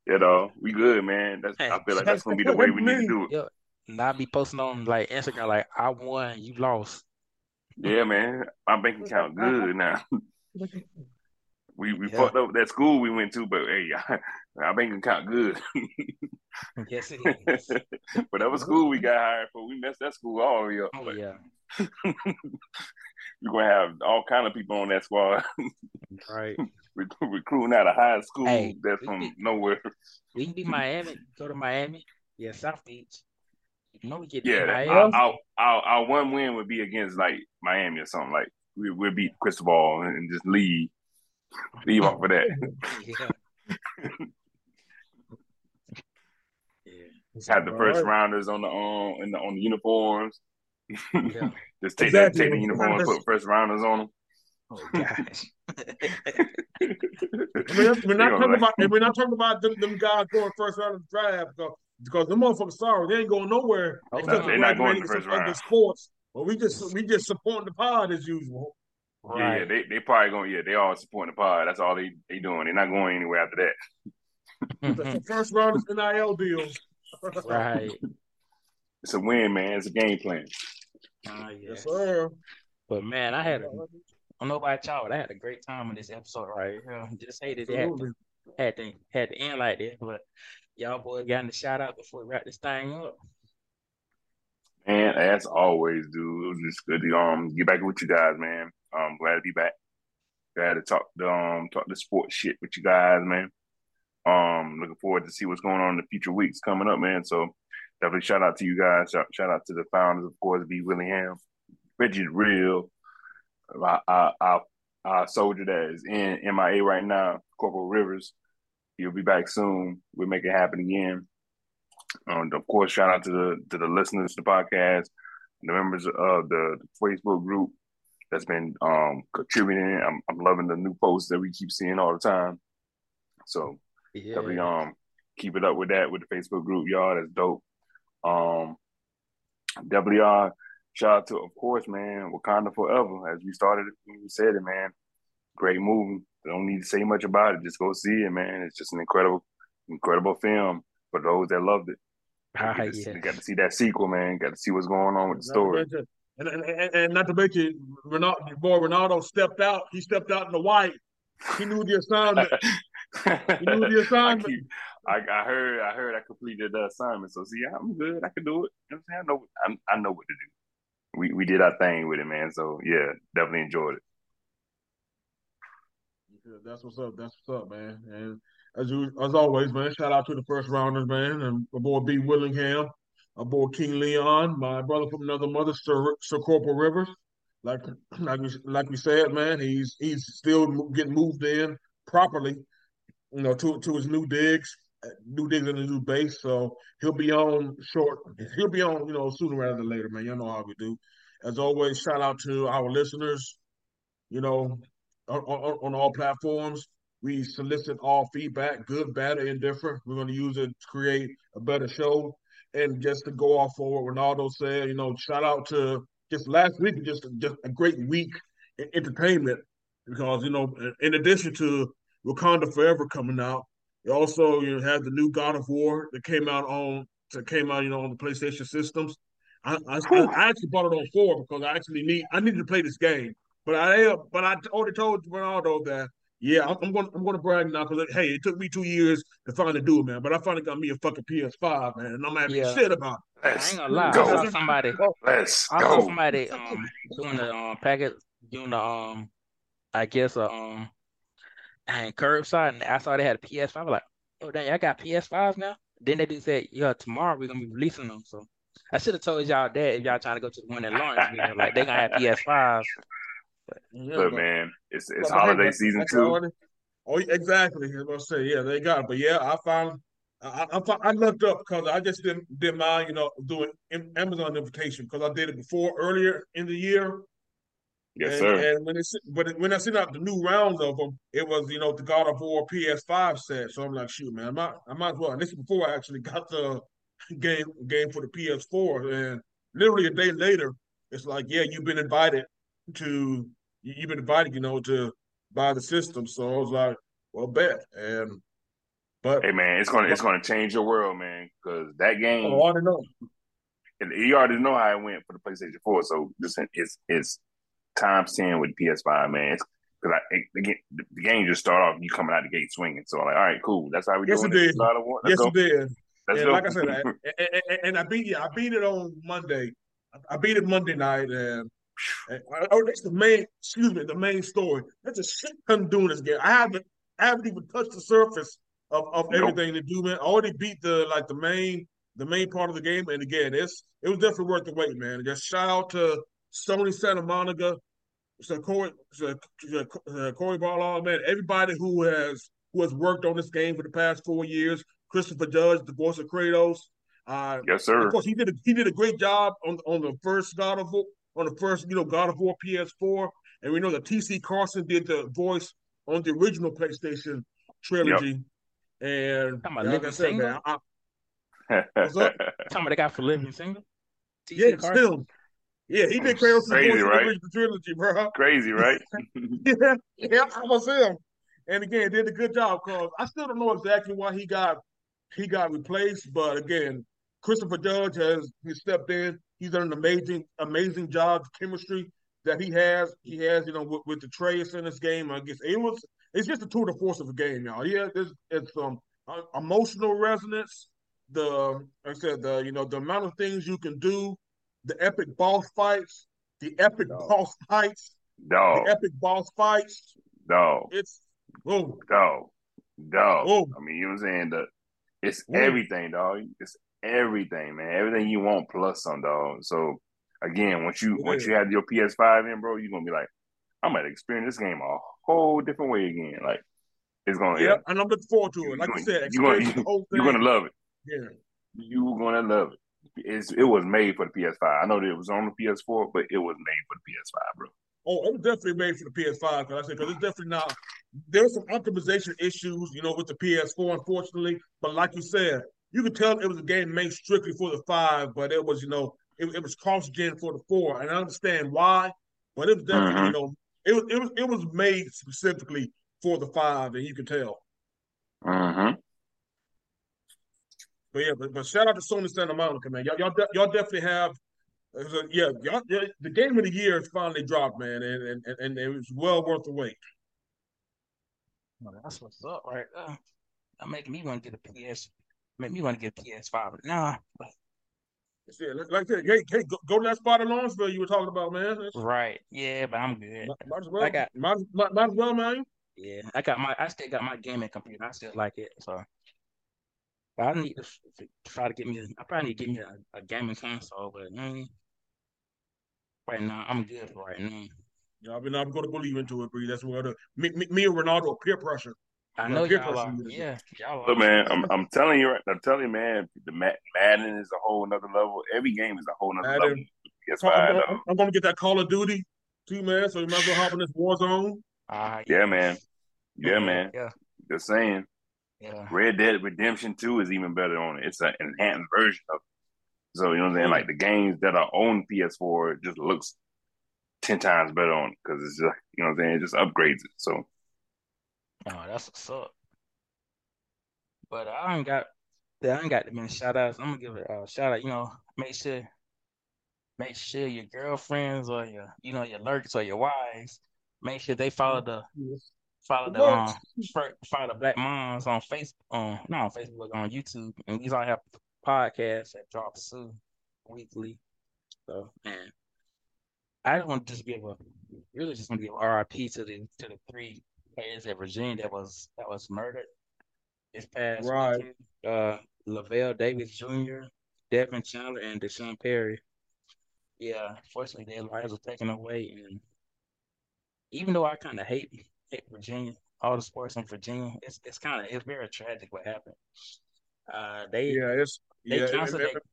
you know, we good, man. That's hey, I feel like that's gonna be the way we need to do it. Yep. And I be posting on like Instagram, like I won, you lost. Yeah, man. My bank account good now. We we yeah. fucked up that school we went to, but hey, our bank account good. yes, it is. Whatever school we mm-hmm. got hired for, we messed that school all the way up. Oh yeah. We're gonna have all kind of people on that squad. right. We're recruiting out of high school hey, that's from be, nowhere. We can be Miami. Go to Miami. Yeah, South Beach. You know we get yeah. Our, our, our, our, one win would be against like Miami or something. Like we we beat Cristobal and just leave leave off of that. yeah. Yeah. Have the first right. rounders on the um in the on the uniforms. Yeah. Just take exactly. that, take the uniform, put first rounders on them. Oh gosh. we're, not, we're not talking about we're not talking about them, them guys going first round of the draft. because the motherfuckers sorry they ain't going nowhere. Oh, no, they're not going to first round. Sports, but we just we just supporting the pod as usual. Right. Yeah, they they probably going. Yeah, they all supporting the pod. That's all they they doing. They're not going anywhere after that. the first round is NIL deals. Right. It's a win, man. It's a game plan. Uh, yes. yes, sir. But man, I had a, I don't know about y'all, but I had a great time in this episode right here. Just hated it had to, had to had to end like this, but y'all boys got the shout out before we wrap this thing up. Man, as always, dude, it was just good to um get back with you guys, man. I'm glad to be back. Glad to talk the um talk the sports shit with you guys, man. Um, looking forward to see what's going on in the future weeks coming up, man. So definitely shout out to you guys. Shout, shout out to the founders, of course, B. Willingham, Reggie Real, our, our, our, soldier that is in MIA right now, Corporal Rivers. He'll be back soon. We'll make it happen again. Um, of course, shout out to the to the listeners to the podcast, the members of the, the Facebook group that's been um, contributing. I'm, I'm loving the new posts that we keep seeing all the time. So yeah. definitely um keep it up with that with the Facebook group, y'all. That's dope. Um, definitely uh shout out to, of course, man, Wakanda Forever. As we started, we said it, man. Great movie. Don't need to say much about it. Just go see it, man. It's just an incredible, incredible film for those that loved it. Ah, yes. got to see that sequel, man. Got to see what's going on with the story. And, and, and, not to make it, Ronaldo, boy, Ronaldo stepped out. He stepped out in the white. He knew the assignment. he knew the assignment. I, I, I, heard, I heard, I completed the assignment. So see, I'm good. I can do it. You know what I'm saying? I know, I, I know what to do we, we did our thing with it, man. So yeah, definitely enjoyed it. Yeah, that's what's up. That's what's up, man. And as you, as always, man, shout out to the first rounders, man, and my boy B Willingham, my boy King Leon, my brother from another mother, Sir, Sir Corporal Rivers. Like, like we, like we said, man, he's he's still getting moved in properly, you know, to to his new digs uh, new digs in the new base, so he'll be on short. He'll be on, you know, sooner rather than later, man. You know how we do. As always, shout out to our listeners. You know, on, on, on all platforms, we solicit all feedback, good, bad, or indifferent. We're going to use it to create a better show. And just to go off for what Ronaldo said, you know, shout out to just last week, just just a great week in entertainment because you know, in addition to Wakanda Forever coming out, you also you know, have the new God of War that came out on that came out you know on the PlayStation systems. I, I, I actually bought it on four because I actually need I needed to play this game. But I but I already told Ronaldo that yeah I'm, I'm going I'm going to brag now because hey it took me two years to finally do it man. But I finally got me a fucking PS5 man and I'm happy yeah. shit about it. Let's I ain't gonna lie. Go. I saw somebody. Let's I saw somebody um doing the um packet doing the um I guess uh, um and curbside, and I saw they had a PS5. I was like, oh dang, I got PS5s now. Then they do say, yeah, tomorrow we're gonna be releasing them. So I should have told y'all that if y'all trying to go to the one in Lawrence, you know, like they gonna have PS5s. But, yeah, but, man, it's it's holiday season too. Oh, exactly. I was gonna say, yeah, they got it. But yeah, I found I, I, I looked up because I just didn't didn't mind, you know, doing Amazon invitation because I did it before earlier in the year, Yes, and, sir. And when it's but when I sent out the new rounds of them, it was you know the God of War PS5 set. So I'm like, shoot, man, I might, I might as well. And this is before I actually got the game game for the PS4. And literally a day later, it's like, yeah, you've been invited to, you've been invited, you know, to buy the system. So I was like, well, bet. And but hey, man, it's gonna it's gonna change your world, man, because that game. Oh, I know. You already know how it went for the PlayStation 4. So this it's it's times ten with PS5, man. Because I the, game, the game just start off you coming out the gate swinging. So I'm like, all right, cool. That's how we yes, doing it. Did. yes, go. it did. Let's and go. like I said, I, and, and, I beat yeah, I beat it on Monday. I beat it Monday night, and, and oh, that's the main. Excuse me, the main story. That's a shit ton doing this game. I haven't, I haven't even touched the surface of, of nope. everything to do, man. I already beat the like the main, the main part of the game, and again, it's it was definitely worth the wait, man. Just shout out to Sony Santa Monica so Cory, so, uh, Cory Barlog, man, everybody who has who has worked on this game for the past four years. Christopher Judge, the voice of Kratos. Uh, yes, sir. Of course, he did a, he did a great job on on the first God of War, on the first you know God of War PS4, and we know that T.C. Carson did the voice on the original PlayStation trilogy. Yep. And like I said, man, I, What's up? Talking they got for living single. Yeah, still. Yeah, he did Kratos' Crazy, right? the trilogy, bro. Crazy, right? yeah, yeah, I was him. And again, did a good job because I still don't know exactly why he got he got replaced, but again, Christopher Judge has he stepped in. He's done an amazing, amazing job. Chemistry that he has, he has, you know, with, with Atreus in this game. I guess it was. It's just a tour de force of a game, y'all. Yeah, it's, it's um emotional resonance. The like I said, the you know the amount of things you can do, the epic boss fights, the epic no. boss fights, no, the epic boss fights. No, it's oh no, no. Oh. I mean, you know what I'm saying? The it's oh. everything, dog. It's everything, man. Everything you want plus some, dog. So again, once you yeah. once you have your PS5 in, bro, you're gonna be like, I'm gonna experience this game a whole different way again. Like it's gonna yeah, and I'm looking forward to it. Like you said, you're gonna, you, you're gonna love it. Yeah, you're gonna love it. It's, it was made for the PS5. I know that it was on the PS4, but it was made for the PS5, bro. Oh, it was definitely made for the PS5 because I said because it's definitely not. There's some optimization issues, you know, with the PS4, unfortunately. But like you said, you could tell it was a game made strictly for the five, but it was, you know, it, it was cross gen for the four, and I understand why. But it was definitely, mm-hmm. you know, it was it was it was made specifically for the five, and you can tell. Mm-hmm. But yeah, but, but shout out to Sony Santa Monica, man. Y'all y'all, de- y'all definitely have. Uh, yeah, y'all, the game of the year has finally dropped, man, and and, and it was well worth the wait. Well, that's what's up, right? Uh, that make me want to get a PS. Make me want to get a PS5. Nah, but yeah, like that. Hey, hey, go, go to that spot in Lawrenceville you were talking about, man. That's, right. Yeah, but I'm good. Might, might as well. I got might, might, might, as well, man. Yeah, I got my. I still got my gaming computer. I still like it. So, but I need to, to try to get me. I probably need to get me a, a gaming console, but mm, right now I'm good for right now. Yeah, I mean, I'm going to believe into it, Bree. That's what me, me, me and Ronaldo peer pressure. I know y'all are. Yeah, y'all Look, man, I'm, I'm telling you, I'm telling you, man. The Madden is a whole another level. Every game is a whole another level. Yes, I'm, I'm, I'm, gonna get that Call of Duty too, man. So you might as well hop in this Warzone. Uh, yeah, man. Yeah, man. Yeah. Just saying. Yeah. Red Dead Redemption 2 is even better on it. It's an enhanced version of it. So you know what I'm saying? Like the games that are on PS4 just looks ten times better on it because it's just you know what I'm saying. It just upgrades it. So Oh, that's what's up. But I ain't got I ain't got the many shout outs. I'm gonna give it a shout out, you know, make sure make sure your girlfriends or your you know, your lurks or your wives, make sure they follow the follow the um follow the black moms on Facebook on not on Facebook on YouTube and we all have podcasts that drop soon weekly. So man. I just want to just give a really just want to give RIP to the to the three players at Virginia that was that was murdered this past right. weekend. Uh, Lavel Davis Jr., Devin Chandler, and D'Sean Perry. Yeah, fortunately, their lives were taken away, and even though I kind of hate hate Virginia, all the sports in Virginia, it's it's kind of it's very tragic what happened. Uh, they yeah, it's they yeah, it, it, it,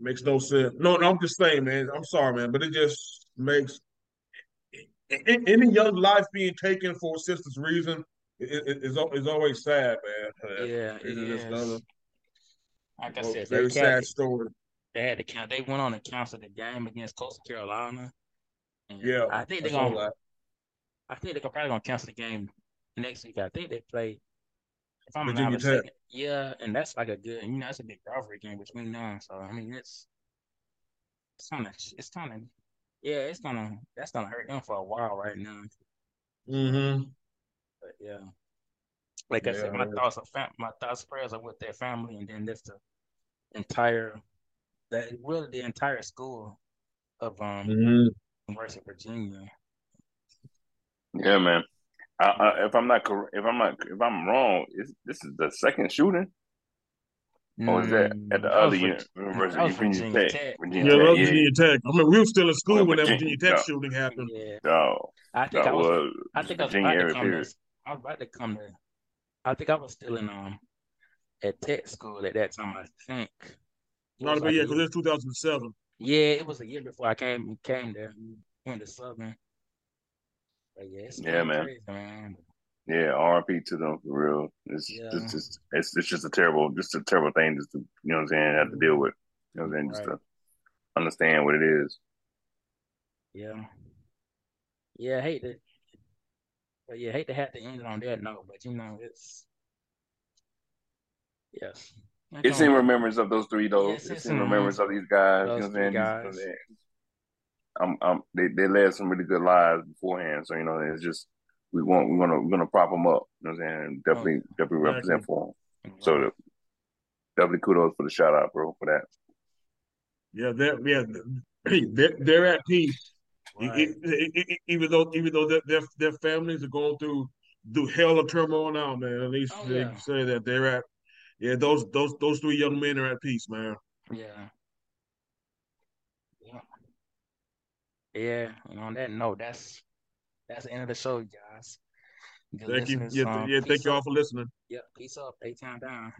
makes no sense. No, no, I'm just saying, man. I'm sorry, man, but it just makes any young life being taken for a sister's reason is is always sad, man. Yeah, it is. Another, like I said, very sad story. They had to count. They went on to cancel the game against Coastal Carolina. yeah, I think they're gonna. I think they're probably gonna cancel the game next week. I think they play. If I'm Virginia not mistaken, yeah, and that's like a good, you know, that's a big rivalry game between them. So I mean, it's it's kind of it's kind of yeah, it's gonna that's gonna hurt them for a while right now. Mm-hmm. But yeah, like I said, my thoughts are fam- my thoughts prayers are with their family, and then that's the entire that really the entire school of um mm-hmm. University of Virginia. Yeah, man. I, I, if I'm not correct, if I'm not if I'm wrong, this is the second shooting or was that at the other University of Virginia, Tech? Tech. Virginia yeah, Tech. Virginia Tech. I mean, we were still in school well, when that Virginia Tech no. shooting happened. Yeah. No, I think I was. was I think I was about to come to. I was about to come to. I think I was still in um at tech school at that time. I think. Not like yeah, because it's 2007. Yeah, it was a year before I came came there. Went to Southern. Yeah, yeah, man. Crazy, man. Yeah, R.P. to them for real. It's yeah. it's just it's it's just a terrible, just a terrible thing just to you know what I'm saying, have to deal mm-hmm. with. You know what I'm saying? Just right. to understand what it is. Yeah. Yeah, I hate to but yeah, I hate to have to end it on that note, but you know, it's yes. It's in remembrance of those three though. Yes, it's, it's in remembrance of these guys. You know what I'm saying? I'm, I'm, they, they led some really good lives beforehand. So, you know, it's just, we want, we're gonna, we're gonna prop them up. You know what I'm saying? Definitely, oh, definitely represent for them. So, the, definitely kudos for the shout out, bro, for that. Yeah, they're, yeah, they're, they're at peace. Right. even though, even though their, their, their families are going through, through hell of turmoil now, man. At least oh, they yeah. say that they're at, yeah, those, those, those three young men are at peace, man. Yeah. Yeah, and on that note, that's that's the end of the show, guys. Good thank you. Yeah, um, yeah thank you all for listening. Yep. Peace up. A town down.